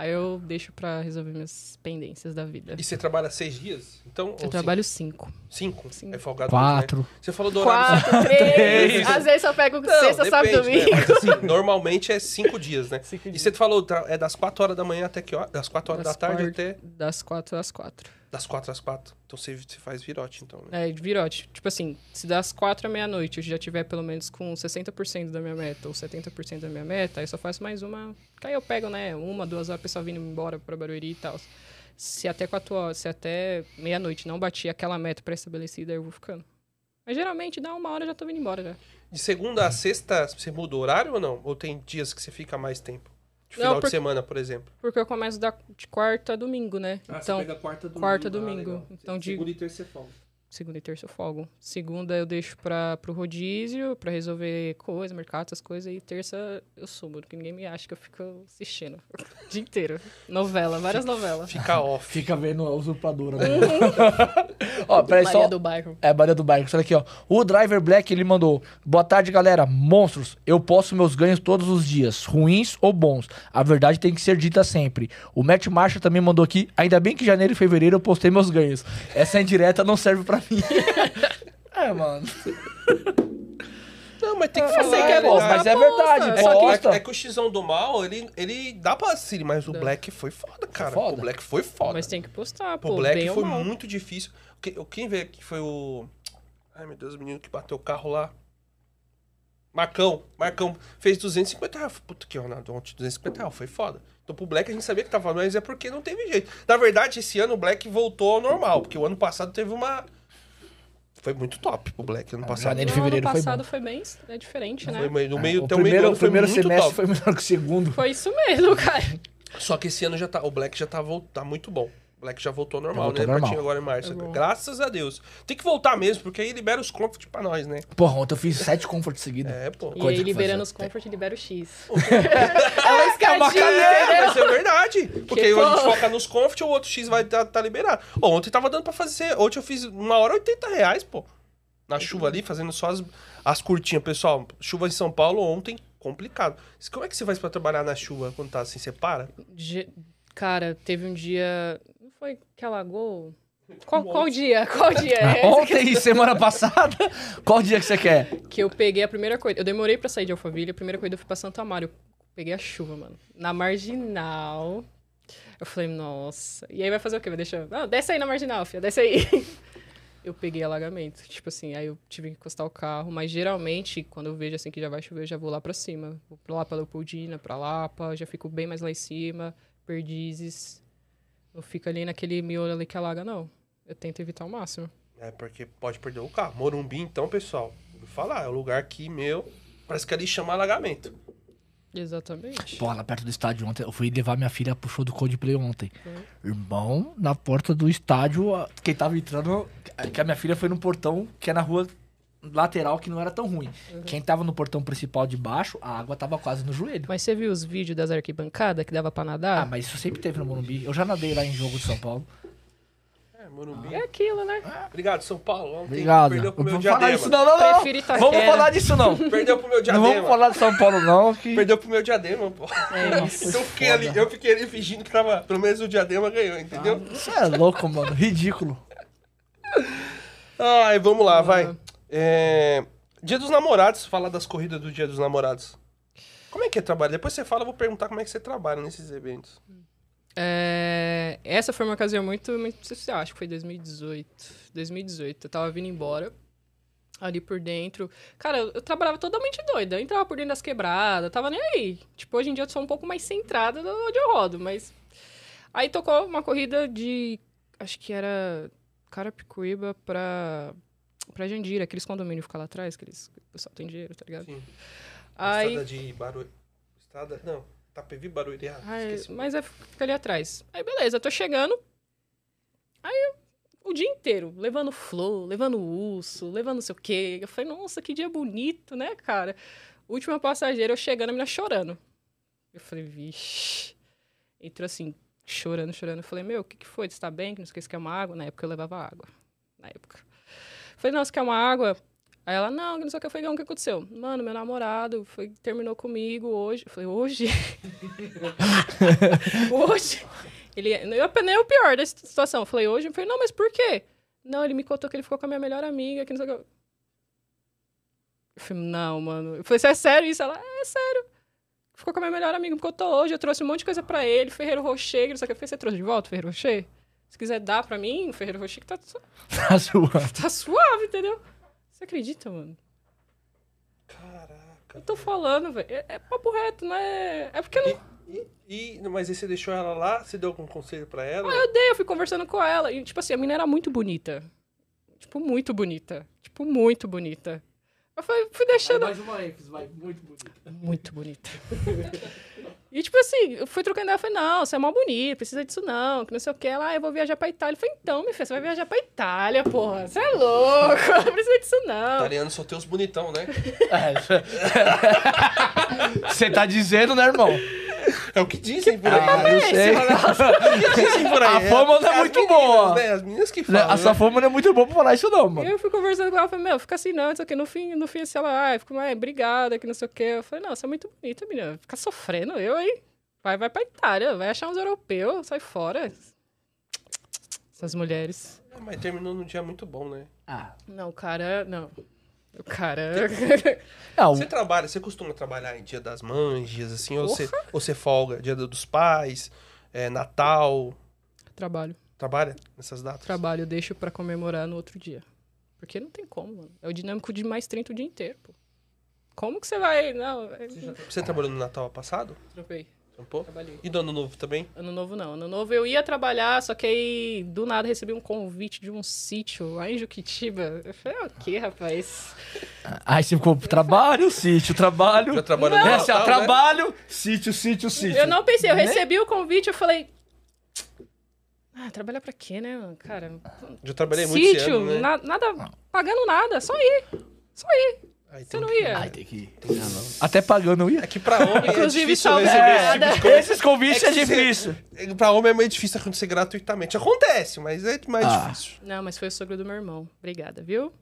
Aí eu deixo pra resolver minhas pendências da vida. E você trabalha seis dias? Então, Eu trabalho cinco. Cinco? cinco? É folgado Quatro. dois, né? Você falou do horário... Quatro, três. Três. Às vezes eu pego Não, sexta, sábado, depende, domingo. né? Mas, assim, normalmente é cinco dias, né? Cinco E dias. você falou, tá, é das quatro horas da manhã até que hora? Das quatro horas Das da tarde quatro- até... Das quatro às quatro. Das quatro às quatro. Então você, você faz virote, então, né? É, de virote. Tipo assim, se das quatro à meia-noite eu já tiver pelo menos com 60% da minha meta ou 70% da minha meta, aí eu só faço mais uma. Aí eu pego, né? Uma, duas horas, o pessoal vindo embora pra Barueri e tal. Se até quatro horas, se até meia-noite não bati aquela meta pré-estabelecida, eu vou ficando. Mas geralmente dá uma hora eu já tô vindo embora já. De segunda a sexta, você muda o horário ou não? Ou tem dias que você fica mais tempo? De Não, final de porque- semana, por exemplo. Porque eu começo da, de quarta a domingo, né? então, quarta domingo. quarta, domingo. Então, de- Segunda e terça é folga. Segunda e terça eu folgo. Segunda eu deixo pra, pro rodízio, pra resolver coisa, mercado, essas coisas. E terça eu sumo, porque ninguém me acha que eu fico assistindo o dia inteiro. Novela, várias novelas. Fica off. Fica vendo a usurpadora. Né? ó, peraí, Maria só... do Bairro. É, Maria do Bairro. Olha aqui, ó. O Driver Black, ele mandou. Boa tarde, galera. Monstros, eu posto meus ganhos todos os dias, ruins ou bons. A verdade tem que ser dita sempre. O Matt Marshall também mandou aqui. Ainda bem que janeiro e fevereiro eu postei meus ganhos. Essa indireta não serve pra mim. é, mano. Não, mas tem que Eu falar. sei que é né? bom, Ah, mas é Aposta. verdade. É, Posta. que, é que o Xão do Mal, ele, ele dá pra Siri, mas o Black foi foda, cara. foda. O Black foi foda. Mas tem que postar, O pô, Black bem ou foi mal. muito difícil. Que- Quem veio aqui foi o. Ai, meu Deus, o menino que bateu o carro lá. Marcão. Marcão fez 250 reais. Puta que Ronaldo, ontem 250 reais. Foi foda. Então pro Black a gente sabia que tava, mas é porque não teve jeito. Na verdade, esse ano o Black voltou ao normal, porque o ano passado teve uma. Foi muito top pro Black ano passado. janeiro No fevereiro ano foi passado foi, bem é diferente, né? Foi meio- no É, meio, o até o meio do primeiro, ano o primeiro foi semestre top. foi melhor que o segundo. Foi isso mesmo, cara. Só que esse ano já tá. O Black já tá, tá muito bom. O Black já voltou ao normal, voltou né? normal. Agora em março. É. Graças a Deus. Tem que voltar mesmo, porque aí libera os comfort pra nós, né? Porra, ontem eu fiz sete comforts seguidos. É, pô. E Coisa aí, liberando os comfort, libera o X. é uma escadinha, É, mas é verdade. Porque Que aí a gente foca nos comfort, o outro X vai estar tá, liberado. Ó, ontem tava dando pra fazer. Ontem eu fiz uma hora 80 reais, pô. Na chuva ali, fazendo só as, as curtinhas. Pessoal, chuva em São Paulo ontem, complicado. Como é que você faz pra trabalhar na chuva quando tá assim? Você para? Ge- Cara, teve um dia. Foi que alagou? Qual, qual dia? Qual dia? É Ontem, semana passada, qual dia que você quer? que eu peguei a primeira coisa. Eu demorei pra sair de Alphaville. A primeira coisa eu fui pra Santa Amaro. Eu peguei a chuva, mano. Na marginal. Eu falei, nossa. E aí vai fazer o quê? Vai deixar. Não, desce aí na marginal, filha, desce aí. eu peguei alagamento. Tipo assim, aí eu tive que encostar o carro. Mas geralmente, quando eu vejo assim que já vai chover, eu já vou lá pra cima. Vou lá pra Leopoldina, pra Lapa. Já fico bem mais lá em cima. Perdizes. Não fica ali naquele miolo ali que alaga, não. Eu tento evitar o máximo. É, porque pode perder o carro. Morumbi, então, pessoal, vou falar, é o lugar que, meu, parece que ali chama alagamento. Exatamente. Pô, lá perto do estádio ontem, eu fui levar minha filha pro show do Coldplay ontem. Irmão, na porta do estádio, quem tava entrando, que a minha filha foi no portão, que é na rua lateral, que não era tão ruim. Quem tava no portão principal de baixo, a água tava quase no joelho. Mas você viu os vídeos das arquibancadas que dava pra Ah, nadar? mas isso sempre teve no Morumbi. Eu já nadei lá em jogo de São Paulo. É, Morumbi. É aquilo, né? Obrigado, São Paulo. Ontem Obrefiro Perdeu pro meu Vamos falar diadema. disso não, não, não. Prefiro Itaquera. Vamos falar disso não. Perdeu pro meu Não diadema. vamos falar de São Paulo não, que... Perdeu pro meu diadema, pô. É isso. Então eu fiquei, ali, eu fiquei ali fingindo que tava. Pelo menos o diadema ganhou, entendeu? Isso é louco, mano. Ridículo. Ai, vamos lá, vai. É, Dia dos namorados, falar das corridas do Dia dos Namorados. Como é que é trabalhar? Depois você fala, eu vou perguntar como é que você trabalha nesses eventos. É, Essa foi uma ocasião muito, muito especial, acho que foi 2018. 2018. Eu tava vindo embora, ali por dentro. Cara, eu, trabalhava totalmente doida. Eu entrava por dentro das quebradas, tava nem aí. Tipo, hoje em dia eu sou um pouco mais centrada onde eu rodo, mas. Aí tocou uma corrida de. Acho que era Carapicuíba pra. Pra Jandira, aqueles condomínios que ficam lá atrás, aqueles. O pessoal tem dinheiro, tá ligado? Sim. Aí. Estrada de Barueri. Estrada. Não, Tapevi Barueri. Ah, Ai, esqueci. mas é, fica ali atrás. Aí, beleza, tô chegando. Aí, o dia inteiro, levando flor, levando urso, levando não sei o quê. Eu falei, nossa, que dia bonito, né, cara? Última passageira, eu chegando, a menina chorando. Eu falei, vixe. Entrou assim, chorando, chorando. Eu falei, meu, o que, que foi? Você tá bem? Que não o que, quer uma água? Na época eu levava água. Na época. Eu falei, não, você quer uma água? Aí ela, não, não sei o que foi, o que aconteceu? Mano, meu namorado foi, terminou comigo hoje. Eu falei, hoje? hoje? Ele, eu nem o pior da situação. Eu falei, hoje? Eu falei, não, mas por quê? Não, ele me contou que ele ficou com a minha melhor amiga, que não sei o que. Eu falei, não, mano. Eu falei, você é sério isso? Ela, é sério. Ficou com a minha melhor amiga, me contou hoje, eu trouxe um monte de coisa pra ele, Ferreiro Rocher, que não sei o que. Eu falei, você trouxe de volta Ferreiro Rocher? Se quiser dar pra mim, o Ferreiro Rocher que tá, Tá suave. tá suave, entendeu? Você acredita, mano? Caraca. Eu tô falando, velho. É, é papo reto, não é. É porque não. E, e, mas aí você deixou ela lá? Você deu algum conselho pra ela? Ah, eu dei, eu fui conversando com ela. E, tipo assim, a menina era muito bonita. Tipo, muito bonita. Tipo, muito bonita. Eu fui, fui deixando. Mais uma ênfase, vai. Muito bonito. Muito bonita. e, tipo assim, eu fui trocando ideia. Eu falei, não, você é mó bonita, precisa disso não, que não sei o que. Ela, ah, eu vou viajar pra Itália. Eu falei, então, minha filha, você vai viajar pra Itália, porra. Você é louco, não precisa disso não. Italiano só tem os bonitão, né? Você tá dizendo, né, irmão? É o que dizem por aí. Ah, né? não sei. É o que dizem por aí. A fama não é as muito meninas, boa. Né? As meninas que Né, falam. A sua né? fama não é muito boa pra falar isso, não, mano. eu fui conversando com ela, falei, meu, fica assim não, não sei o que. No fim, no fim, assim, ela, ah, fico mais obrigada, que não sei o que. Eu falei, não, você é muito bonita, menina. Fica sofrendo, eu, hein? Vai, vai pra Itália, vai achar uns europeus, sai fora. Essas mulheres. É, Mas terminou num dia muito bom, né? Ah, Não, cara, não. O cara. não, Você trabalha, você costuma trabalhar em dia das mães, dias assim, ou você, ou você folga, dia dos pais, é, Natal, Trabalho. trabalha nessas datas? Trabalho, eu deixo pra comemorar no outro dia. Porque não tem como, mano. É o dinâmico de mais 30 o dia inteiro, pô. Como que você vai. Não, é... Você trabalhou no Natal passado? Trampei, Trampou? trabalhei. E do ano novo também? Ano novo não. Ano novo eu ia trabalhar, só que aí do nada recebi um convite de um sítio lá em Juquitiba. Eu falei, "Ah, o que, rapaz? Aí você ficou trabalho, sítio, trabalho. No É assim, ó, Natal, né? trabalho, sítio, sítio, sítio. Eu não pensei, eu recebi o convite, eu falei. Ah, trabalhar pra quê, né, cara? Já trabalhei muito esse Sítio, né? na- nada, pagando nada, só ir. Só ir. Aí Você não que- ia. Ai, tem que ir. Tem que. Até pagando eu ia. É que pra homem Inclusive, é difícil esse tipo de coisa. Esses convites É é, que você- difícil. É, Pra homem é meio difícil acontecer gratuitamente. Acontece, mas é mais Ah. difícil. Não, mas foi o sogro do meu irmão. Obrigada, viu?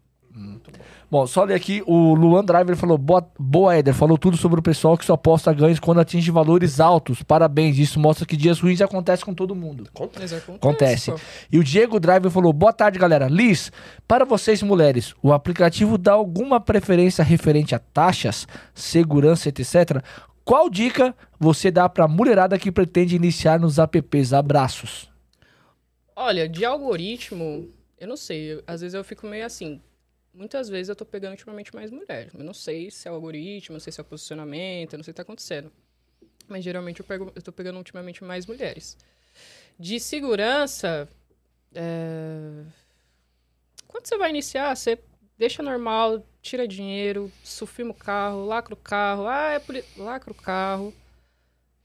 Bom, só ler aqui, o Luan Driver falou, boa, boa Éder, falou tudo sobre o pessoal que só aposta ganhos quando atinge valores altos. Parabéns, isso mostra que dias ruins acontecem com todo mundo. Acontece. Acontece. pô. E o Diego Driver falou: Boa tarde, galera. Liz, para vocês mulheres, o aplicativo dá alguma preferência referente a taxas, segurança, etc. Qual dica você dá pra mulherada que pretende iniciar nos apps? Abraços. Olha, de algoritmo, eu não sei. Às vezes eu fico meio assim. Muitas vezes eu tô pegando ultimamente mais mulheres. Eu não sei se é o algoritmo, não sei se é o posicionamento, eu não sei o que tá acontecendo. Mas geralmente eu, pego, eu tô pegando ultimamente mais mulheres. De segurança, é... quando você vai iniciar, você deixa normal, tira dinheiro, sufima o carro, lacra o carro, ah, é poli... lacra o carro,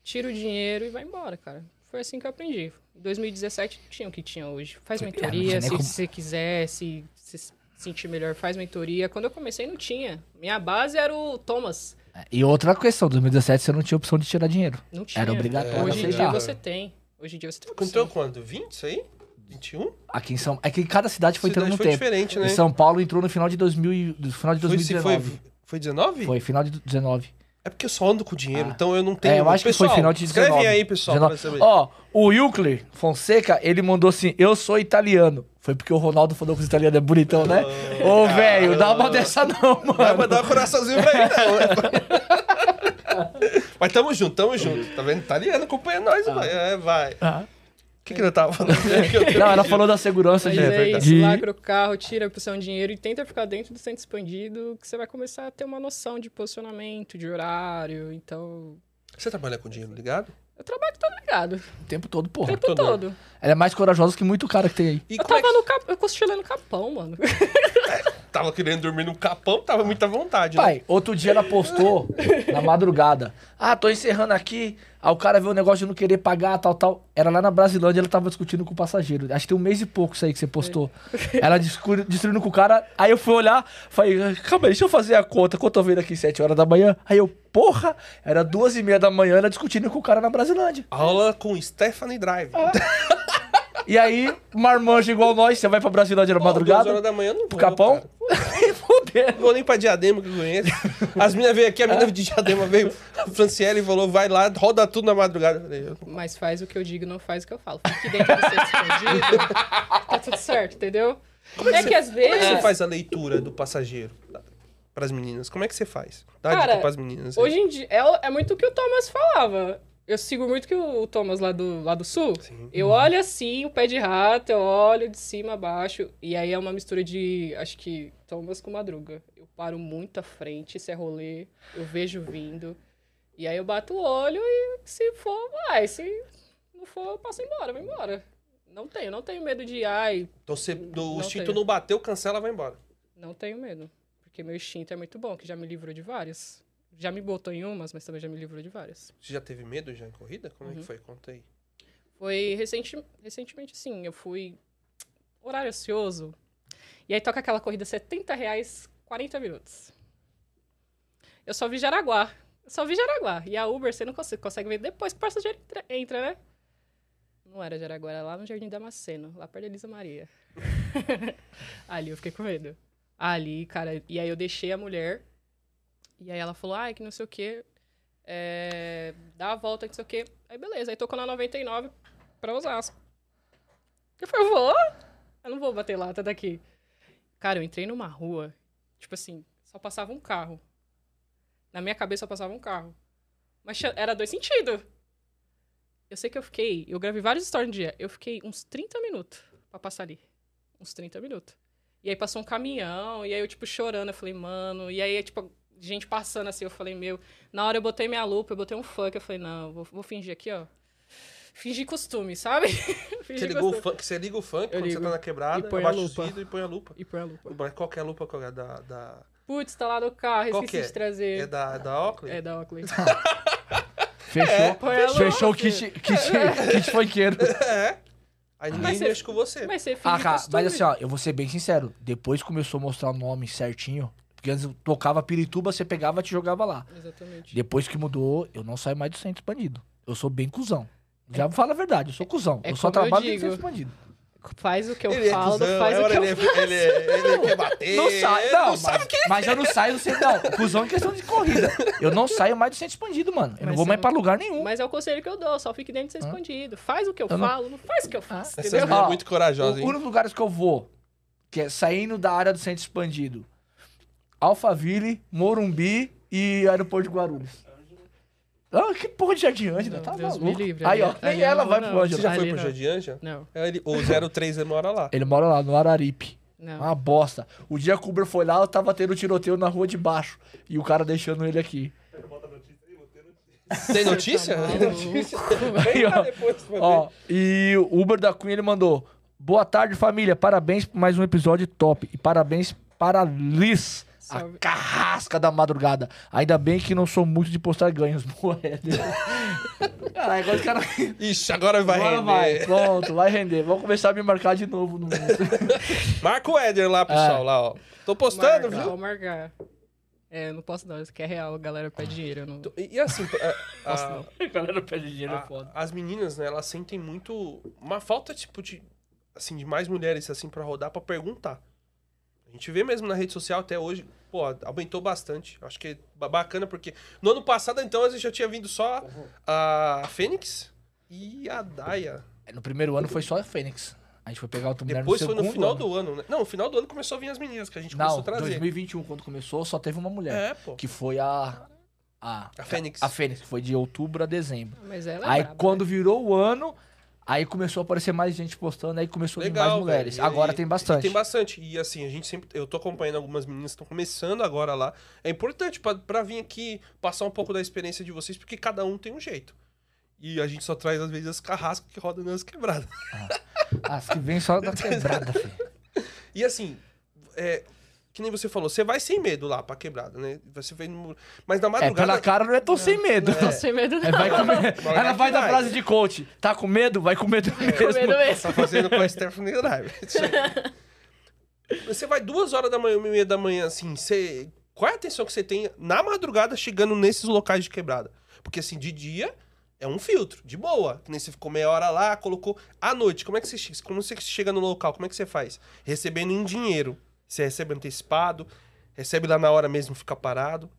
tira o dinheiro e vai embora, cara. Foi assim que eu aprendi. Em 2017 tinha o que tinha hoje. Faz É, mentoria, nem se como- você quiser, se, se sentir melhor, faz mentoria. Quando eu comecei não tinha. Minha base era o Thomas. E outra questão: 2017 você não tinha opção de tirar dinheiro. Não tinha. Era obrigatório Hoje em dia você tem. Hoje em dia você tem Entrou opção. quando? 20 isso aí? 21? Aqui em São É que cada cidade foi entrando no foi tempo. diferente, né? Em São Paulo entrou no final de, 2000, e- no final de Foi, se 2019. foi, foi 19? Foi, final de 19. É porque eu só ando com dinheiro, Ah. então eu não tenho... É, eu acho que foi Pessoal, final de 19. Escreve aí, pessoal, 19. pra saber. Ó, o Wilkler Fonseca, ele mandou assim: Eu sou italiano. Foi porque o Ronaldo falou que os italianos é bonitão, né? Ô, velho, dá uma dessa não, Ah. Vai mano. mandar um coraçãozinho pra ele, não. né? Mas tamo junto, tamo junto. Tá vendo? Italiano acompanha nós, vai. É, vai. Ah. O que, que eu tava falando? É Não, ela falou da segurança Mas de. é isso, de- lacra o carro, tira o seu dinheiro e tenta ficar dentro do centro expandido, que você vai começar a ter uma noção de posicionamento, de horário. Então, Você trabalha com dinheiro ligado? eu trabalho todo ligado, O tempo todo, o porra. tempo todo. todo. Ela é mais corajosa que muito cara que tem aí. E Eu é tava que- no cap... eu cochilei no capão, mano. Tava querendo dormir no capão, tava muita vontade, né? Pai, outro dia ela postou na madrugada. Ah, tô encerrando aqui. Aí o cara viu o negócio de não querer pagar, tal, tal. Era lá na Brasilândia, ela tava discutindo com o passageiro. Acho que tem um mês e pouco isso aí que você postou. Ela discu- destruindo com o cara. Aí eu fui olhar, falei, calma aí, deixa eu fazer a conta. Quanto eu vendo aqui, 7 horas da manhã? Aí eu, porra, era duas e meia da manhã, ela discutindo com o cara na Brasilândia. Aula com Stephanie Drive. E aí, marmanjo igual nós, você vai pra Brasilândia na Pô, madrugada? horas da manhã não vou, Pro Capão? inteiro. Vou nem pra Diadema que eu conheço. As meninas veio aqui, a menina de Diadema veio, a Franciele falou, vai lá, roda tudo na madrugada. Eu falei, eu- Mas faz o que eu digo, não faz o que eu falo. Fique dentro do seu escondido. tá tudo certo, entendeu? é que às Como é que vezes. você faz a leitura do passageiro pras meninas? Como é que você faz? Dá Cara, dica pras meninas. aí. Hoje em dia, é, é muito o que o Thomas falava. Eu sigo muito que o, Thomas lá do, lá do sul. Sim. Eu olho assim, o pé de rato, eu olho de cima a baixo. E aí é uma mistura de, acho que, Thomas com Madruga. Eu paro muito à frente, se é rolê, eu vejo vindo. E aí eu bato o olho e se for, vai. Se não for, eu passo embora, vai embora. Não tenho, não tenho medo de, ai, Então do, o Não instinto tenho. não bateu, cancela, vai embora. não tenho medo. Porque meu instinto é muito bom, que já me livrou de várias. Já me botou em umas, mas também já me livrou de várias. Você já teve medo já em corrida? Como Uhum. é que foi? Conta aí. Foi recenti, recentemente, sim. Eu fui horário ocioso. E aí toca aquela corrida 70 reais, 40 minutos. Eu só vi Jaraguá. Eu só vi Jaraguá. E a Uber você não consegue, consegue ver depois que o passageiro entra, entra, né? Não era Jaraguá, era lá no Jardim Damasceno, lá perto da Elisa Maria. Ali eu fiquei com medo. Ali, cara, e aí eu deixei a mulher. E aí ela falou, ai, que não sei o quê. É, dá a volta, não sei o quê. Aí beleza, aí tocou na 99 pra Osasco. Eu falei, eu vou? Eu não vou bater lata daqui. Cara, eu entrei numa rua, tipo assim, só passava um carro. Na minha cabeça só passava um carro. Mas era dois sentidos. Eu sei que eu fiquei, eu gravei vários stories no dia. Eu fiquei uns 30 minutos pra passar ali. Uns 30 minutos. E aí passou um caminhão, e aí eu, tipo, chorando. Eu falei, mano. E aí, tipo, gente passando assim. Eu falei, meu. Na hora eu botei minha lupa, eu botei um funk. Eu falei, não, vou, vou fingir aqui, ó. Fingir costume, sabe? Você, ligou o costume. funk, você liga o funk Eu quando você ligo. tá na quebrada, E põe a abaixa os lupa. vidros e põe a lupa. E põe a lupa. Mas qual que é a lupa qual é da, da... Putz, tá lá no carro, Qual esqueci que é? de trazer. É da, da Oakley? É da Oakley. Fechou. Põe a lupa. Fechou o kit, kit, kit funkeiro. É. Aí ninguém Mas você- mexe com você. Mas você finge Ah, cara, costume. mas assim, ó, eu vou ser bem sincero. Depois começou a mostrar o nome certinho. Porque antes eu tocava Pirituba, você pegava e te jogava lá. Exatamente. Depois que mudou, eu não saio mais do centro expandido. Eu sou bem cuzão. Já fala a verdade, eu sou cuzão. é eu só eu trabalho no digo. centro expandido. Faz o que eu Ele é falo, cuzão, não faz é o hora que eu ele, faço. ele, ele quer bater. Não sai, ele não, não mas, sabe o que mas eu não saio do centro. Não, cuzão em questão de corrida. Eu não saio mais do centro expandido, mano. Eu não Mas vou você mais não- pra lugar nenhum. Mas é o conselho que eu dou, só fique dentro de ser escondido. Faz o que eu, Eu não- falo, não faz o que eu faço, Essa entendeu? menina é muito corajosa, O hein? único lugares que eu vou, que é saindo da área do centro expandido, Alphaville, Morumbi e aeroporto de Guarulhos. Ah, que porra de Jardim Ângela, Não, tá Deus maluco. livre, Aí, ó, ali- nem eu ela não vai vou, pro não. Você Ângela. já foi Ali pro não. Jardim Anja? Não, É, ele- O 03 ele mora lá. Ele mora lá, no Araripe. não. Uma bosta. O dia que o Uber foi lá, eu tava tendo tiroteio na rua de baixo. E o cara deixando ele aqui. Tem notícia? Tá Tem notícia? Vem ó. depois e o Uber da Queen ele mandou: Boa tarde, família. Parabéns por mais um episódio top. E parabéns para Liz, a carrasca da madrugada. Ainda bem que não sou muito de postar ganhos. Caralho, agora os caras. Ixi, agora vai Agora render. vai, pronto, vai render. Vamos começar a me marcar de novo no. Marca o Éder lá, pessoal, É. lá, ó. Tô postando, Marca, viu? Vou marcar. É, eu não posso não, isso aqui é real, a galera pede dinheiro. Não... E, e assim, a- Posso não. A galera pede dinheiro, é a- as meninas, né, elas sentem muito uma falta tipo de assim de mais mulheres assim para rodar pra perguntar. A gente vê mesmo na rede social até hoje, pô, aumentou bastante. Acho que é ba- bacana porque no ano passado então a gente já tinha vindo só a Fênix e a Daya. No primeiro ano foi só a Fênix. A gente foi pegar outra mulher Depois no foi no final ano. do ano, né? Não, no final do ano começou a vir as meninas que a gente começou Não, a trazer. 2021, quando começou, só teve uma mulher. É, pô. Que foi a. A, A Fênix. A Fênix, que foi de outubro a dezembro. Mas ela é aí braba, quando né? virou o ano, aí começou a aparecer mais gente postando, aí começou a vir mais mulheres. velho. Agora e- tem bastante. Tem bastante. E assim, a gente sempre. Eu tô acompanhando algumas meninas que estão começando agora lá. É importante pra, pra vir aqui passar um pouco da experiência de vocês, porque cada um tem um jeito. E a gente só traz, às vezes, as carrascas que rodam nas quebradas. As que vem só da quebrada, filho. E assim, é, que nem você falou, você vai sem medo lá pra quebrada, né? Você vem no... Mas na É, madrugada. pela cara não é tão sem medo. Tô sem medo não. É, vai com Ela que da vai. frase de coach. Tá com medo? Vai com medo mesmo. Com medo mesmo. Tá fazendo com a Stephanie Drive. Você vai duas horas da manhã, uma e meia da manhã, assim, você... Qual é a atenção que você tem na madrugada chegando nesses locais de quebrada? Porque, assim, de dia é um filtro, de boa. Que nem você ficou meia hora lá, colocou... À noite, como é que você, como você chega no local? Como é que você faz? Recebendo em dinheiro. Você recebe antecipado. Recebe lá na hora mesmo, fica parado.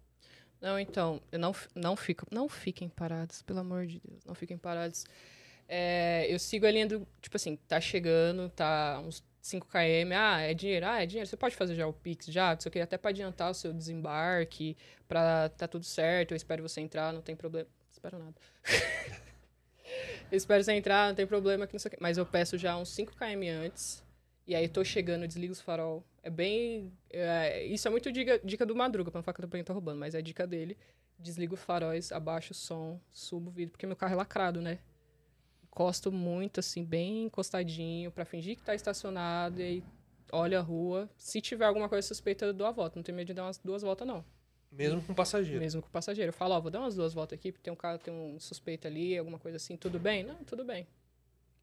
Não, então, eu não, não, fico, não fiquem parados, pelo amor de Deus, não fiquem parados. É, eu sigo a linha do, tipo assim, tá chegando, tá uns 5 km, ah, é dinheiro, ah, é dinheiro, você pode fazer já o Pix, já, isso aqui até pra adiantar o seu desembarque, pra tá tudo certo, eu espero você entrar, não tem problema, espero nada. eu espero você entrar, não tem problema, que não sei o quê. mas eu peço já uns 5 km antes, e aí tô chegando, desligo os farol, é bem, é, isso é muito dica, dica do Madruga, pra não falar que eu também tô roubando, mas é dica dele, desligo os faróis, abaixo o som, subo o vidro, porque meu carro é lacrado, né? Encosto muito, assim, bem encostadinho, pra fingir que tá estacionado, e aí olho a rua. Se tiver alguma coisa suspeita, eu dou a volta. Não tenho medo de dar umas duas voltas, não. Mesmo com passageiro. Mesmo com o passageiro. Eu falo, ó, vou dar umas duas voltas aqui, porque tem um cara, tem um suspeito ali, alguma coisa assim, tudo bem? Não, tudo bem.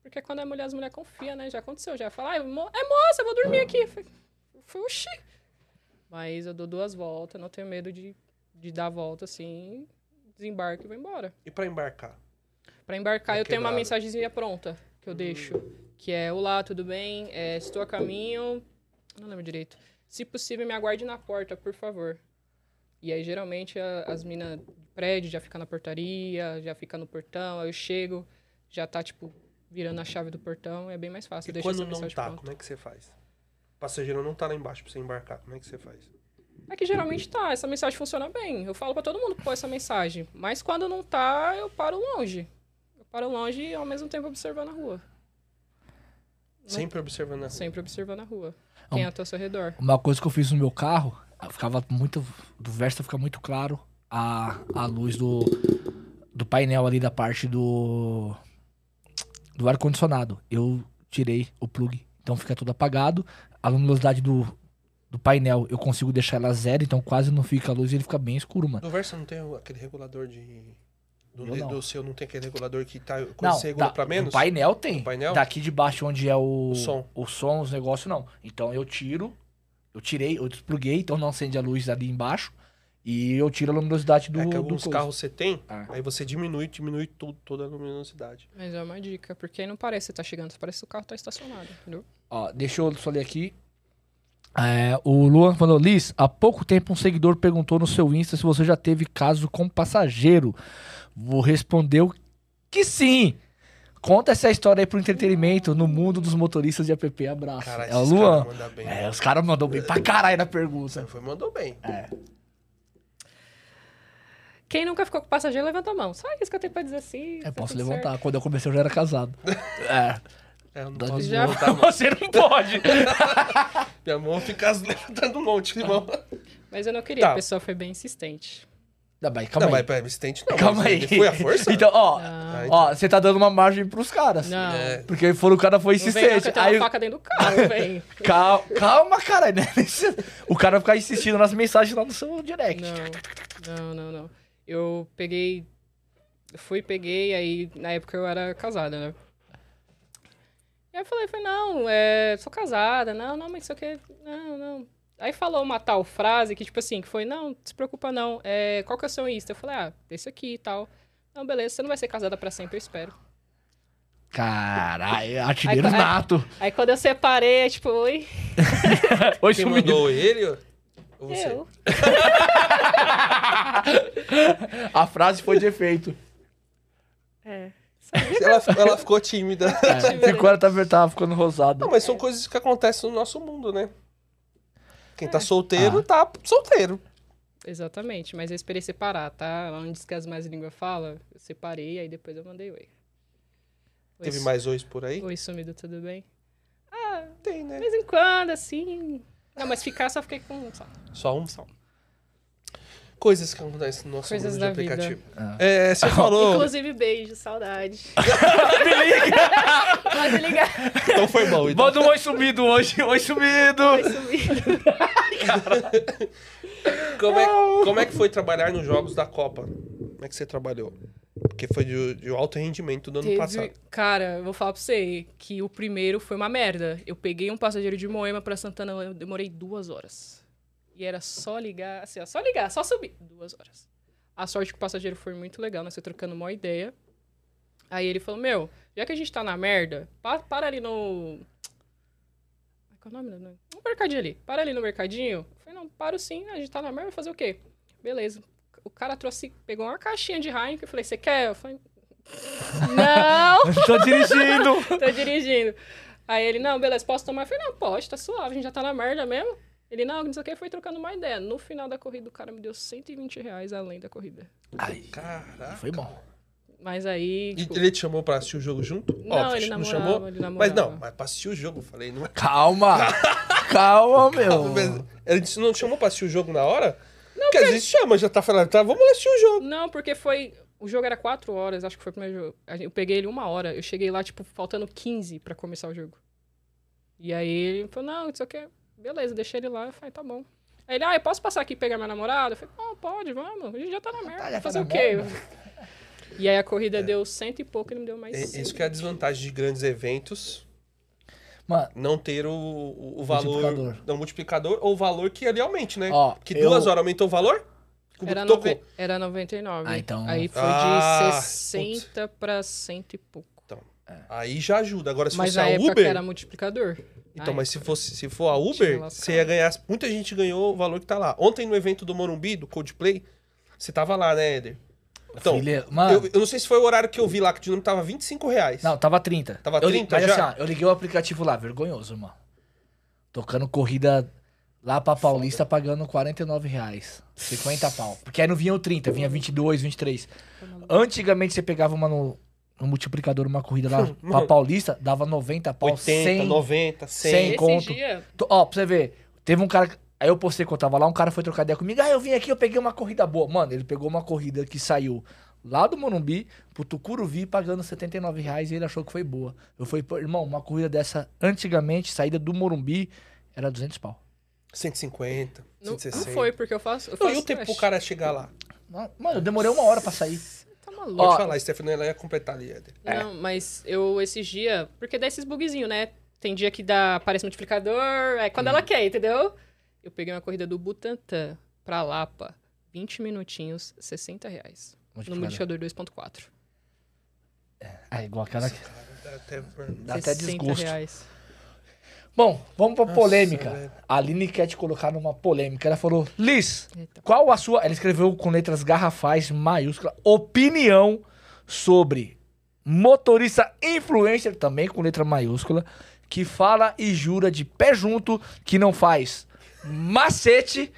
Porque quando é mulher, as mulheres confiam, né? Já aconteceu, já fala, ah, é moça, eu vou dormir aqui. Oxi. Mas eu dou duas voltas, não tenho medo de, de dar a volta assim, desembarco e vou embora. E pra embarcar? Pra embarcar, Tá eu tenho uma quebrado. mensagenzinha pronta que eu deixo. Que é, olá, tudo bem? É, estou a caminho... Não lembro direito. Se possível, me aguarde na porta, por favor. E aí, geralmente, a- as minas de prédio já ficam na portaria, já fica no portão. Aí eu chego, já tá, tipo, virando a chave do portão. É bem mais fácil. E Deixa quando não tá, pronta. como é que você faz? O passageiro não tá lá embaixo pra você embarcar. Como é que você faz? É que geralmente tá, essa mensagem funciona bem. Eu falo pra todo mundo pôr essa mensagem. Mas quando não tá, eu paro longe. Eu paro longe e ao mesmo tempo observando a rua. Sempre observando a rua. Sempre observando a rua. Quem é ao seu redor. Uma coisa que eu fiz no meu carro, ficava muito. Do Versa fica muito claro a, a luz do, do painel ali da parte do. do ar-condicionado. Eu tirei o plug, então fica tudo apagado. A luminosidade do, do painel eu consigo deixar ela zero, então quase não fica a luz e ele fica bem escuro, mano. No Versa não tem aquele regulador de. Do, não. do seu não tem aquele regulador que tá. Quando Não, você regula da- pra menos? O painel tem. O painel? Daqui de baixo, onde é o, O som. o som, os negócios, não. Então eu tiro, eu tirei, eu despluguei, então não acende a luz ali embaixo. E eu tiro a luminosidade do, é que alguns carros você tem, Ah. aí você diminui, diminui tudo, toda a luminosidade. Mas é uma dica, porque aí não parece que você tá chegando, parece que o carro tá estacionado, entendeu? Ó, deixa eu só ler aqui. É, o Luan falou, Liz, há pouco tempo um seguidor perguntou no seu Insta se você já teve caso com passageiro. Vou respondeu que sim. Conta essa história aí pro entretenimento no mundo dos motoristas de app. Abraço. Cara, é o Luan. mandam bem. É, os caras mandou bem pra caralho na pergunta. Foi, mandou bem. É. Quem nunca ficou com passageiro, levanta a mão. Só isso que eu tenho pra dizer assim. Eu tá posso levantar. certo. Quando eu comecei, eu já era casado. É. É, eu não posso Já- levantar. Você não pode. Minha mão fica levantando um monte de mão. Mas eu não queria, Tá. a pessoa foi bem insistente. Não, mas calma não, aí. mas pra assistente não. Calma mas aí. ele Foi a força? Então, ó, Não. Ah, ó, você tá dando uma margem pros caras. Não. É. Porque foram o cara foi Não vem não, que insistente. eu tenho Aí, uma faca dentro do carro, vem. calma, calma, cara. né? O cara vai ficar insistindo nas mensagens lá no seu direct. Não, não, não, não. Eu peguei. eu Fui, peguei, aí na época eu era casada, né? E aí eu falei, falei, não, é, sou casada, não, não, mas isso aqui, não, não. Aí falou uma tal frase que, tipo assim, que foi, não, se preocupa não, é, qual que é o seu Insta? Eu falei, ah, esse aqui e tal. Não, beleza, você não vai ser casada pra sempre, eu espero. Caralho, artilheiro Aí- aí- nato. Aí quando eu separei, é tipo, oi, Oi, Quem mandou ele ou você? eu. A frase foi de efeito. É. Ela, ela ficou tímida. É, ficou, ela tava, tava ficando rosado. Não, mas são coisas que acontecem no nosso mundo, né? Quem É. tá solteiro, Ah. tá solteiro. Exatamente, mas eu esperei separar, tá? Onde que as mais línguas falam, eu separei, aí depois eu mandei oi. Oi, Teve su- mais hoje por aí? Oi, sumido, tudo bem? Tem, De né? vez em quando, assim. Não, mas ficar só fiquei com. Só. Só um? Só. Coisas que acontecem no nosso Coisas mundo de da vida. aplicativo. Ah. É, você falou. Inclusive, beijo, saudade. Pode ligar. Então foi bom. Então. Manda um oi sumido hoje. Oi sumido. Oi, sumido. Como é, como é que foi trabalhar nos jogos da Copa? Como é que você trabalhou? Porque foi de, de alto rendimento do ano Teve- passado. Cara, eu vou falar pra você que o primeiro foi uma merda. Eu peguei um passageiro de Moema pra Santana, eu demorei duas horas. E era só ligar, assim, ó, só ligar, só subir. Duas horas. A sorte que o passageiro foi muito legal, nós foi trocando uma ideia. Aí ele falou, meu, já que a gente tá na merda, pa- para ali no... qual é o nome? Não, Um mercadinho ali. Para ali no mercadinho. Eu falei, não, paro sim, a gente tá na merda, vai fazer o quê? Beleza. O cara trouxe, pegou uma caixinha de Heineken, eu falei, você quer? Eu falei, não, Tô dirigindo. tô dirigindo. Aí ele, não, beleza, posso tomar? Eu falei, não, pode, tá suave, a gente já tá na merda mesmo. Ele, não, não sei o que, foi trocando uma ideia. No final da corrida, o cara me deu 120 reais além da corrida. Ai, Caraca. foi bom. Mas aí, tipo, ele te chamou pra assistir o jogo junto? Não, Óbvio, ele não namorava, chamou. ele Mas namorava. não, mas pra assistir o jogo, eu falei, não é. Calma. Calma, meu. Ele disse, não te chamou pra assistir o jogo na hora? Não, Porque às vezes chama, já tá falando, tá, vamos assistir o jogo. Não, porque foi. O jogo era 4 horas, acho que foi o primeiro jogo. Eu peguei ele uma hora. Eu cheguei lá, tipo, faltando 15 pra começar o jogo. E aí ele falou, não, não sei o que. Beleza, deixei ele lá. Eu falei, tá bom. Aí ele, ah, eu posso passar aqui e pegar minha namorada? Eu falei, não, pode, vamos. A gente já tá na merda. já tá fazer na o quê? merda. E aí a corrida deu cento e pouco, ele me deu mais É, cem. isso que é a desvantagem de grandes eventos, Mano, não ter o, o, o valor. Multiplicador. Não, multiplicador, ou o valor que ali aumente, né? Ó, que eu- duas horas aumentou o valor? Era, nove... era 99. Ah, então- Aí foi Ah, de 60 pra cento e pouco. Aí já ajuda. Agora, se Mas fosse a época Uber. era multiplicador. Então, Ai, mas se fosse se for a Uber, você ia ganhar. Muita gente ganhou o valor que tá lá. Ontem no evento do Morumbi, do Coldplay, você tava lá, né, Éder? Então, filha, mano. eu, eu não sei se foi o horário que eu vi lá, que o dinâmico tava 25 reais. Não, tava 30. Tava eu, li- 30 mas já? assim, ó, eu liguei o aplicativo lá, vergonhoso, mano. Tocando corrida lá pra Paulista, pagando 49 reais. 50 pau. Porque aí não vinha o 30, vinha 22, 23. Antigamente você pegava uma no, no multiplicador, uma corrida lá pra. Paulista, dava 90 pau, 80, 100. 90, 100. 100. Esse conto. dia, Ó, pra você ver, teve um cara. Aí eu postei que eu tava lá, um cara foi trocar ideia comigo. Ah, eu vim aqui, eu peguei uma corrida boa. Mano, ele pegou uma corrida que saiu lá do Morumbi pro Tucuruvi pagando 79 reais e ele achou que foi boa. Eu falei, pô, irmão, uma corrida dessa, antigamente, saída do Morumbi, era 200 pau. 150, não, não 160. foi, porque eu faço. Eu Não, faço e o tempo pro cara chegar lá? Mano, eu demorei uma hora pra sair. Maluco. Pode Ó, falar, Stephanie, ela ia completar ali, Éder. Não, mas eu esses dias. Porque dá esses bugzinhos, né? Tem dia que dá, aparece multiplicador, é quando ela quer, entendeu? Eu peguei uma corrida do Butantã pra Lapa, 20 minutinhos, 60 reais. No Multiplicador. multiplicador 2.4. É igual aquela. Dá até- Dá até 60 desgosto. reais. Bom, vamos pra polêmica. velho. A Aline quer te colocar numa polêmica. Ela falou: Liz, Eita. qual a sua. Ela escreveu com letras garrafais, maiúscula, opinião sobre motorista influencer, também com letra maiúscula, que fala e jura de pé junto que não faz macete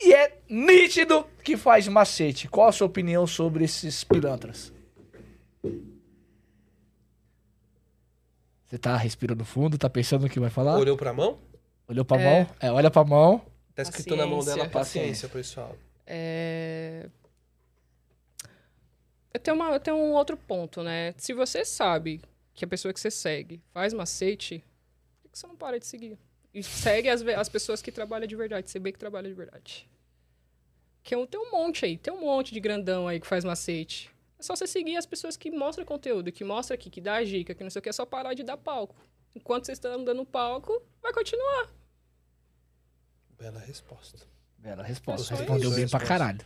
e é nítido que faz macete. Qual a sua opinião sobre esses pilantras? Você tá respirando fundo, tá pensando no que vai falar? Olhou pra mão? Olhou pra É. mão? É, olha pra mão. Tá escrito na mão dela Paciência. paciência, pessoal. É... Eu, tenho uma, eu tenho um outro ponto, né? Se você sabe que a pessoa que você segue faz macete, por que você não para de seguir? E segue as, as pessoas que trabalham de verdade, você vê que trabalha de verdade. Que é tem um monte aí, tem um monte de grandão aí que faz macete. É só você seguir as pessoas que mostram conteúdo, que mostra aqui, que dá a dica, que não sei o que, é só parar de dar palco. Enquanto vocês estão dando palco, vai continuar. Bela resposta. Bela resposta. É só Respondeu isso. bem pra caralho.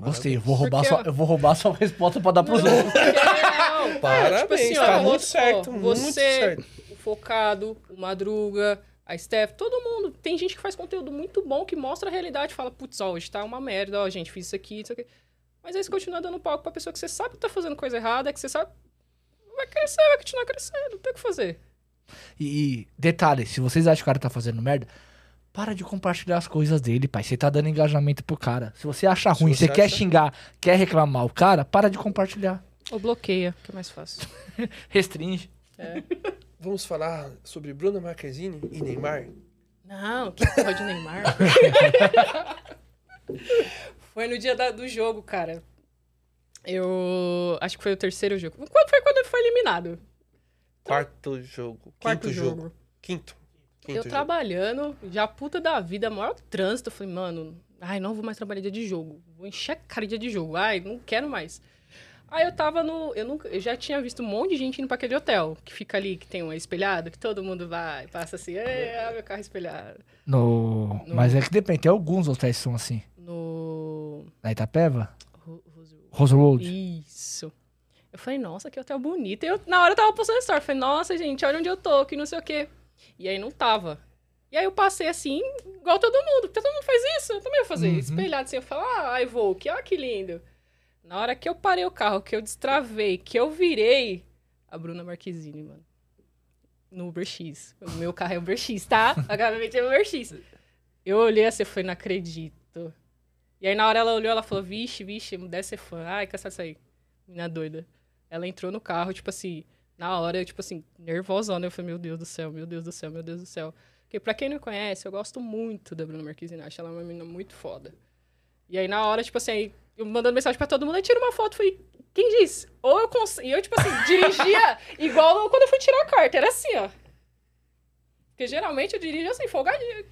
Gostei. Eu vou roubar, Porque- sua, eu vou roubar sua resposta pra dar pros outros. Não, Parabéns, tipo assim, tá ó, muito você- certo, muito você, certo. o Focado, o Madruga, a Steph, todo mundo. Tem gente que faz conteúdo muito bom, que mostra a realidade, fala, putz, ó, hoje tá uma merda, ó, gente, fiz isso aqui, isso aqui. Mas aí você continua dando palco pra pessoa que você sabe que tá fazendo coisa errada, que você sabe. Vai crescer, vai continuar crescendo, não tem o que fazer. E, e, detalhe, se vocês acham que o cara tá fazendo merda, para de compartilhar as coisas dele, pai. Você tá dando engajamento pro cara. Se você acha Se ruim, você você quer acha- xingar, quer reclamar o cara, para de compartilhar. Ou bloqueia, que é mais fácil. Restringe. Vamos falar sobre Bruna Marquezine e Neymar? Não, que porra de Neymar. foi no dia da- do jogo, cara. Eu acho que foi o terceiro jogo. Quando foi quando ele foi eliminado? Quarto jogo. Quarto Quinto jogo. jogo. Quinto. Quinto eu jogo. trabalhando, já puta da vida, maior trânsito. Eu falei, mano, ai, não vou mais trabalhar dia de jogo. Vou encher a cara de dia de jogo. Ai, não quero mais. Aí eu tava no. Eu, nunca, eu já tinha visto um monte de gente indo pra aquele hotel, que fica ali, que tem um espelhado, que todo mundo vai, passa assim, é, meu carro espelhado. No... No- Mas é que depende, tem alguns hotéis que são assim. No. Na Itapeva, Ro- Rose- Rose Road. Isso. Eu falei, nossa, que hotel bonito. E eu, na hora eu tava postando story. Eu falei, nossa, gente, olha onde eu tô, que não sei o quê. E aí não tava. E aí eu passei assim, igual todo mundo. porque Todo mundo faz isso, eu também vou fazer. Uhum. Espelhado assim, eu falo, ah, Evoque, olha que lindo. Na hora que eu parei o carro, que eu destravei, que eu virei, a Bruna Marquezine, mano. No Uber X. O meu carro é Uber X, tá? A gaveta é Uber X. Eu olhei assim, eu falei, não acredito. E aí na hora ela olhou, ela falou, vixe, vixe, deve ser fã. Ai, cansado disso aí. Menina doida. Ela entrou no carro, tipo assim, na hora, eu, tipo assim, nervosona. Eu falei, meu Deus do céu, meu Deus do céu, meu Deus do céu. Porque pra quem não conhece, eu gosto muito da Bruna Marquezine. Acho ela uma menina muito foda. E aí na hora, tipo assim, aí, eu mandando mensagem pra todo mundo, aí tira uma foto, falei, quem disse? Ou eu consigo. E eu, tipo assim, dirigia igual quando eu fui tirar a carta. Era assim, ó. Porque geralmente eu dirijo assim, folgadinha.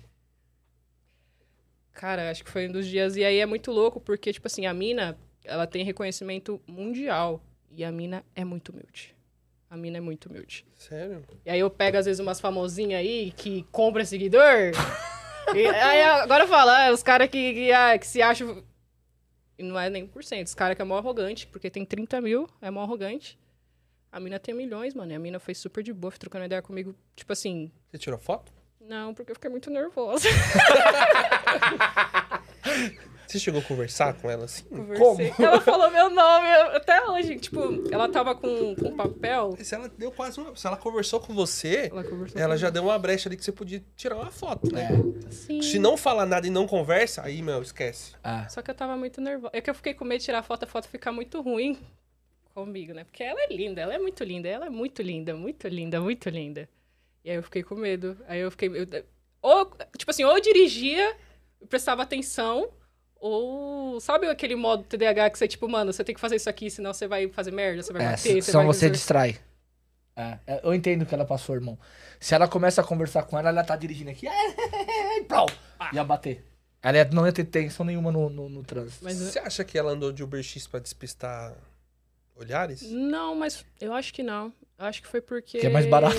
Cara, acho que foi um dos dias. E aí é muito louco, porque, tipo assim, a mina, ela tem reconhecimento mundial. E a mina é muito humilde. A mina é muito humilde. Sério? E aí eu pego, às vezes, umas famosinhas aí que compra seguidor. e aí agora fala, ah, os caras que, que, ah, que se acham. E não é nem 1%. Os caras que é mó arrogante, porque tem 30 mil, é mó arrogante. A mina tem milhões, mano. E a mina foi super de boa, trocando ideia comigo. Tipo assim, Você tirou foto? Não, porque eu fiquei muito nervosa. Você chegou a conversar com ela assim? Conversei. Ela falou meu nome até hoje. Tipo, ela tava com, com papel. Se ela deu quase uma. Se ela conversou com você, Ela ela comigo. já deu uma brecha ali que você podia tirar uma foto, né? Sim. Se não fala nada e não conversa, aí, meu, esquece. Ah. Só que eu tava muito nervosa. É que eu fiquei com medo de tirar a foto, a foto ficar muito ruim comigo, né? Porque ela é linda, ela é muito linda, ela é muito linda, muito linda, muito linda. E aí eu fiquei com medo. Aí eu fiquei. eu- ou, tipo assim, ou eu dirigia, eu prestava atenção, ou. Sabe aquele modo TDAH que você, tipo, mano, você tem que fazer isso aqui, senão você vai fazer merda, você vai É, bater, senão vai. você distrai. É, é, eu entendo o que ela passou, irmão. Se ela começa a conversar com ela, ela tá dirigindo aqui. e plau, Ia bater. Ela ia- não ia ter tensão nenhuma no, no, no trânsito. Mas Você acha que ela andou de Uber X pra despistar olhares? Não, mas eu acho que não. Acho que foi porque. Que é mais barato.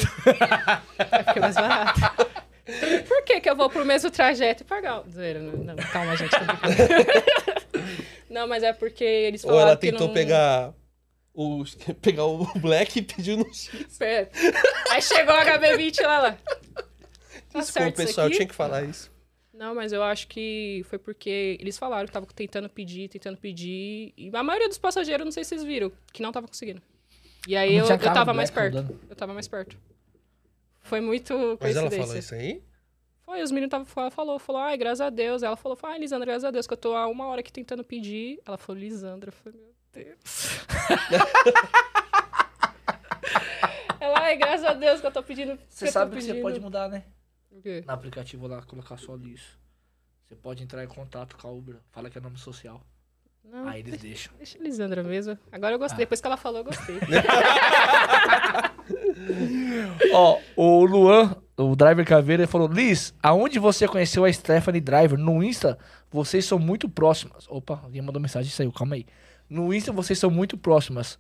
É porque é mais barato. Por que, que eu vou pro mesmo trajeto e pagar? Zoeira, Não, não, calma, gente. não, mas é porque eles Ou falaram ela que tentou não... pegar o pegar o Black e pediu no X? Aí chegou a HB20 lá, lá. Tá Desculpa, pessoal, eu tinha que falar isso. Não, mas eu acho que foi porque eles falaram que estavam tentando pedir, tentando pedir. E a maioria dos passageiros, não sei se vocês viram, que não tava conseguindo. E aí eu, eu tava mais perto. rodando. Eu tava mais perto. Foi muito Mas ela falou isso aí? Foi, os meninos tava, ela falou, falou, ai, graças a Deus. Ela falou, ai, Lisandra, graças a Deus, que eu tô há uma hora aqui tentando pedir. Ela falou, Lisandra, eu falei, meu Deus. ela, ai, graças a Deus que eu tô pedindo. Você sabe que você pedindo." pode mudar, né? O quê? No aplicativo lá, colocar só isso. Você pode entrar em contato com a Uber. Fala que é nome social. Não, Aí eles deixam. deixa a Lisandra mesmo. Agora eu gostei, Ah. depois que ela falou, eu gostei. Ó, o Luan, o Driver Caveira, ele falou: Liz, aonde você conheceu a Stephanie Driver? No Insta, vocês são muito próximas. Opa, alguém mandou mensagem e saiu, calma aí. No Insta, vocês são muito próximas.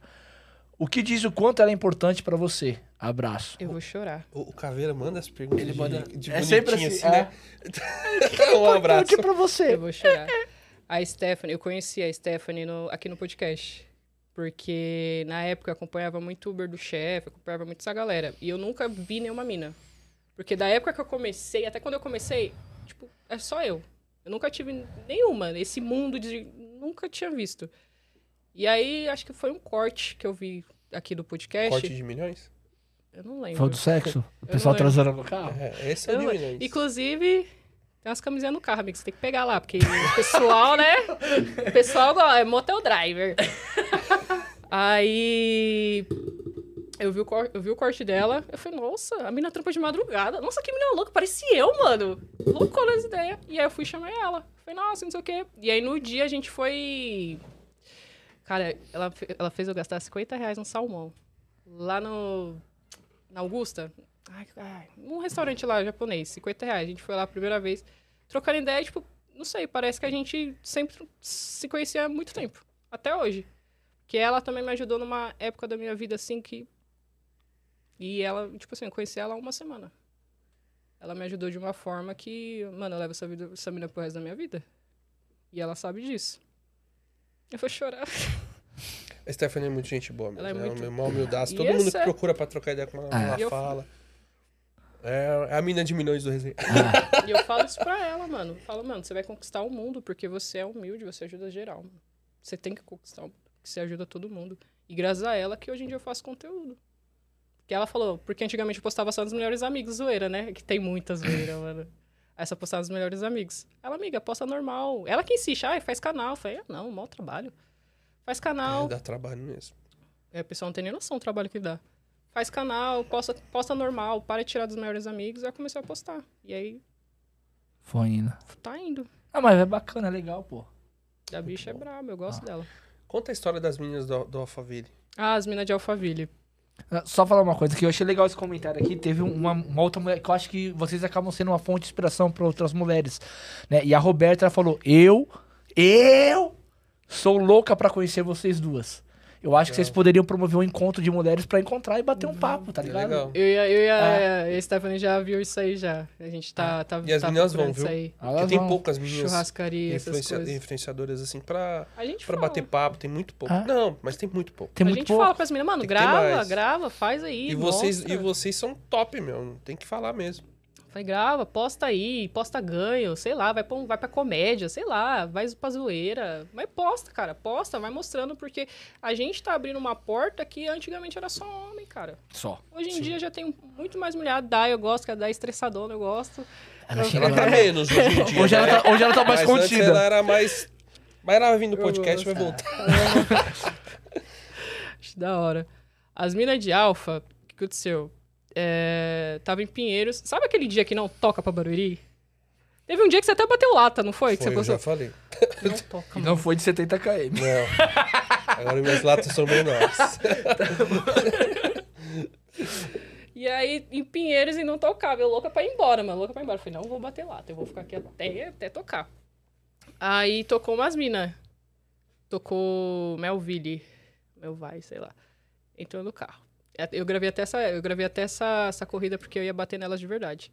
O que diz o quanto ela é importante pra você? Abraço. Eu vou chorar. O, o Caveira manda as perguntas Ele de, manda- de é bonitinho sempre assim, assim, é. né? um abraço. Pra você. Eu vou chorar. A Stephanie, eu conheci a Stephanie no- aqui no podcast. Porque na época eu acompanhava muito Uber do chefe, acompanhava muito essa galera. E eu nunca vi nenhuma mina. Porque da época que eu comecei, até quando eu comecei, tipo, é só eu. Eu nunca tive nenhuma. Esse mundo de. Nunca tinha visto. E aí, acho que foi um corte que eu vi aqui do podcast. Corte de milhões? Eu não lembro. Foi do sexo? O pessoal transando no carro? É, esse é o de milhões. Inclusive, tem umas camisinhas no carro, amigo. Você tem que pegar lá, porque o pessoal, né? O pessoal é motel driver. Aí. Eu vi, o cor- eu vi o corte dela, eu falei, nossa, a mina trampa de madrugada. Nossa, que menina louca, parecia eu, mano. Loucou nas ideias. E aí eu fui chamar ela. Falei, nossa, não sei o quê. E aí no dia a gente foi. Cara, ela, ela fez eu gastar 50 reais no salmão. Lá no. Na Augusta. Ai, ai, um restaurante lá japonês, 50 reais. A gente foi lá a primeira vez, trocando ideia, tipo, não sei, parece que a gente sempre se conhecia há muito tempo. Até hoje. Que ela também me ajudou numa época da minha vida assim que. E ela, tipo assim, eu conheci ela há uma semana. Ela me ajudou de uma forma que, mano, eu levo essa, vida, essa mina pro resto da minha vida. E ela sabe disso. Eu vou chorar. A Stephanie é muito gente boa mesmo. Ela é Ela é muito- uma humildaça. E Todo mundo que procura pra trocar ideia com ela, Ah. ela E eu- fala. É, é a mina de milhões do resenha. E eu falo isso pra ela, mano. Eu Falo, mano, você vai conquistar o mundo porque você é humilde, você ajuda geral. Mano. Você tem que conquistar o mundo, porque você ajuda todo mundo. E graças a ela que hoje em dia eu faço conteúdo. Que ela falou, porque antigamente eu postava só dos melhores amigos, zoeira, né? Que tem muita zoeira, mano. Aí só postava dos melhores amigos. Ela, amiga, posta normal. Ela que insiste, ah, faz canal. Eu falei, ah, não, mau trabalho. Faz canal. É, dá trabalho mesmo. É, o pessoal não tem nem noção do trabalho que dá. Faz canal, posta, posta normal, para de tirar dos melhores amigos. Aí eu comecei a postar. E aí, Foi indo. tá indo. Ah, mas é bacana, é legal, pô. A bicha é braba, eu gosto dela. Conta a história das meninas do, do Alphaville. Ah, as minas de Alphaville. Ah, Só falar uma coisa que eu achei legal esse comentário aqui. Teve uma, uma outra mulher que eu acho que vocês acabam sendo uma fonte de inspiração para outras mulheres. Né? E a Roberta ela falou: Eu, eu sou louca pra conhecer vocês duas. Eu acho que vocês poderiam promover um encontro de mulheres pra encontrar e bater um papo, tá É ligado? legal. Eu e a, eu e a, e a Stephanie já viu isso aí já. A gente tá, tá, E as tá meninas vão, viu? isso aí. Elas Porque tem vão. poucas meninas Churrascaria, influencia- influenciadoras assim pra, A gente pra fala. bater papo. Tem muito pouco. Ah. Não, mas tem muito pouco. Tem a muito gente pouco. fala pras meninas, mano, Tem grava, grava, faz aí. E vocês, mostra. e vocês são top, meu. Não tem que falar mesmo. Falei, grava, posta aí, posta ganho, sei lá, vai pra, um- vai pra comédia, sei lá, vai pra zoeira. Mas posta, cara, posta, vai mostrando, porque a gente tá abrindo uma porta que antigamente era só homem, cara. Só. Hoje em dia já tem muito mais mulher. A Dai eu gosto, que a Dai é estressadona, eu gosto. Ela Eu- chega Ela tá menos hoje em dia. Hoje ela né? tá, hoje ela tá mais Mas antes contida. ela era mais. Mas ela vai vir no podcast e vai voltar. Acho da hora. As minas de alfa, o que aconteceu? É, tava em Pinheiros. Sabe aquele dia que não toca pra Barueri? Teve um dia que você até bateu lata, não foi? Que Foi, eu você já postou? falei. Não toca, mano. não foi de 70 km. Não. Agora minhas latas são menores. E aí, em Pinheiros, e não tocava. Eu louca pra ir embora, mano. Louca pra ir embora. Eu falei, não vou bater lata. Eu vou ficar aqui até, até tocar. Aí tocou umas minas. Tocou Melville. Melvai, sei lá. Entrou no carro. Eu gravei até essa, eu gravei até essa, essa corrida porque eu ia bater nelas de verdade.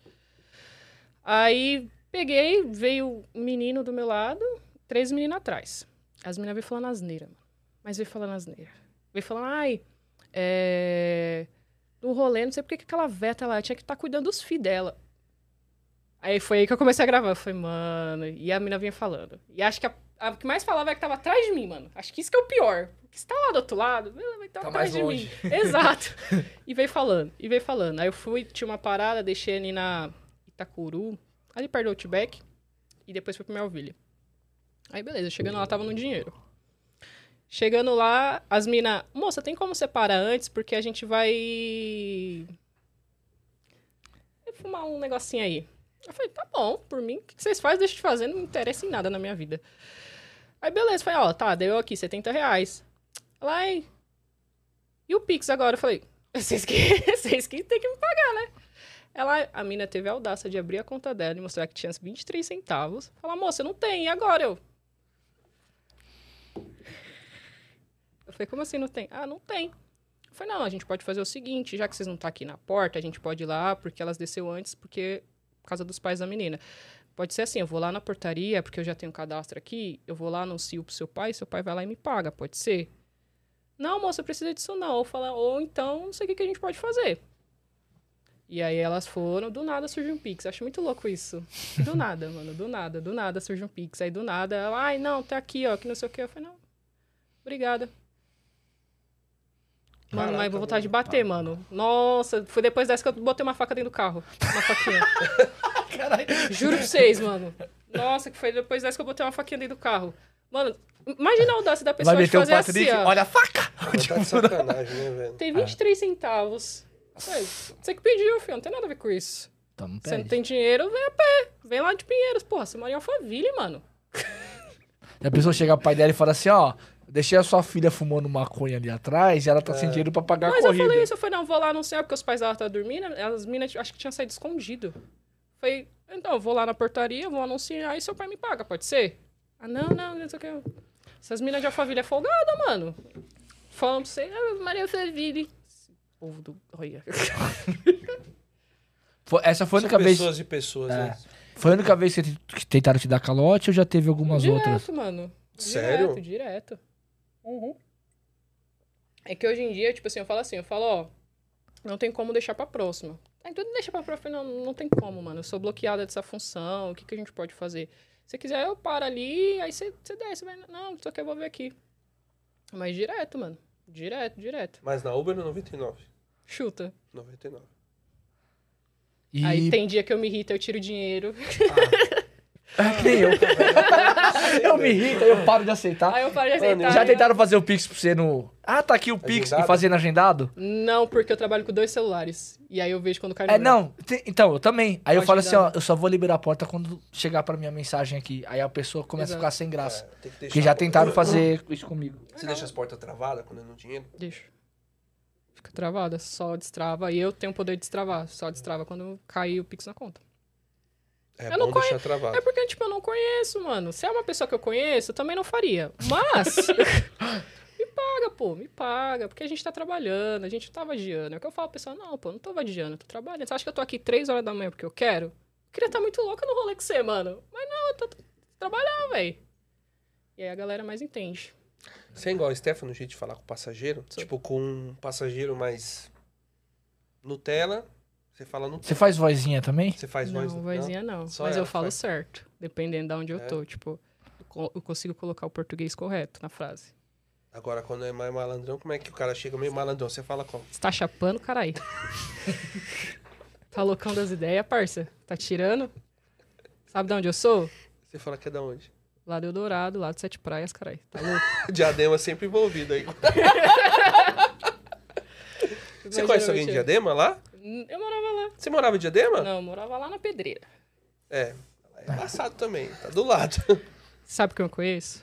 Aí peguei, veio um menino do meu lado, três meninas atrás. As meninas veio falando asneira, mano. Mas veio falando asneira. Veio falando, ai, é. No rolê, não sei porque que aquela veta lá tinha que estar cuidando dos filhos dela. Aí foi aí que eu comecei a gravar. Eu falei, mano. E a mina vinha falando. E acho que a, a que mais falava é que tava atrás de mim, mano. Acho que isso que é o pior. Porque se tá lá do outro lado, ela vai estar Tá atrás de longe. mim. Exato. E veio falando, e veio falando. Aí eu fui, tinha uma parada, deixei ali na Itacuru, ali perto do Outback. E depois fui pro Melville. Aí beleza, chegando lá, tava no dinheiro. Chegando lá, as minas, moça, tem como separar antes? Porque a gente vai. vai fumar um negocinho aí. Eu falei, tá bom, por mim, o que vocês fazem, deixa de fazer, não me interessa em nada na minha vida. Aí beleza, falei, ó, tá, deu aqui 70 reais. Ela, ai. E o Pix agora? Eu falei, vocês que, vocês que tem que me pagar, né? Ela, a mina teve a audácia de abrir a conta dela e mostrar que tinha 23 centavos. Falar, moça, não tem, e agora? Eu, Eu falei, como assim não tem? Ah, não tem. Eu falei, não, a gente pode fazer o seguinte, já que vocês não estão aqui na porta, a gente pode ir lá, porque elas desceu antes, porque por causa dos pais da menina. Pode ser assim, eu vou lá na portaria, porque eu já tenho cadastro aqui, eu vou lá, anuncio pro seu pai, seu pai vai lá e me paga, pode ser? Não, moça, precisa disso não. Ou, fala, ou então, não sei o que, que a gente pode fazer. E aí elas foram, do nada surgiu um Pix. Acho muito louco isso. Do nada, mano, do nada, do nada surgiu um Pix. Aí do nada, ela, ai, não, tá aqui, ó, que não sei o que. Eu falei, não, obrigada. Mano, Caraca, mas vou vontade de bater, mano. Nossa, foi depois dessa que eu botei uma faca dentro do carro. Uma faquinha. Juro pra vocês, mano. Nossa, que foi depois dessa que eu botei uma faquinha dentro do carro. Mano, imagina a audácia da pessoa Vai de meter o fazer Patrick, assim, ó. olha a faca! Ela tá de sacanagem, né, velho? Tem 23 centavos. Ué, Você que pediu, filho. Não tem nada a ver com isso. Então Você não tem dinheiro, vem a pé. Vem lá de Pinheiros. Porra, você mora em Alphaville, mano. E a pessoa chega pro pai dela e fala assim, ó, deixei a sua filha fumando maconha ali atrás e ela tá sem dinheiro pra pagar Mas a eu corrida. falei isso, eu falei, não, vou lá anunciar, porque os pais dela estavam dormindo, as minas, acho que tinham saído escondido. Falei, então, eu vou lá na portaria, vou anunciar e seu pai me paga, pode ser? Ah, não, não, não sei o que. Essas minas de Alphaville é folgada, mano. Falando pra você, ah, Maria Alphaville. Esse povo do... Olha. Essa foi a única vez. pessoas e pessoas, né? Foi a única vez que te- que tentaram te dar calote ou já teve algumas direto, outras? mano. Sério? Direto, direto. Uhum. É que hoje em dia, tipo assim, eu falo assim, eu falo, ó, não tem como deixar pra próxima. Aí tudo deixa pra prof, não, não tem como, mano. Eu sou bloqueada dessa função, o que, que a gente pode fazer? Se quiser, eu paro ali, aí você, você desce, vai, não, só que eu vou ver aqui. Mas direto, mano. Direto, direto. Mas na Uber no 99. Chuta. 99. E... Aí tem dia que eu me irrito, eu tiro dinheiro. É que nem eu. eu me irrito, aí eu paro de aceitar. Aí eu paro de Mano, aceitar. Já né? tentaram fazer o Pix pra você no. Ah, tá aqui o Pix Agendado? e fazendo agendado? Não, porque eu trabalho com dois celulares. E aí eu vejo quando cai no É, não. tem- então, eu também. Aí eu Pode falo assim, ó, eu só vou liberar a porta quando chegar pra minha mensagem aqui. Aí a pessoa começa a Exato. ficar sem graça. É, tem que Porque já a tentaram fazer isso comigo. Você deixa as portas travadas quando é no dinheiro? Deixa. Fica travada, só destrava. E eu tenho o poder de destravar. Só destrava quando cair o Pix na conta. É Eu bom não deixar travado. É porque, tipo, eu não conheço, mano. Se é uma pessoa que eu conheço, eu também não faria. Mas. me paga, pô, me paga. Porque a gente tá trabalhando, a gente não tá vadiando. É o que eu falo, pessoal, não, pô, não tô vadiando, eu tô trabalhando. Você acha que eu tô aqui três horas da manhã porque eu quero? Eu queria estar muito louca no rolê com você, mano. Mas não, eu tô, tô trabalhando, velho. E aí a galera mais entende. Você é igual a Stefano no jeito de falar com o passageiro? Sou. Tipo, com um passageiro mais Nutella, você fala Nutella. Você faz vozinha também? Você faz não, voz vozinha não. Só Mas eu falo faz. certo, dependendo de onde eu É? tô. Tipo, eu co- eu consigo colocar o português correto na frase. Agora, quando é mais malandrão, como é que o cara chega meio malandrão? Você fala como? Você tá chapando, carai. tá loucão das ideias, parça? Tá tirando? Sabe de onde eu sou? Você fala que é da onde? Lá do Eldorado, lá do Sete Praias, carai. Tá louco? Diadema sempre envolvido aí. Você conhece alguém de Diadema lá? Eu morava lá. Você morava em Diadema? Não, eu morava lá na Pedreira. É. É embaçado também, tá do lado. Sabe quem eu conheço?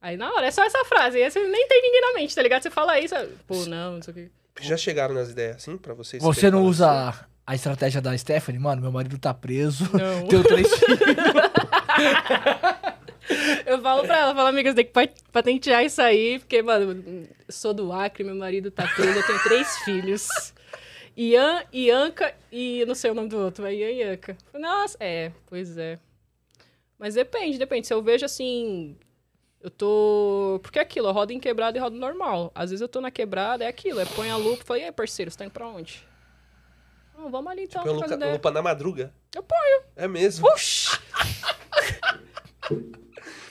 Aí na hora, é só essa frase. Aí você nem tem ninguém na mente, tá ligado? Você fala isso, pô, não, não sei o que. Já chegaram nas ideias assim pra vocês? Você não usa a estratégia da Stephanie? Mano, meu marido tá preso. Não. Tenho três filhos. Eu falo pra ela, falo, amiga, você tem que pat- patentear isso aí, porque, mano, eu sou do Acre, meu marido tá preso, eu tenho três filhos. Ian, Ianca e eu não sei o nome do outro, é Ian e Ianca. Nossa, é, pois é. Mas depende, depende. Se eu vejo assim. Eu tô. Porque é aquilo, eu rodo em quebrada e rodo normal. Às vezes eu tô na quebrada, é aquilo. É põe a lupa e fala, e aí, parceiro, você tá indo pra onde? Não, vamos ali então, Tipo, trocar lupa, lupa na madruga? Eu ponho. É mesmo. Oxi!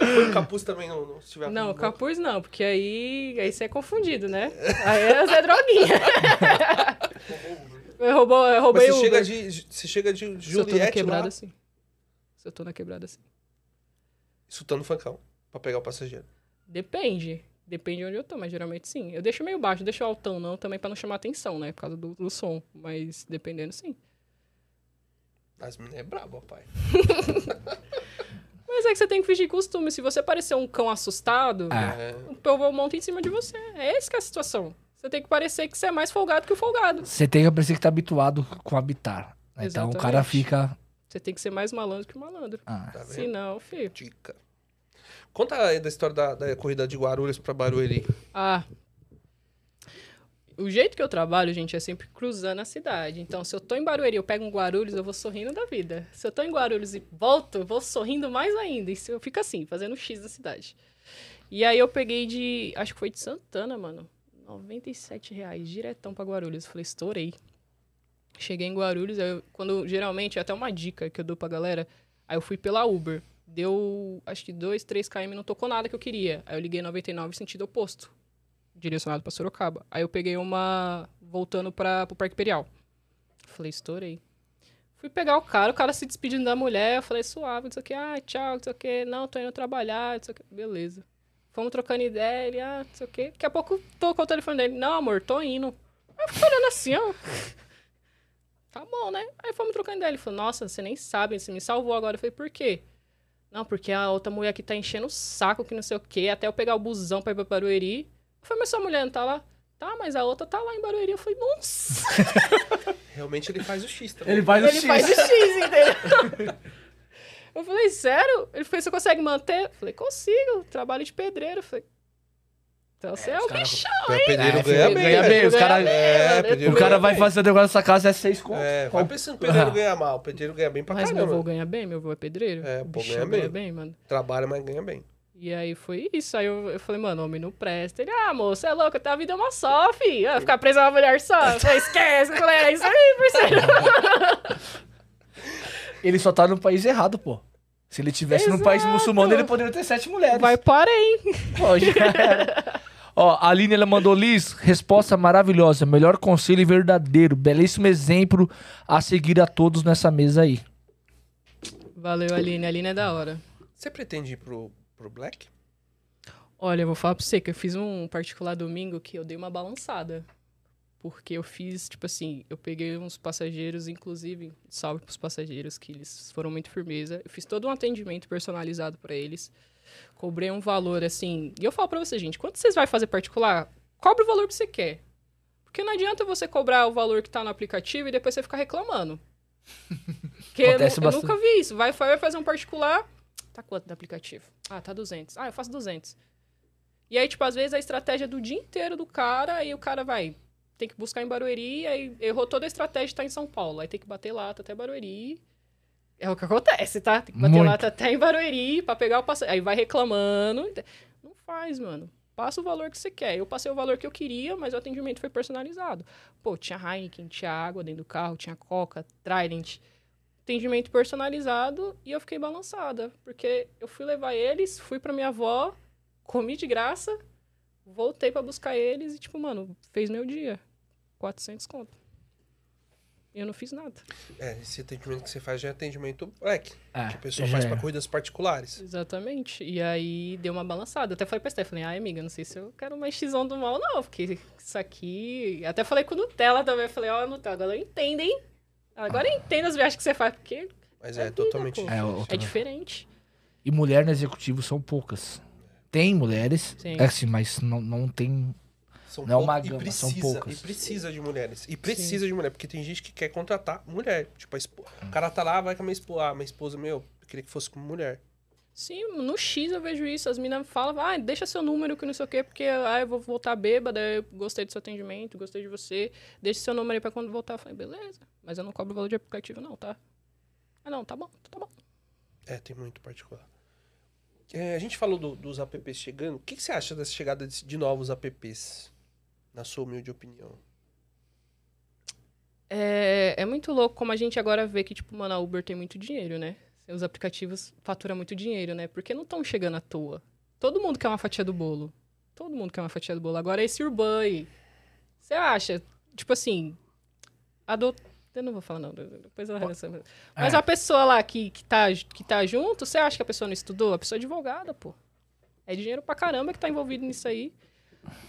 Põe o capuz também não, não se tiver Não, capuz não, porque aí, aí você é confundido, né? Aí é Zé Droguinha. Eu roubou, eu Mas roubei você o chega, de, você chega de Se eu tô na Juliette quebrada, lá, sim. Se eu tô na quebrada, sim. escutando funkão, pra pegar o passageiro. Depende. Depende de onde eu tô, mas geralmente sim. Eu deixo meio baixo, não deixo altão não, também pra não chamar atenção, né? Por causa do, do som. Mas dependendo, sim. As meninas é brabo, pai. Mas é que você tem que fingir costume. Se você parecer um cão assustado. É. o povo monta em cima de você. É essa que é a situação. Você tem que parecer que você é mais folgado que o folgado. Você tem que parecer que tá habituado com habitar. né? Então o cara fica. Você tem que ser mais malandro que o malandro. Ah, Tá vendo? Se não, filho. Dica. Conta aí da história da, da corrida de Guarulhos pra Barueri. Ah. O jeito que eu trabalho, gente, é sempre cruzando a cidade. Então, se eu tô em Barueri, eu pego um Guarulhos, eu vou sorrindo da vida. Se eu tô em Guarulhos e volto, eu vou sorrindo mais ainda. E eu fico assim, fazendo X na cidade. E aí eu peguei de. Acho que foi de Santana, mano. 97 reais, diretão pra Guarulhos. Eu falei, estourei. Cheguei em Guarulhos, eu- quando geralmente, é até uma dica que eu dou pra galera. Aí eu fui pela Uber. Deu, acho que 2, 3 km, não tocou nada que eu queria. Aí eu liguei 99 sentido oposto, direcionado pra Sorocaba. Aí eu peguei uma voltando para pro Parque Imperial. Falei, estourei. Fui pegar o cara, o cara se despedindo da mulher, eu falei, suave, não sei o que, ah, tchau, não sei o que, não, tô indo trabalhar, não sei o que, beleza. Fomos trocando ideia, ele, ah, não sei o que. Daqui a pouco tocou o telefone dele, não, amor, tô indo. Aí eu olhando assim, ó. Tá bom, né? Aí fomos trocando ideia. Ele falou, nossa, você nem sabe, você me salvou agora. Eu falei, por quê? Não, porque a outra mulher aqui tá enchendo o saco, que não sei o quê, até eu pegar o busão pra ir pra Barueri. Eu falei, mas sua mulher não tá lá? Tá, mas a outra tá lá em Barueri. Eu falei, nossa! Realmente ele faz o X também. Ele faz o Ele X. faz o X, entendeu? Eu falei, sério? Ele falou, você consegue manter? Eu falei, consigo, trabalho de pedreiro. Eu falei, então você é, o bichão. É, pedreiro É, ganha bem. ganha bem, os cara- É, mano, pedreiro O cara ganha vai bem. fazer o negócio nessa casa é seis conto. É, vai Qual- pensando que o pedreiro ganha mal. O pedreiro ganha bem pra Mas meu caramba. avô ganha bem, meu avô é pedreiro. É, pô, Bichão ganha bem. bem, mano. Trabalha, mas ganha bem. E aí foi isso. Aí eu, eu falei, mano, homem não presta. Ele, ah, moça, é louco, a vida é uma só, fi. Ah, ficar presa a uma mulher só. Eu falei, esquece. Eu falei, é isso aí, parceiro. Ele só tá no país errado, pô. Se ele tivesse num país Exato. muçulmano, ele poderia ter sete mulheres. Vai. Pô, já era. Ó, a Aline, ela mandou, Liz, resposta maravilhosa. Melhor conselho e verdadeiro. Belíssimo exemplo a seguir a todos nessa mesa aí. Valeu, Aline. A Aline é da hora. Você pretende ir pro, pro Black? Olha, eu vou falar pra você que eu fiz um particular domingo que eu dei uma balançada. Porque eu fiz, tipo assim, eu peguei uns passageiros, inclusive, salve pros passageiros, que eles foram muito firmeza. Eu fiz todo um atendimento personalizado pra eles. Cobrei um valor, assim. E eu falo pra você, gente, quando vocês vai fazer particular, cobre o valor que você quer. Porque não adianta você cobrar o valor que tá no aplicativo e depois você ficar reclamando. Porque eu, eu nunca vi isso. Vai, vai fazer um particular. Tá quanto no aplicativo? Ah, tá 200. Ah, eu faço 200. E aí, tipo, às vezes a estratégia do dia inteiro do cara, aí o cara vai. Tem que buscar em Barueri, aí errou toda a estratégia tá em São Paulo. Aí tem que bater lata até Barueri. É o que acontece, tá? Tem que bater Muito. lata até em Barueri pra pegar o passageiro. Aí vai reclamando. Não faz, mano. Passa o valor que você quer. Eu passei o valor que eu queria, mas o atendimento foi personalizado. Pô, tinha Heineken, tinha água dentro do carro, tinha Coca, Trident. Atendimento personalizado e eu fiquei balançada. Porque eu fui levar eles, fui pra minha avó, comi de graça, voltei pra buscar eles e, tipo, mano, fez meu dia. 400 conto. E eu não fiz nada. É, esse atendimento que você faz já é atendimento Black. É, que a pessoa faz é. pra corridas particulares. Exatamente. E aí deu uma balançada. Até falei pra Stephanie, ai amiga, não sei se eu quero mais xizão do mal, não. Porque isso aqui. Até falei com Nutella também. Falei, ó, Nutella, agora eu entendo, hein? Agora eu entendo as viagens que você faz, porque Mas É é, vida, totalmente pô. É, é diferente. E mulher no executivo são poucas. Tem mulheres, Sim. é assim, mas não, não tem. São Não é uma poucas- gama, e são precisa, poucas. E precisa de mulheres. E precisa de mulher, porque tem gente que quer contratar mulher. Tipo, a espo- o cara tá lá, vai com a minha esposa. Ah, minha esposa, meu, eu queria que fosse com mulher. Sim, no X eu vejo isso. As meninas falam, ah, deixa seu número que não sei o quê, porque ah, eu vou voltar bêbada, eu gostei do seu atendimento, gostei de você. Deixa seu número aí pra quando voltar. Eu falei, beleza, mas eu não cobro valor de aplicativo, não, tá? Ah, não, tá bom, tá bom. É, tem muito particular. É, a gente falou do- dos apps chegando. O que, que você acha dessa chegada de, de novos apps? Na sua humilde opinião. É, é muito louco como a gente agora vê que, tipo, mano, a Uber tem muito dinheiro, né? Os aplicativos faturam muito dinheiro, né? Porque não estão chegando à toa. Todo mundo quer uma fatia do bolo. Todo mundo quer uma fatia do bolo. Agora esse Urban aí. Você acha? Tipo assim. A do... Eu não vou falar, não. Depois ela Mas É. a pessoa lá que, que, tá, que tá junto, você acha que a pessoa não estudou? A pessoa é advogada, pô. É dinheiro pra caramba que tá envolvido nisso aí.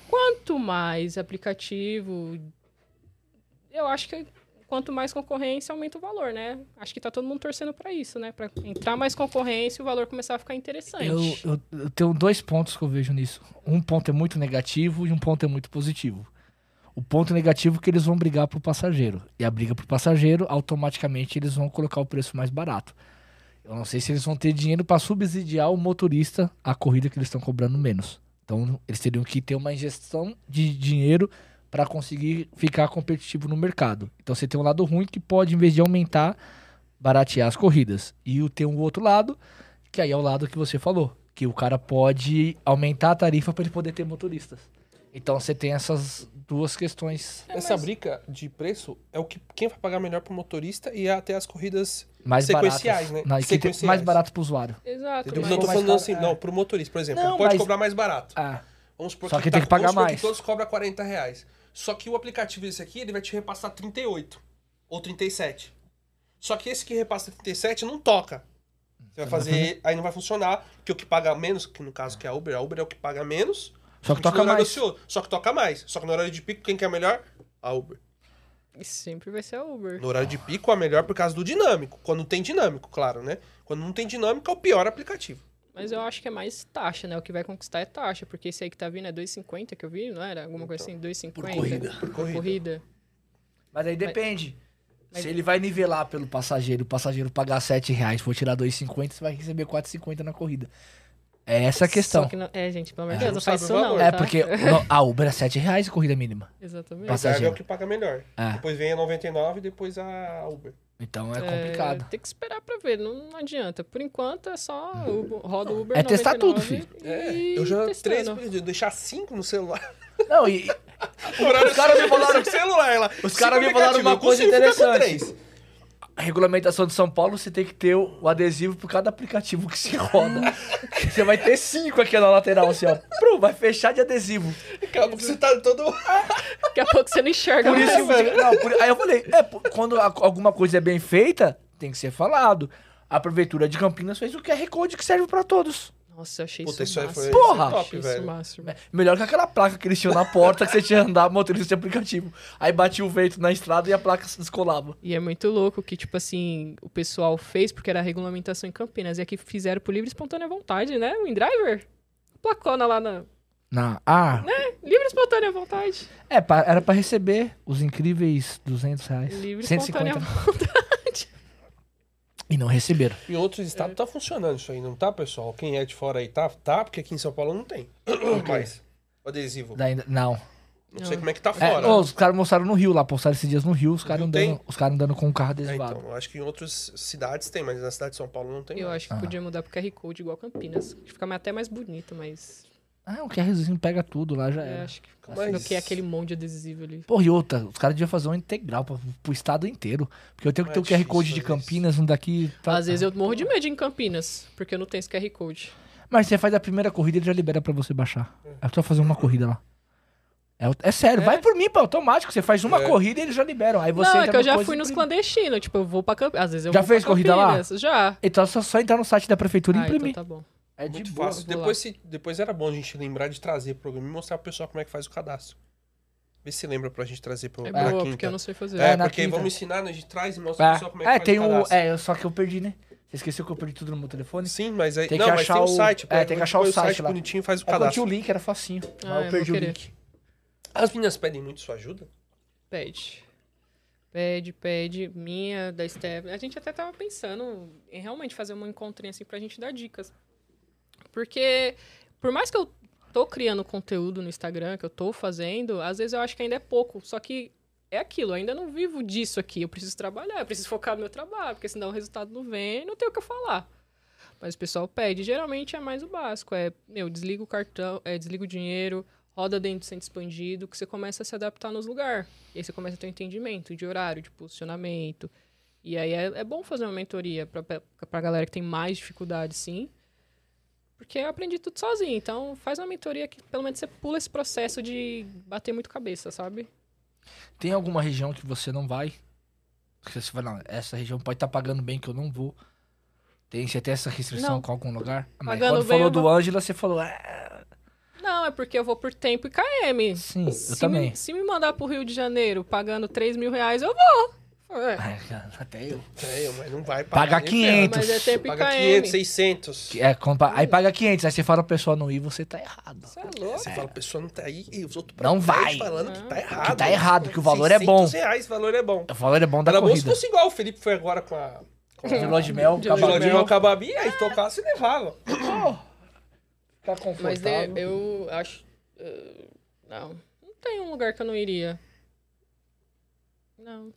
Quanto mais aplicativo, eu acho que quanto mais concorrência, aumenta o valor, né? Acho que tá todo mundo torcendo pra isso, né? Pra entrar mais concorrência e o valor começar a ficar interessante. Eu, eu- eu tenho dois pontos que eu vejo nisso. Um ponto é muito negativo e um ponto é muito positivo. O ponto negativo é que eles vão brigar pro passageiro. E a briga pro passageiro, automaticamente eles vão colocar o preço mais barato. Eu não sei se eles vão ter dinheiro para subsidiar o motorista a corrida que eles estão cobrando menos. Então, eles teriam que ter uma injeção de dinheiro para conseguir ficar competitivo no mercado. Então, você tem um lado ruim que pode, em vez de aumentar, baratear as corridas. E o- tem um outro lado, que aí é o lado que você falou, que o cara pode aumentar a tarifa para ele poder ter motoristas. Então, você tem essas duas questões Essa briga de preço é o que quem vai pagar melhor pro motorista e até as corridas. mais Sequenciais, baratas. né? Que Sequenciais. mais barato para o usuário. Exato. Mas- Não tô mais falando assim, é. não, pro motorista, por exemplo. Não, ele pode mas- cobrar mais barato. Ah, Vamos supor Só que tem que pagar vamos supor mais. que todos cobram 40 reais. Só que o aplicativo desse aqui, ele vai te repassar 38 ou 37. Só que esse que repassa 37 não toca. Você vai fazer, aí não vai funcionar, porque o que paga menos, que no caso que é a Uber, a Uber é o que paga menos. Só que toca mais. Só que toca mais. Só que no horário de pico, quem que é melhor? A Uber. Sempre vai ser a Uber. No horário de pico, a melhor por causa do dinâmico. Quando tem dinâmico, claro, né? Quando não tem dinâmico, é o pior aplicativo. Mas eu acho que é mais taxa, né? O que vai conquistar é taxa, porque esse aí que tá vindo é 2,50 que eu vi, não era? Alguma coisa assim, 2,50. Por corrida. Por corrida. corrida. Mas aí depende. Mas- Se ele vai nivelar pelo passageiro, o passageiro pagar 7 reais, for tirar 2,50, você vai receber 4,50 na corrida. É essa a questão. Não... É, gente, pelo amor de É. Deus, Não faz isso não. É tá? porque no- a Uber é 7 reais a corrida mínima. Exatamente. A Drive é Passageiro. o que paga melhor. É. Depois vem a 99 e depois a Uber. Então é complicado. tem que esperar pra ver, não, não adianta. Por enquanto é só Uber, roda o Uber É testar 99 tudo, filho. É, eu já testando. três, deixar cinco no celular. Não, e Os caras me falaram- celular lá. Os caras me falaram uma coisa interessante. A regulamentação de São Paulo, você tem que ter o adesivo por cada aplicativo que se roda. você vai ter cinco aqui na lateral, assim, ó. Prum, vai fechar de adesivo. Acaba que você tá todo. Daqui a pouco você não enxerga Por mais. isso, não, por- aí eu falei, é, quando a- alguma coisa é bem feita, tem que ser falado. A Prefeitura de Campinas fez o QR Code que serve pra todos. Nossa, eu achei Puta, isso isso foi Porra! top, Achei isso velho. máximo. É, Melhor que aquela placa que eles tinham na porta que você tinha que andar motorista de aplicativo. Aí batia o vento na estrada e a placa se descolava. E é muito louco que, tipo assim, o pessoal fez porque era a regulamentação em Campinas. E aqui fizeram por livre e espontânea vontade, né? O InDriver. Placona lá na. Na, ah, Livre e espontânea vontade. é, pa- era pra receber os incríveis 200 reais. Livre e 150. espontânea vontade. E não receberam. Em outros estados tá funcionando isso aí, não tá, pessoal? Quem é de fora aí tá? Tá, porque aqui em São Paulo não tem. Mas, o adesivo. Daí, não. Não sei como é que tá É, fora. ô, os caras mostraram no Rio lá, postaram esses dias no Rio, os caras andando, os caras andando com o carro É, adesivado. então, eu acho que em outras cidades tem, mas na cidade de São Paulo não tem. Eu não. acho que podia mudar pro QR Code igual Campinas. Fica até mais bonito, mas. Ah, o QRzinho pega tudo lá, já Eu era. acho que. Mas- Do que aquele monte de adesivo ali. Porra, e outra, os caras deviam fazer uma integral pra, pro estado inteiro. Porque eu tenho que ter é o QR Code de. Campinas, um daqui. tá- Às vezes eu morro de medo em Campinas, porque eu não tenho esse QR Code. Mas você faz a primeira corrida, ele já libera pra você baixar. É só fazer uma corrida lá. É, é sério, É? vai por mim, pô, automático. Você faz uma É. corrida e eles já liberam. Aí você não, é que eu já fui nos clandestinos. Tipo, eu vou pra Campinas. Às vezes eu Já vou fez pra corrida lá? Já. Então é só, só entrar no site da prefeitura e Ah, então imprimir. tá bom. É de Muito boa. fácil. Depois, se, depois era bom a gente lembrar de trazer o programa e mostrar pro pessoal como é que faz o cadastro. Vê se lembra pra gente trazer pro, É pra boa, quinta. porque eu não sei fazer. É, É, porque quinta. vamos ensinar, né? a gente traz e mostra pro pessoal como é que É, é faz tem o o. cadastro. É, só que eu perdi, né? Você esqueceu que eu perdi tudo no meu telefone? Sim, mas aí. Tem não, que mas achar tem o o- site. é, tem que achar o põe site lá. bonitinho e faz o É que eu cadastro. o link, era facinho. Ah, mas eu eu perdi o link. As meninas pedem muito sua ajuda? Pede. Pede, pede. Minha, da Steph. A gente até tava pensando em realmente fazer uma encontrinha assim pra gente dar dicas. Porque, por mais que eu tô criando conteúdo no Instagram, que eu tô fazendo, às vezes eu acho que ainda é pouco. Só que é aquilo, eu ainda não vivo disso aqui. Eu preciso trabalhar, eu preciso focar no meu trabalho, porque senão o resultado não vem e não tem o que eu falar. Mas o pessoal pede. Geralmente é mais o básico. É, meu, desliga o cartão, é, desliga o dinheiro, roda dentro centro expandido, que você começa a se adaptar nos lugares. E aí você começa a ter um entendimento de horário, de posicionamento. E aí é, é bom fazer uma mentoria pra, pra galera que tem mais dificuldade, sim. Porque eu aprendi tudo sozinho. Então faz uma mentoria que pelo menos você pula esse processo de bater muito cabeça, sabe? Tem alguma região que você não vai? Que você fala, não, essa região pode estar pagando bem que eu não vou. Tem, você tem essa restrição Não. com algum lugar? Ah, Mas Pagando quando falou eu do Ângela, você falou, é, Não, é porque eu vou por tempo e KM. sim, eu se também. Me, se me mandar pro Rio de Janeiro pagando 3 mil reais, eu vou. É. Ai, cara, Até eu. É, mas não vai Paga pagar. nem 500. Mas é tempo Paga KM. 500, 600. É, compa- aí paga 500, aí você fala pra pessoa não ir, você tá errado. Você é louco. Você fala, a pessoa não tá aí e os outros Não pra vai. falando que tá errado. Que tá errado, que o valor é bom. 600 reais, o valor é bom. O valor é bom da Era bom se corrida. fosse igual o Felipe foi agora com a... Com De lua de mel, De a lua de mel. Cababi, aí tocasse e levava. Ficar confortável. Mas de- eu acho. eh, não. Não tem um lugar que eu não iria. Não.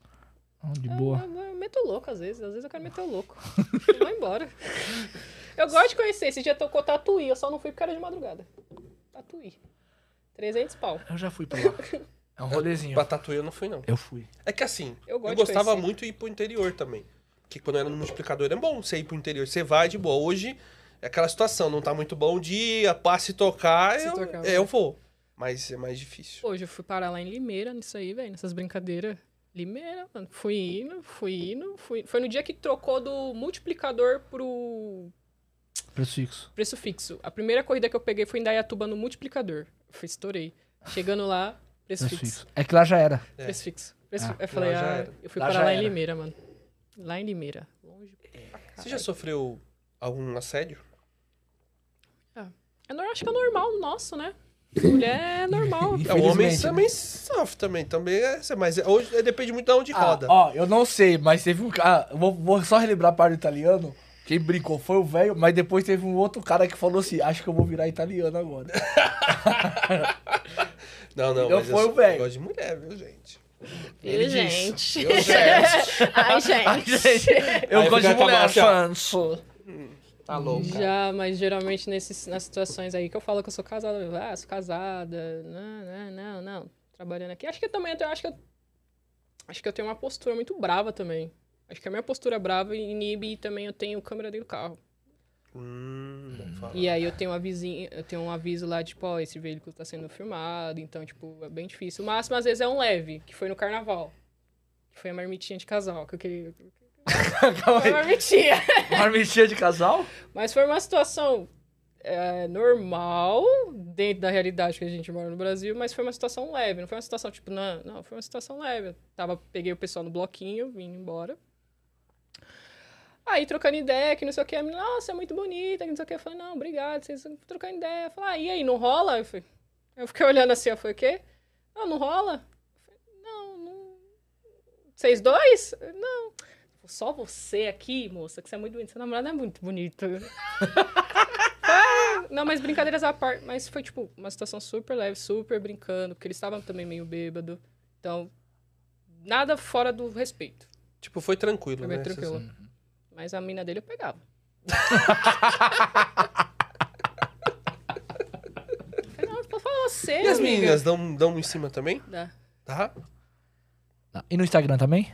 De Eu, boa. eu, eu meto o louco às vezes. Às vezes eu quero meter o louco. eu vou embora. Eu gosto de conhecer. Esse dia tocou Tatuí. Eu só não fui porque era de madrugada. Tatuí. 300 pau. Eu já fui pra lá. É um rolezinho. Pra Tatuí eu não fui, não. Eu fui. É que assim, Eu eu, gostava conhecer. muito de ir pro interior também. Porque quando era no multiplicador é bom você ir pro interior. Você vai de boa. Hoje é aquela situação, não tá muito bom o dia, passe tocar, Se eu, tocar, é, eu vou. Mas é mais difícil. Hoje eu fui parar lá em Limeira, nisso aí, velho. Nessas brincadeiras. Limeira, mano. Fui indo, fui indo. Fui... Foi no dia que trocou do multiplicador pro Preço fixo. preço fixo. A primeira corrida que eu peguei foi em Dayatuba no multiplicador. Eu fui, estourei. Chegando lá, preço, Preço fixo. fixo. É que lá já era. É. Preço fixo. Preço Ah, eu falei, ah, eu fui Lá parar lá em era. Limeira, mano. Lá em Limeira. Longe Você já sofreu algum assédio? É, nor- acho que é normal nosso, né? Mulher é normal. É, o homem Infelizmente, também sofre também. Também é, mas hoje é- depende muito de onde Ah, roda. ó, eu não sei, mas teve um cara. Vou, vou só relembrar a parte do italiano. Quem brincou foi o velho, mas depois teve um outro cara que falou assim: Acho que eu vou virar italiano agora. Não, não, Não mas foi eu, o velho. eu gosto de mulher, viu, gente? Ele disse. gente. Eu gesto. Ai, Ai, gente. gente, eu Aí gosto de fica com a mão mulher, assim. Tá louco. Já, mas geralmente nesses, nas situações aí que eu falo que eu sou casada, eu, ah, sou casada, não, não, não, não, trabalhando aqui. Acho que eu também, eu acho que eu, acho que eu tenho uma postura muito brava também. Acho que a minha postura brava inibe e também eu tenho câmera dentro do carro. Hum, falar. E aí eu tenho um avisinho, eu tenho um aviso lá, tipo, ó, esse veículo tá sendo filmado, então, tipo, é bem difícil. O máximo, às vezes, é um leve, que foi no carnaval. Que foi a marmitinha de casal, que eu queria. Calma aí. marmitinha. Marmitinha de casal? Mas foi uma situação é, normal, dentro da realidade que a gente mora no Brasil, mas foi uma situação leve. Não foi uma situação tipo, não, não, foi uma situação leve. Eu tava, peguei o pessoal no bloquinho, vim embora. Aí, trocando ideia, que não sei o que, a menina, nossa, é muito bonita, que não sei o que. Eu falei, não, obrigado, vocês estão trocando ideia. Eu falei, ah, e aí, não rola? Eu, falei, eu fiquei olhando assim, eu falei, o quê? Não, não rola? Eu falei, não, não. Vocês dois? Não. Só você aqui, moça, que você é muito bonita. Seu namorado é muito bonito. Não, mas brincadeiras à parte. Mas foi, tipo, uma situação super leve, super brincando, porque eles estavam também meio bêbado. Então, nada fora do respeito. Tipo, foi tranquilo, Foi né? tranquilo. Mas a mina dele eu pegava. Não, pode falar você, E as amiga. meninas dão, dão em cima também? Dá. Tá? E no Instagram também?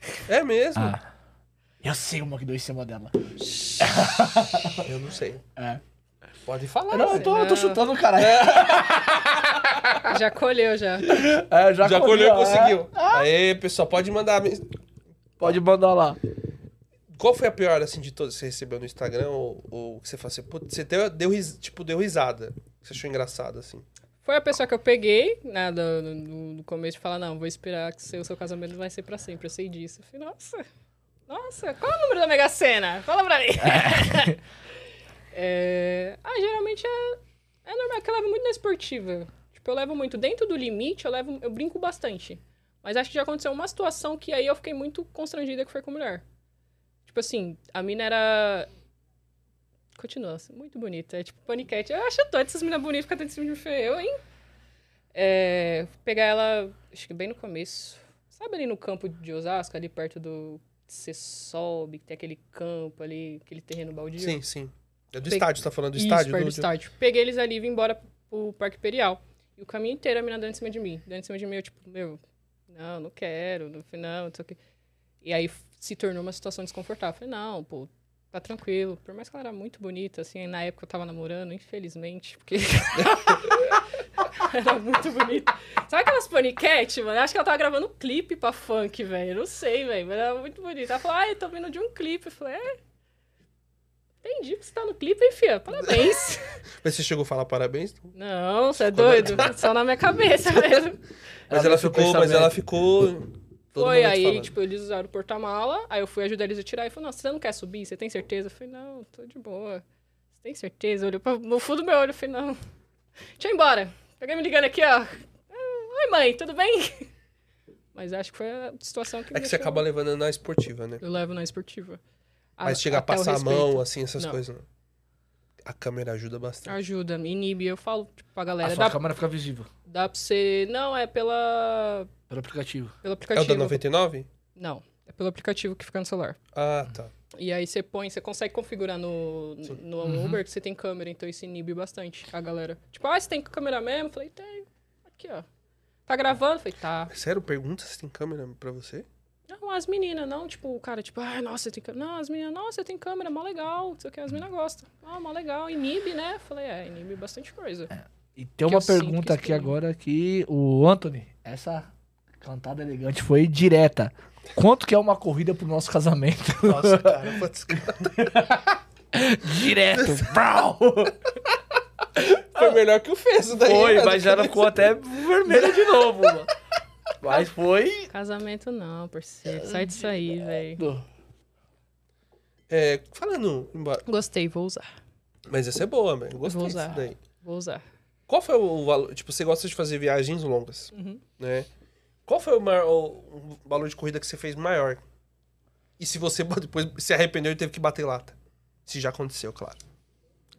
É mesmo? Ah. Eu sei uma que deu em cima dela. Eu não sei. É. Pode falar. Não, eu tô, eu tô Não. chutando o cara. Já colheu, já. É, já Já colheu, colheu, é. conseguiu. Aê, pessoal, pode mandar. Pode mandar lá. Qual foi a pior, assim, de todas que você recebeu no Instagram? Ou, ou que você falou assim, putz, você deu, deu, ris- tipo, deu risada. Que você achou engraçado, assim. Foi a pessoa que eu peguei, né, do- no, começo, de falar, não, vou esperar que seu, seu casamento vai ser pra sempre, eu sei disso. Eu falei, nossa, nossa, qual é o número da Mega Sena? Fala pra mim. É, Ah, geralmente é, é normal, que eu levo muito na esportiva. Tipo, eu levo muito dentro do limite, eu levo, eu brinco bastante. Mas acho que já aconteceu uma situação que aí eu fiquei muito constrangida que foi com mulher. Tipo assim, a mina era... Continua, assim, muito bonita. É tipo paniquete. Eu acho doido essas minas bonitas dentro de cima de feio, eu, hein? É, pegar ela, acho que bem no começo. Sabe ali no campo de Osasco, ali perto do. Você sobe, que tem aquele campo ali, aquele terreno baldio? Sim, sim. É do Peguei- estádio, você tá falando do Isso, estádio? perto do do- estádio. Peguei eles ali e vim embora pro Parque Imperial. E o caminho inteiro a mina dando em cima de mim. Dando em cima de mim, eu tipo, meu, não, não quero, não, não, não sei o quê. E aí se tornou uma situação desconfortável. Falei, não, pô, tá tranquilo. Por mais que ela era muito bonita, assim, na época eu tava namorando, infelizmente, porque. era muito bonita. Sabe aquelas paniquete, mano? Eu acho que ela tava gravando um clipe pra funk, velho. Eu Não sei, velho, mas era muito bonita. Ela falou, ah, eu tô vindo de um clipe. Eu falei, é. Entendi que você tá no clipe, hein, fia? Parabéns. Mas você chegou a falar parabéns? Não, você é doido? Só na minha cabeça mesmo. Mas Ela ela ficou mas ela ficou... todo Foi, aí, falando. tipo, eles usaram o porta-mala, aí eu fui ajudar eles a tirar e falou, não, você não quer subir? Você tem certeza? Eu falei, não, tô de boa. Você tem certeza? Olhou pra- no fundo do meu olho, eu falei, não. Deixa eu ir embora. Peguei me ligando aqui, ó. Ah, Oi, mãe, tudo bem? Mas acho que foi a situação que É me que você acaba levando na esportiva, né? Eu levo na esportiva. Mas A- chega a passar a mão, assim, essas Não. coisas. Não. A câmera ajuda bastante. Ajuda, inibe. Eu falo tipo, pra A galera, sua dá, câmera fica visível dá pra você... Não, é pela... pelo aplicativo. pelo É o aplicativo. da 99? Não, é pelo aplicativo que fica no celular. Ah, tá. E aí você põe, você consegue configurar no, no Uhum. Uber que você tem câmera, então isso inibe bastante a galera. Tipo, ah, você tem câmera mesmo? Falei, tem. Aqui, ó. Tá gravando? Falei, tá. Sério, pergunta se tem câmera pra você? Não, as meninas, não, tipo, o cara, tipo, ai, nossa, tem câmera. Não, as meninas, nossa, você tem câmera, mó legal. Não sei o que, as meninas gostam. Ah, mó legal. Inibe, né? Falei, é, inibe bastante coisa. E tem uma pergunta aqui agora que o Anthony, essa cantada elegante foi direta. Quanto que é uma corrida pro nosso casamento? Nossa, cara, putz, Direto. Brau! foi melhor que o fez daí. Foi, né? mas já ficou até vermelha de novo, mano. Mas foi. Casamento não, parceiro. Sai disso aí, velho. É, falando embora. Gostei, vou usar. Mas essa é boa, velho. Gostei Vou disso usar. daí. Vou usar. Qual foi o valor? Tipo, você gosta de fazer viagens longas, Uhum. né? Qual foi o, maior, o- o valor de corrida que você fez maior? E se você depois se arrependeu e teve que bater lata? Se já aconteceu, claro.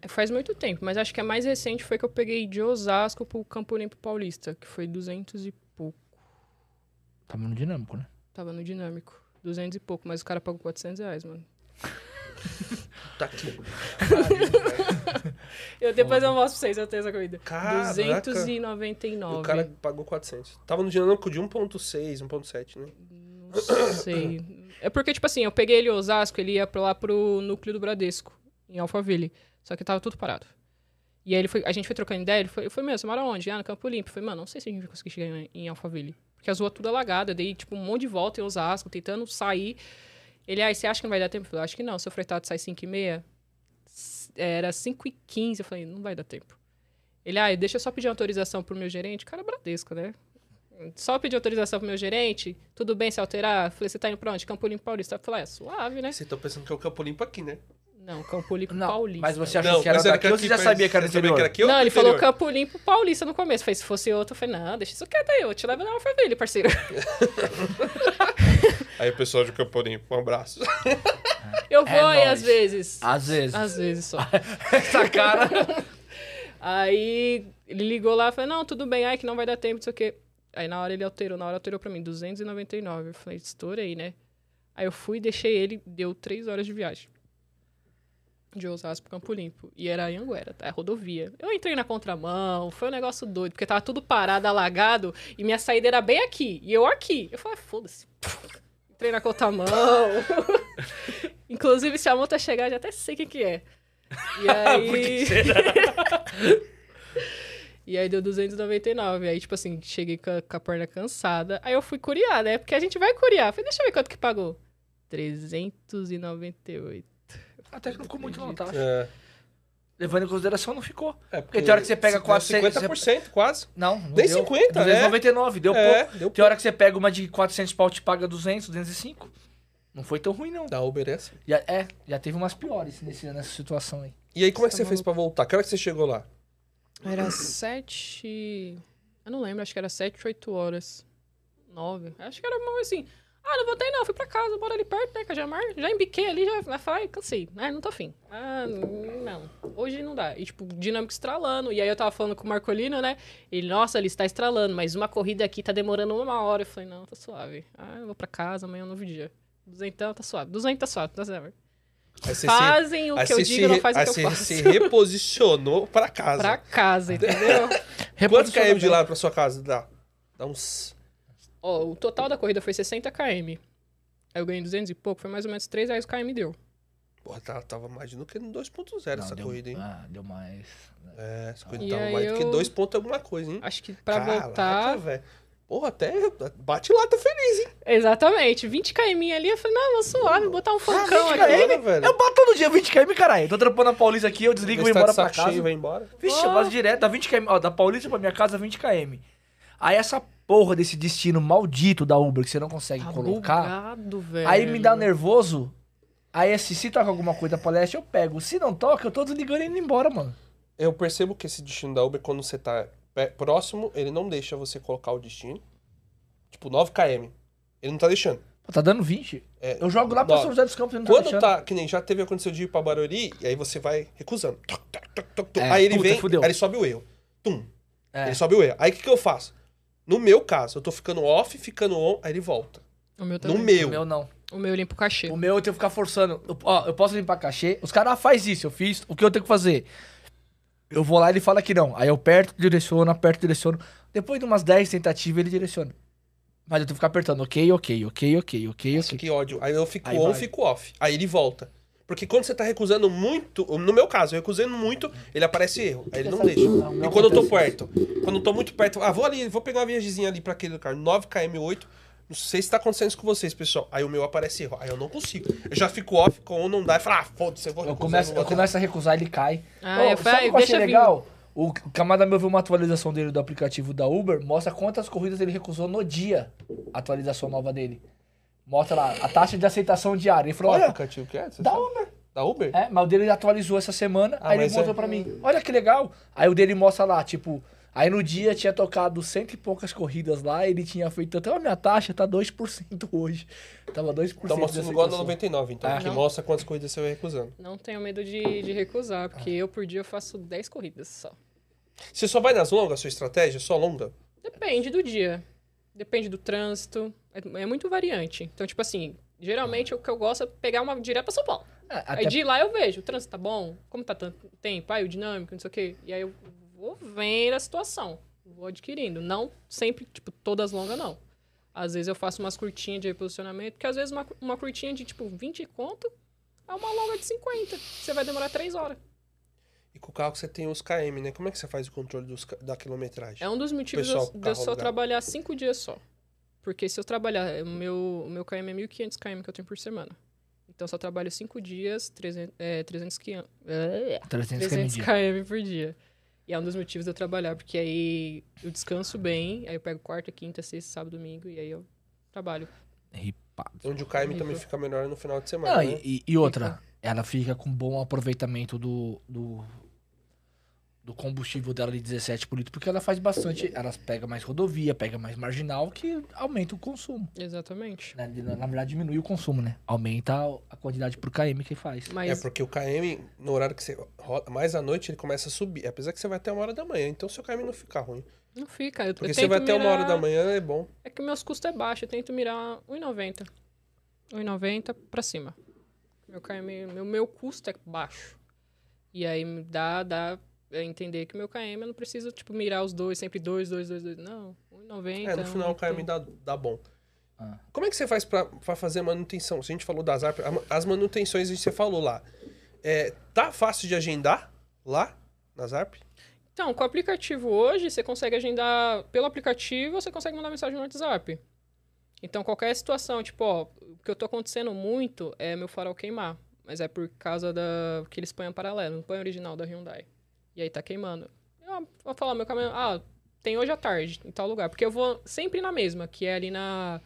Faz muito tempo, mas acho que a mais recente foi que eu peguei de Osasco pro Campo Limpo Paulista, que foi 200 e pouco. Tava no dinâmico, né? Tava no dinâmico. 200 e pouco, mas o cara pagou 400 reais, mano. Tá aqui. Eu depois eu mostro pra vocês, eu tenho essa corrida. Caraca. 299. O cara pagou 400. Tava no dinâmico de 1.6, 1.7, né? Não sei. É porque, tipo assim, eu peguei ele em Osasco, ele ia pra lá pro núcleo do Bradesco, em Alphaville. Só que tava tudo parado. E aí ele foi, a gente foi trocando ideia, ele foi, eu falei, meu, você mora onde? Ah, no Campo Limpo. Eu falei, mano, não sei se a gente vai conseguir chegar em, em Alphaville. Porque as ruas tudo alagadas, eu dei, tipo, um monte de volta em Osasco, tentando sair. Ele, aí, você acha que não vai dar tempo? Eu falei, acho que não, seu fretado sai 5 e meia, era 5 e 15 eu falei, não vai dar tempo. Ele, ah, deixa eu só pedir autorização pro meu gerente. Cara, Bradesco, né? Só pedir autorização pro meu gerente, tudo bem se alterar? Eu falei, você tá indo pra onde? Campo Limpo Paulista. Eu falei, é suave, né? Vocês estão pensando que é o Campo Limpo aqui, né? Não, Campo Limpo Não, Paulista. mas você achou que era daqui ou aqui você já sabia que era do Você sabia interior? aqui ou Não, ele interior? falou Campo Limpo Paulista no começo. Falei, se fosse outro, eu falei, não, deixa isso quieto aí, eu te levo na Alphaville, parceiro. Aí, pessoal de Campo Limpo, um abraço. Eu vou aí nóis. às vezes. Às vezes. Às vezes só. Essa cara. Aí ele ligou lá e falou, não, tudo bem, ai que não vai dar tempo, não sei o quê. Aí na hora ele alterou, na hora alterou pra mim, 299. Eu falei, estourei, né? Aí eu fui, deixei ele, deu três horas de viagem. De Osasco pro Campo Limpo. E era Anhanguera, tá? É rodovia. Eu entrei na contramão, foi um negócio doido, porque tava tudo parado, alagado, e minha saída era bem aqui, e eu aqui. Eu falei, ah, foda-se. Entrei na contramão. Inclusive, se a multa chegar, já até sei quem que é. E aí... E aí deu 299. Aí, tipo assim, cheguei com a, com a perna cansada. Aí eu fui curiar, né? Porque a gente vai curiar. Falei, deixa eu ver quanto que pagou. 398. Até que não ficou muito não, tá? É, Levando em consideração, não ficou. é Porque tem hora que você pega deu 400, 50% quase. Não, não Nem deu. 50, é. 299, deu É, pouco. deu Tem hora que você pega uma de 400 pau te paga 200, 205. Não foi tão ruim, não. Da Uber é assim. Já, é, já teve umas piores nesse, nessa situação aí. E aí, como é que Tá você fez pra voltar? Que hora que você chegou lá? Era sete... Eu não lembro, acho que era sete, oito horas. Nove. Acho que era uma assim... Ah, não voltei não, fui pra casa, moro ali perto, né, Cajamar. Já embiquei ali, já, já falei, cansei. Ah, não tô afim. Ah, não. Hoje não dá. E, tipo, dinâmico estralando. E aí eu tava falando com o Marcolino, né? Ele, nossa, ele está estralando, mas uma corrida aqui tá demorando uma hora. Eu falei, não, tá suave. Ah, eu vou pra casa, amanhã é um novo dia. Duzentão, tá suave. Duzentão, tá suave, tá suave. Fazem o aí que eu digo, se não re- fazem o que eu faço. se reposicionou pra casa. Pra casa, entendeu? Quantos km de lá? lá pra sua casa dá? Dá uns... Ó, o total da corrida foi 60 km. Aí eu ganhei 200 e pouco, foi mais ou menos 3 reais o km deu. Porra, tá- tava mais do que no 2.0 essa deu, corrida, hein? Ah, deu mais. É, essa corrida E tava mais do que eu- 2 pontos alguma coisa, hein? Acho que pra Caraca, voltar. velho. Porra, até bate lá, tá feliz, hein? Exatamente, 20 km ali. Eu falei, não, vou suave, vou botar um funkão 20 aqui. km? Velho. Eu bato todo dia 20 km, caralho. Tô trampando a Paulista aqui, eu desligo e vou tá embora pra casa. cheio, vai embora. Vixe, eu Ó. passo direto, dá 20 km. Ó, da Paulista pra minha casa, 20 km. Aí essa porra desse destino maldito da Uber que você não consegue Tá colocar. bugado, velho. Aí me dá nervoso. Aí assim, se toca alguma coisa pra leste, eu pego. Se não toca, eu tô desligando e indo embora, mano. Eu percebo que esse destino da Uber, quando você tá próximo, ele não deixa você colocar o destino. Tipo, 9 km. Ele não tá deixando. Tá dando 20. É, Eu jogo lá pra. São José dos Campos e não tá Quando deixando. tá, que nem já teve acontecido de ir pra Barueri, e aí você vai recusando. Toc, toc, toc, toc, toc. É, aí ele puta, vem, fudeu. aí ele sobe o erro. Tum. É. Ele sobe o erro. Aí o que, que eu faço? No meu caso, eu tô ficando off, ficando on, aí ele volta. O meu No também. meu. O meu não. O meu limpa o cachê. O meu eu tenho que ficar forçando. Eu, ó, eu posso limpar cachê. Os caras, ah, faz isso, eu fiz. O que eu tenho que fazer? Eu vou lá e ele fala que não. Aí eu aperto, direciono, aperto, direciono. Depois de umas 10 tentativas, ele direciona. Mas eu tenho que ficar apertando, ok, ok, ok, ok, ok, Nossa, ok. que ódio. Aí eu fico Aí on, vai. fico off. Aí ele volta. Porque quando você tá recusando muito, no meu caso, eu recusando muito, ele aparece erro. Aí ele não deixa. Não, não E quando eu tô perto, quando eu tô muito perto, ah, vou ali, vou pegar uma viagemzinha ali pra aquele lugar, 9km8. Não sei se tá acontecendo isso com vocês, pessoal. Aí o meu aparece erro. Aí eu não consigo. Eu já fico off, com on não dá, e falo, ah, foda-se, eu vou Eu recusar, começo, não vou eu começo a recusar, ele cai. Ah, Ô, eu sabe falei, o que eu achei legal? O camarada meu viu uma atualização dele do aplicativo da Uber, mostra quantas corridas ele recusou no dia. A atualização nova dele. Mostra lá, a taxa de aceitação diária. Ele falou, olha, aplicativo que é? Você da sabe? Uber. Da Uber? É, mas o dele atualizou essa semana, Ah, aí ele mas mostrou é- pra mim. Olha que legal. Aí o dele mostra lá, tipo, aí no dia tinha tocado cento e poucas corridas lá, ele tinha feito até a minha taxa tá 2% hoje. Tava 2% Então de mostrando igual aceitação. 99, então. É. Que Não. mostra quantas corridas você vai recusando. Não tenho medo de, de recusar, porque eu por dia eu faço 10 corridas só. Você só vai nas longas, a sua estratégia? Só longa? Depende do dia. Depende do trânsito. É, é muito variante. Então, tipo assim, geralmente o que eu gosto é pegar uma direto pra São Paulo. É, Aí até de lá eu vejo, o trânsito tá bom, como tá tanto tempo, aí o dinâmico, não sei o quê. E aí eu vou vendo a situação, vou adquirindo. Não sempre, tipo, todas longas, não. Às vezes eu faço umas curtinhas de reposicionamento, porque às vezes uma, uma curtinha de, tipo, 20 conto é uma longa de 50. Você vai demorar 3 horas. E com o carro você tem os KM, né? Como é que você faz o controle dos da quilometragem? É um dos motivos de Pessoal de eu só alugado. trabalhar 5 dias só. Porque se eu trabalhar, o meu, o meu KM é 1.500 km que eu tenho por semana. Então eu só trabalho 5 dias, 300, é, 300 km. 300 300 km. km por dia. E é um dos motivos de eu trabalhar, porque aí eu descanso bem, aí eu pego quarta, quinta, sexta, sábado, domingo, e aí eu trabalho. Ripado. Onde o KM também fica melhor no final de semana, Não, né? e, e- e outra, ela fica com bom aproveitamento do, do, do combustível dela de 17 por litro, porque ela faz bastante, ela pega mais rodovia, pega mais marginal, que aumenta o consumo. Exatamente. né? De- Na verdade, diminui o consumo, né? Aumenta a quantidade por KM que faz. É Mas porque o KM, no horário que você roda, mais à noite, ele começa a subir. Apesar que você vai até uma hora da manhã, então seu KM não fica ruim. não fica. Eu, Porque eu você vai até uma hora mirar- da manhã, é bom. É que meus custos é baixo, eu tento mirar 1,90. 1,90 pra cima. Meu KM, meu, meu custo é baixo. E aí me dá, dá a entender que meu KM eu não preciso, tipo, mirar os dois, sempre dois, dois, dois, dois. Não, 1,90. É, no final o KM 1,80. dá, dá bom. Ah. Como é que você faz pra, pra fazer manutenção? Se a gente falou das ARP, a ma- as manutenções que você falou lá. É, tá fácil de agendar lá nas ARP? Então, com o aplicativo hoje, você consegue agendar pelo aplicativo você consegue mandar mensagem no WhatsApp. Então, qualquer situação, tipo, ó, o que eu tô acontecendo muito é meu farol queimar. Mas é por causa da. que eles põem paralelo, não põe original da Hyundai. E aí tá queimando. Eu vou falar, meu caminhão. Ah, tem hoje à tarde, em tal lugar. Porque eu vou sempre na mesma, que é ali na.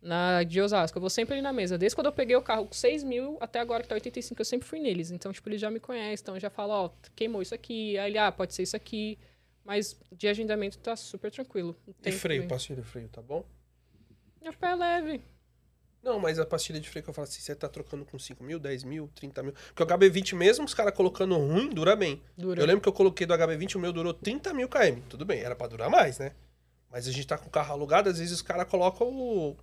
Na de Osasco. Eu vou sempre ali na mesa. Desde quando eu peguei o carro com 6 mil até agora que tá 85, eu sempre fui neles. Então, tipo, eles já me conhecem. Então, já falo, ó, queimou isso aqui. Aí ele, ah, pode ser isso aqui. Mas de agendamento tá super tranquilo. E freio, pastilha de freio, tá bom? Meu pé é leve. Não, mas a pastilha de freio que eu falo assim, você tá trocando com 5 mil, 10 mil, 30 mil. Porque o HB20 mesmo, os caras colocando ruim, dura bem. Dura. Eu lembro que eu coloquei do HB20, o meu durou 30 mil km. Tudo bem, era pra durar mais, né? Mas a gente tá com o carro alugado, às vezes os caras colocam o...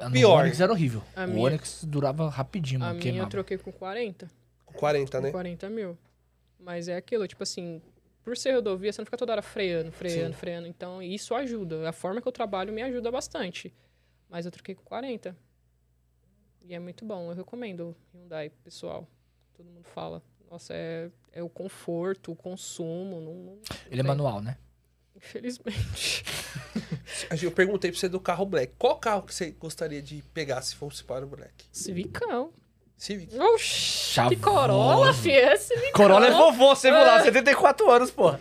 No Pior. Onix era horrível. A o minha- Onix durava rapidinho, A mano. minha Queimava. eu troquei com 40. com 40, Com né? 40 mil. Mas é aquilo, tipo assim, por ser rodovia, você não fica toda hora freando, freando, Sim. freando. Então, isso ajuda. A forma que eu trabalho me ajuda bastante. Mas eu troquei com 40. E é muito bom, eu recomendo o Hyundai, pessoal. Todo mundo fala. Nossa, é, é o conforto, o consumo. Não, não- Ele é manual, né? Infelizmente. Eu perguntei pra você do carro Black. Qual carro que você gostaria de pegar se fosse para o Black? Civicão. Civic. Oxi, que Chavoso. Corolla, fi, é Civicão. Corolla é vovô, você viu lá, 74 anos, porra.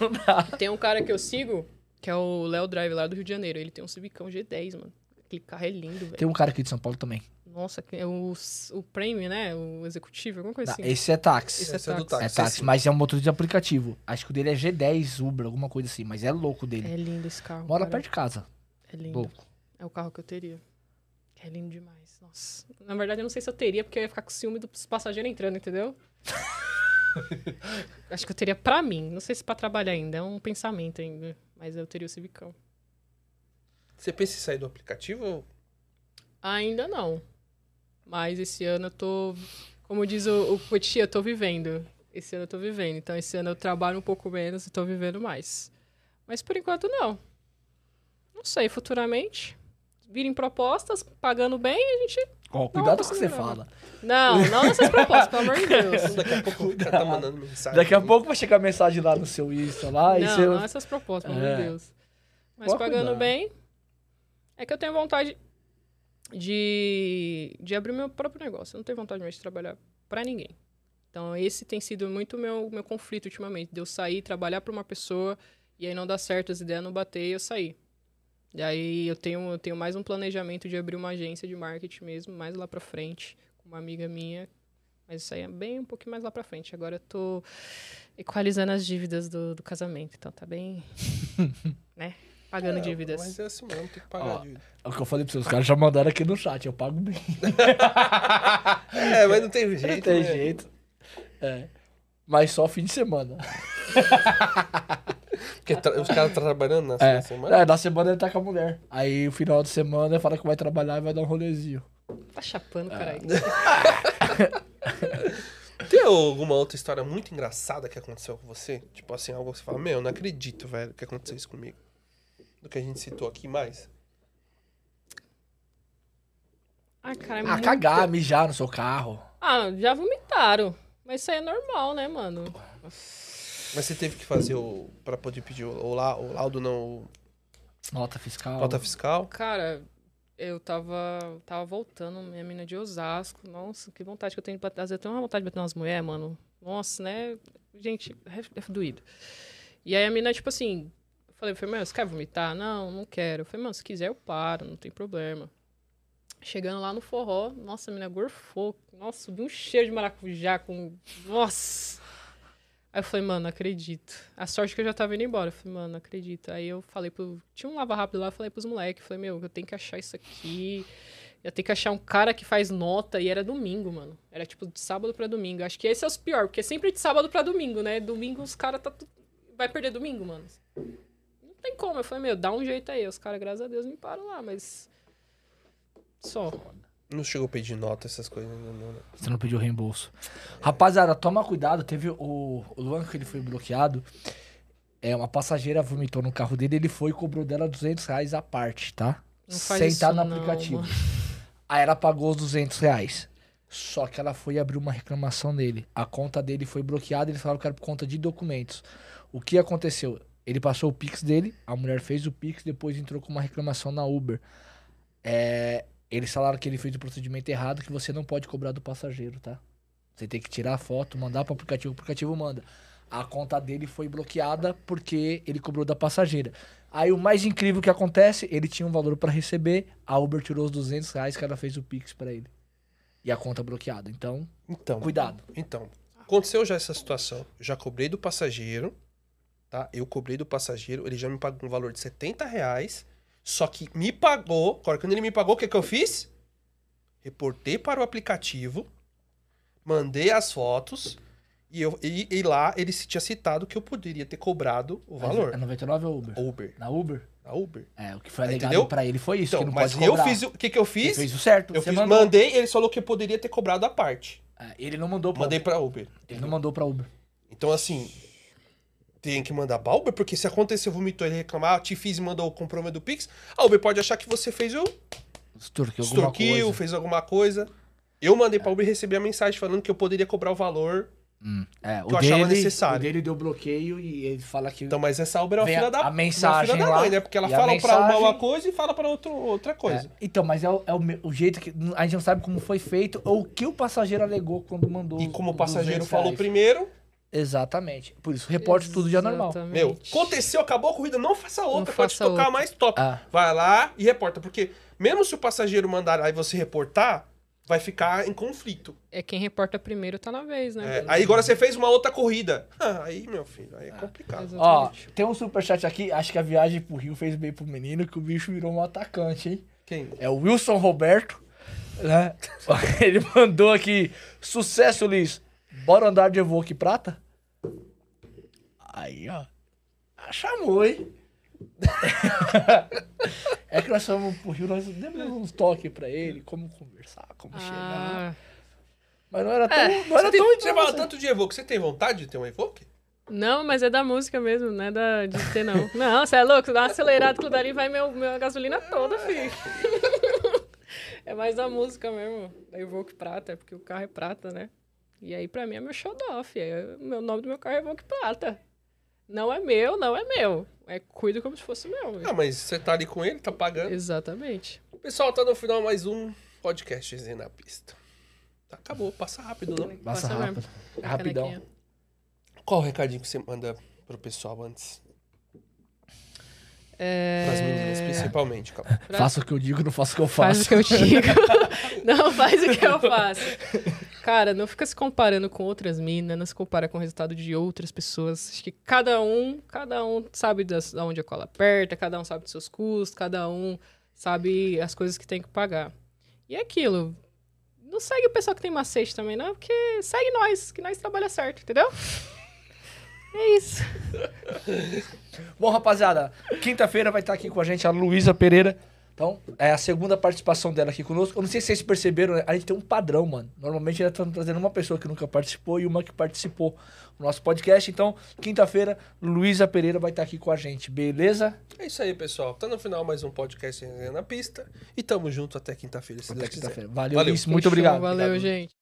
Não dá. Tem um cara que eu sigo, que é o Léo Drive lá do Rio de Janeiro. Ele tem um Civicão G10, mano. Aquele carro é lindo, velho. Tem um cara aqui de São Paulo também. Nossa, que é o, o Premium, né? O executivo, alguma coisa Tá, assim. esse é táxi. Esse é Esse é do táxi. É táxi. táxi, mas é um motor de aplicativo. Acho que o dele é G10 Uber, alguma coisa assim, mas é louco dele. É lindo esse carro. Mora cara. perto de casa. É lindo. Louco. É o carro que eu teria. É lindo demais. Nossa. Na verdade, eu não sei se eu teria, porque eu ia ficar com ciúme dos passageiros entrando, entendeu? Acho que eu teria pra mim. Não sei se pra trabalhar ainda. É um pensamento ainda. Mas eu teria o Civicão. Você pensa em sair do aplicativo? ou- Ainda não. Mas esse ano eu tô. Como diz o, o eu tô vivendo. Esse ano eu tô vivendo. Então esse ano eu trabalho um pouco menos e tô vivendo mais. Mas por enquanto não. Não sei, futuramente. Virem propostas, pagando bem, a gente. Ó, cuidado com o que você não. fala. Não, não nessas propostas, pelo amor de Deus. Daqui a pouco o cara tá mandando mensagem. Daqui a pouco vai chegar mensagem lá no seu Insta lá e não, você... não essas propostas, pelo amor de É. Deus. Mas Pode pagando cuidar. bem, é que eu tenho vontade de, de abrir meu próprio negócio. Eu não tenho vontade mais de trabalhar pra ninguém. Então, esse tem sido muito meu meu conflito ultimamente. De eu sair, trabalhar pra uma pessoa, e aí não dá certo, as ideias não bater e eu sair. E aí eu tenho, eu tenho mais um planejamento de abrir uma agência de marketing mesmo, mais lá pra frente, com uma amiga minha. Mas isso aí é bem um pouquinho mais lá pra frente. Agora eu tô equalizando as dívidas do, do casamento. Então tá bem. né? Pagando É, dívidas. Mas é assim mesmo, tem que pagar Ó. a dívida. É o que eu falei pra vocês, os caras já mandaram aqui no chat, eu pago bem. É, mas não tem Não jeito, tem né? jeito. É. Mas só fim de semana. Porque tra- os caras tá trabalhando na, É, na semana. é, na semana ele tá com a mulher. Aí, no final de semana, ele fala que vai trabalhar e vai dar um rolezinho. Tá chapando, caralho. Tem alguma outra história muito engraçada que aconteceu com você? Tipo assim, algo que você fala, meu, eu não acredito, velho, que aconteceu isso comigo. Do que a gente citou aqui mais. Ah, cara, é Ah, muito- cagar, mijar no seu carro. Ah, já vomitaram. Mas isso aí é normal, né, mano? Mas você teve que fazer o. pra poder pedir o, o, la- o laudo, não, o Nota fiscal. nota fiscal. Cara, eu tava, tava voltando, minha mina de Osasco. Nossa, que vontade que eu tenho de bater. Eu tenho uma vontade de bater umas mulheres, mano. Nossa, né? Gente, é, é doído. E aí a mina, tipo assim, falei, falei, mano, você quer vomitar? Não, não quero. Eu falei, mano, se quiser eu paro, não tem problema. Chegando lá no forró, nossa, a mina gorfou. Nossa, subiu um cheiro de maracujá com. Nossa! Aí eu falei, mano, acredito. A sorte que eu já tava indo embora. Eu falei, mano, acredito. Aí eu falei pro. Tinha um lava rápido lá, eu falei pros moleques. Falei, meu, eu tenho que achar isso aqui. Eu tenho que achar um cara que faz nota. E era domingo, mano. Era tipo de sábado pra domingo. Acho que esse é os pior, porque é sempre de sábado pra domingo, né? Domingo os caras tá. Vai perder domingo, mano. Não tem como. Eu falei, meu, dá um jeito aí. Os caras, graças a Deus, me param lá, mas. Só. Não chegou a pedir nota, essas coisas. Não, não, não. Você não pediu reembolso. Rapaziada, toma cuidado. Teve o, o Luan que ele foi bloqueado. É, uma passageira vomitou no carro dele. Ele foi e cobrou dela 200 reais à parte, tá? Não Sem estar no aplicativo. mano. Aí ela pagou os 200 reais. Só que ela foi abrir uma reclamação nele. A conta dele foi bloqueada. Eles falaram que era por conta de documentos. O que aconteceu? Ele passou o Pix dele. A mulher fez o Pix. Depois entrou com uma reclamação na Uber. É, eles falaram que ele fez o procedimento errado. Que você não pode cobrar do passageiro, tá? Você tem que tirar a foto, mandar pro aplicativo. O aplicativo manda. A conta dele foi bloqueada porque ele cobrou da passageira. Aí o mais incrível que acontece, ele tinha um valor pra receber, a Uber tirou os 200 reais que ela fez o Pix pra ele. E a conta bloqueada. Então, Então. cuidado. Então, aconteceu já essa situação. Já cobrei do passageiro, tá? Eu cobrei do passageiro, ele já me pagou um valor de 70 reais, só que me pagou, agora quando ele me pagou, o que, que eu fiz? Reportei para o aplicativo, mandei as fotos, e, eu, e, e lá ele se tinha citado que eu poderia ter cobrado o valor. É 99 ou Uber? Uber. Na Uber? Na Uber. É, o que foi Ah, alegado pra ele foi isso, Então, que não mas pode eu fiz o que, que eu Ele fiz? fez o certo. Eu fiz, mandou. mandei, ele falou que eu poderia ter cobrado a parte. É, ele não mandou pra Mandei pra Uber. Ele não mandou pra Uber. Então, assim, tem que mandar pra Uber, porque se acontecer, vomitou ele reclamar, te fiz e mandou o comprovante do Pix, a Uber pode achar que você fez o Extorquiu alguma extorquiu, fez alguma coisa. Eu mandei pra Uber e recebi a mensagem falando que eu poderia cobrar o valor. Hum, é, que eu achava necessário. O dele deu bloqueio e ele fala que... Então, mas essa Uber é uma filha a- da, a mensagem filha da lá, mãe, né? Porque ela fala pra uma, mensagem- uma coisa e fala pra outro, outra coisa. É, então, mas é, o, é o o jeito que... A gente não sabe como foi feito ou o que o passageiro alegou quando mandou E como o passageiro 200 falou primeiro, Exatamente. Por isso, reporte tudo dia normal. Exatamente. meu, aconteceu, acabou a corrida, não faça outra, Não pode faça tocar outra. mais top. Ah. Vai lá e reporta, porque mesmo se o passageiro mandar aí você reportar, vai ficar em conflito. É quem reporta primeiro tá na vez, né? É, aí agora você fez uma outra corrida. Ah, aí, meu filho, aí é complicado. Ó, Exatamente. tem um superchat aqui. Acho que a viagem pro Rio fez bem pro menino, que o bicho virou um atacante, hein? Quem? É o Wilson Roberto, né? Ele mandou aqui, sucesso, Liz. Bora andar de Evoque Prata? Aí, ó. Ah, Chamou, hein? é que nós fomos pro Rio, nós demos uns toques pra ele, como conversar, como chegar. Ah, Mas não era tão, É, não era Você, tem, tão você então, fala tanto de Evoque, você tem vontade de ter um Evoque? não, mas é da música mesmo, não é da, de ter, não. Não, você é louco, você dá uma acelerada que dali vai meu, minha gasolina toda, filho. é mais da música mesmo, da Evoque Prata, porque o carro é prata, né? E aí, pra mim, é meu xodó, filho. É- O meu nome do meu carro é Evoque Prata. Não é meu, não é meu. É cuido como se fosse meu. Ah, mas você tá ali com ele, tá pagando. Exatamente. Pessoal, tá no final mais um podcast na pista. Acabou, passa rápido, não? Passa Passa rápido. mesmo. É rapidão. Qual o recadinho que você manda pro pessoal antes? É... Pras meninas, principalmente, calma. Faça o que eu digo, não faça o que eu Faz faço. o que eu digo. não faz o que eu faço. Cara, não fica se comparando com outras minas, não se compara com o resultado de outras pessoas. Acho que cada um, cada um sabe das, da onde a cola aperta, cada um sabe dos seus custos, cada um sabe as coisas que tem que pagar. E é aquilo. Não segue o pessoal que tem macete também, não, porque segue nós, que nós trabalha certo, entendeu? É isso. Bom, rapaziada, quinta-feira vai estar aqui com a gente a Luísa Pereira. Então, é a segunda participação dela aqui conosco. Eu não sei se vocês perceberam, né? a gente tem um padrão, mano. Normalmente ela tá trazendo uma pessoa que nunca participou e uma que participou no nosso podcast. Então, quinta-feira, Luísa Pereira vai estar aqui com a gente, beleza? É isso aí, pessoal. Tá no final mais um podcast na Pista. E tamo junto até quinta-feira, se Até Deus quinta-feira. Valeu, Valeu. Luiz. Muito obrigado. Valeu, Obrigado. gente.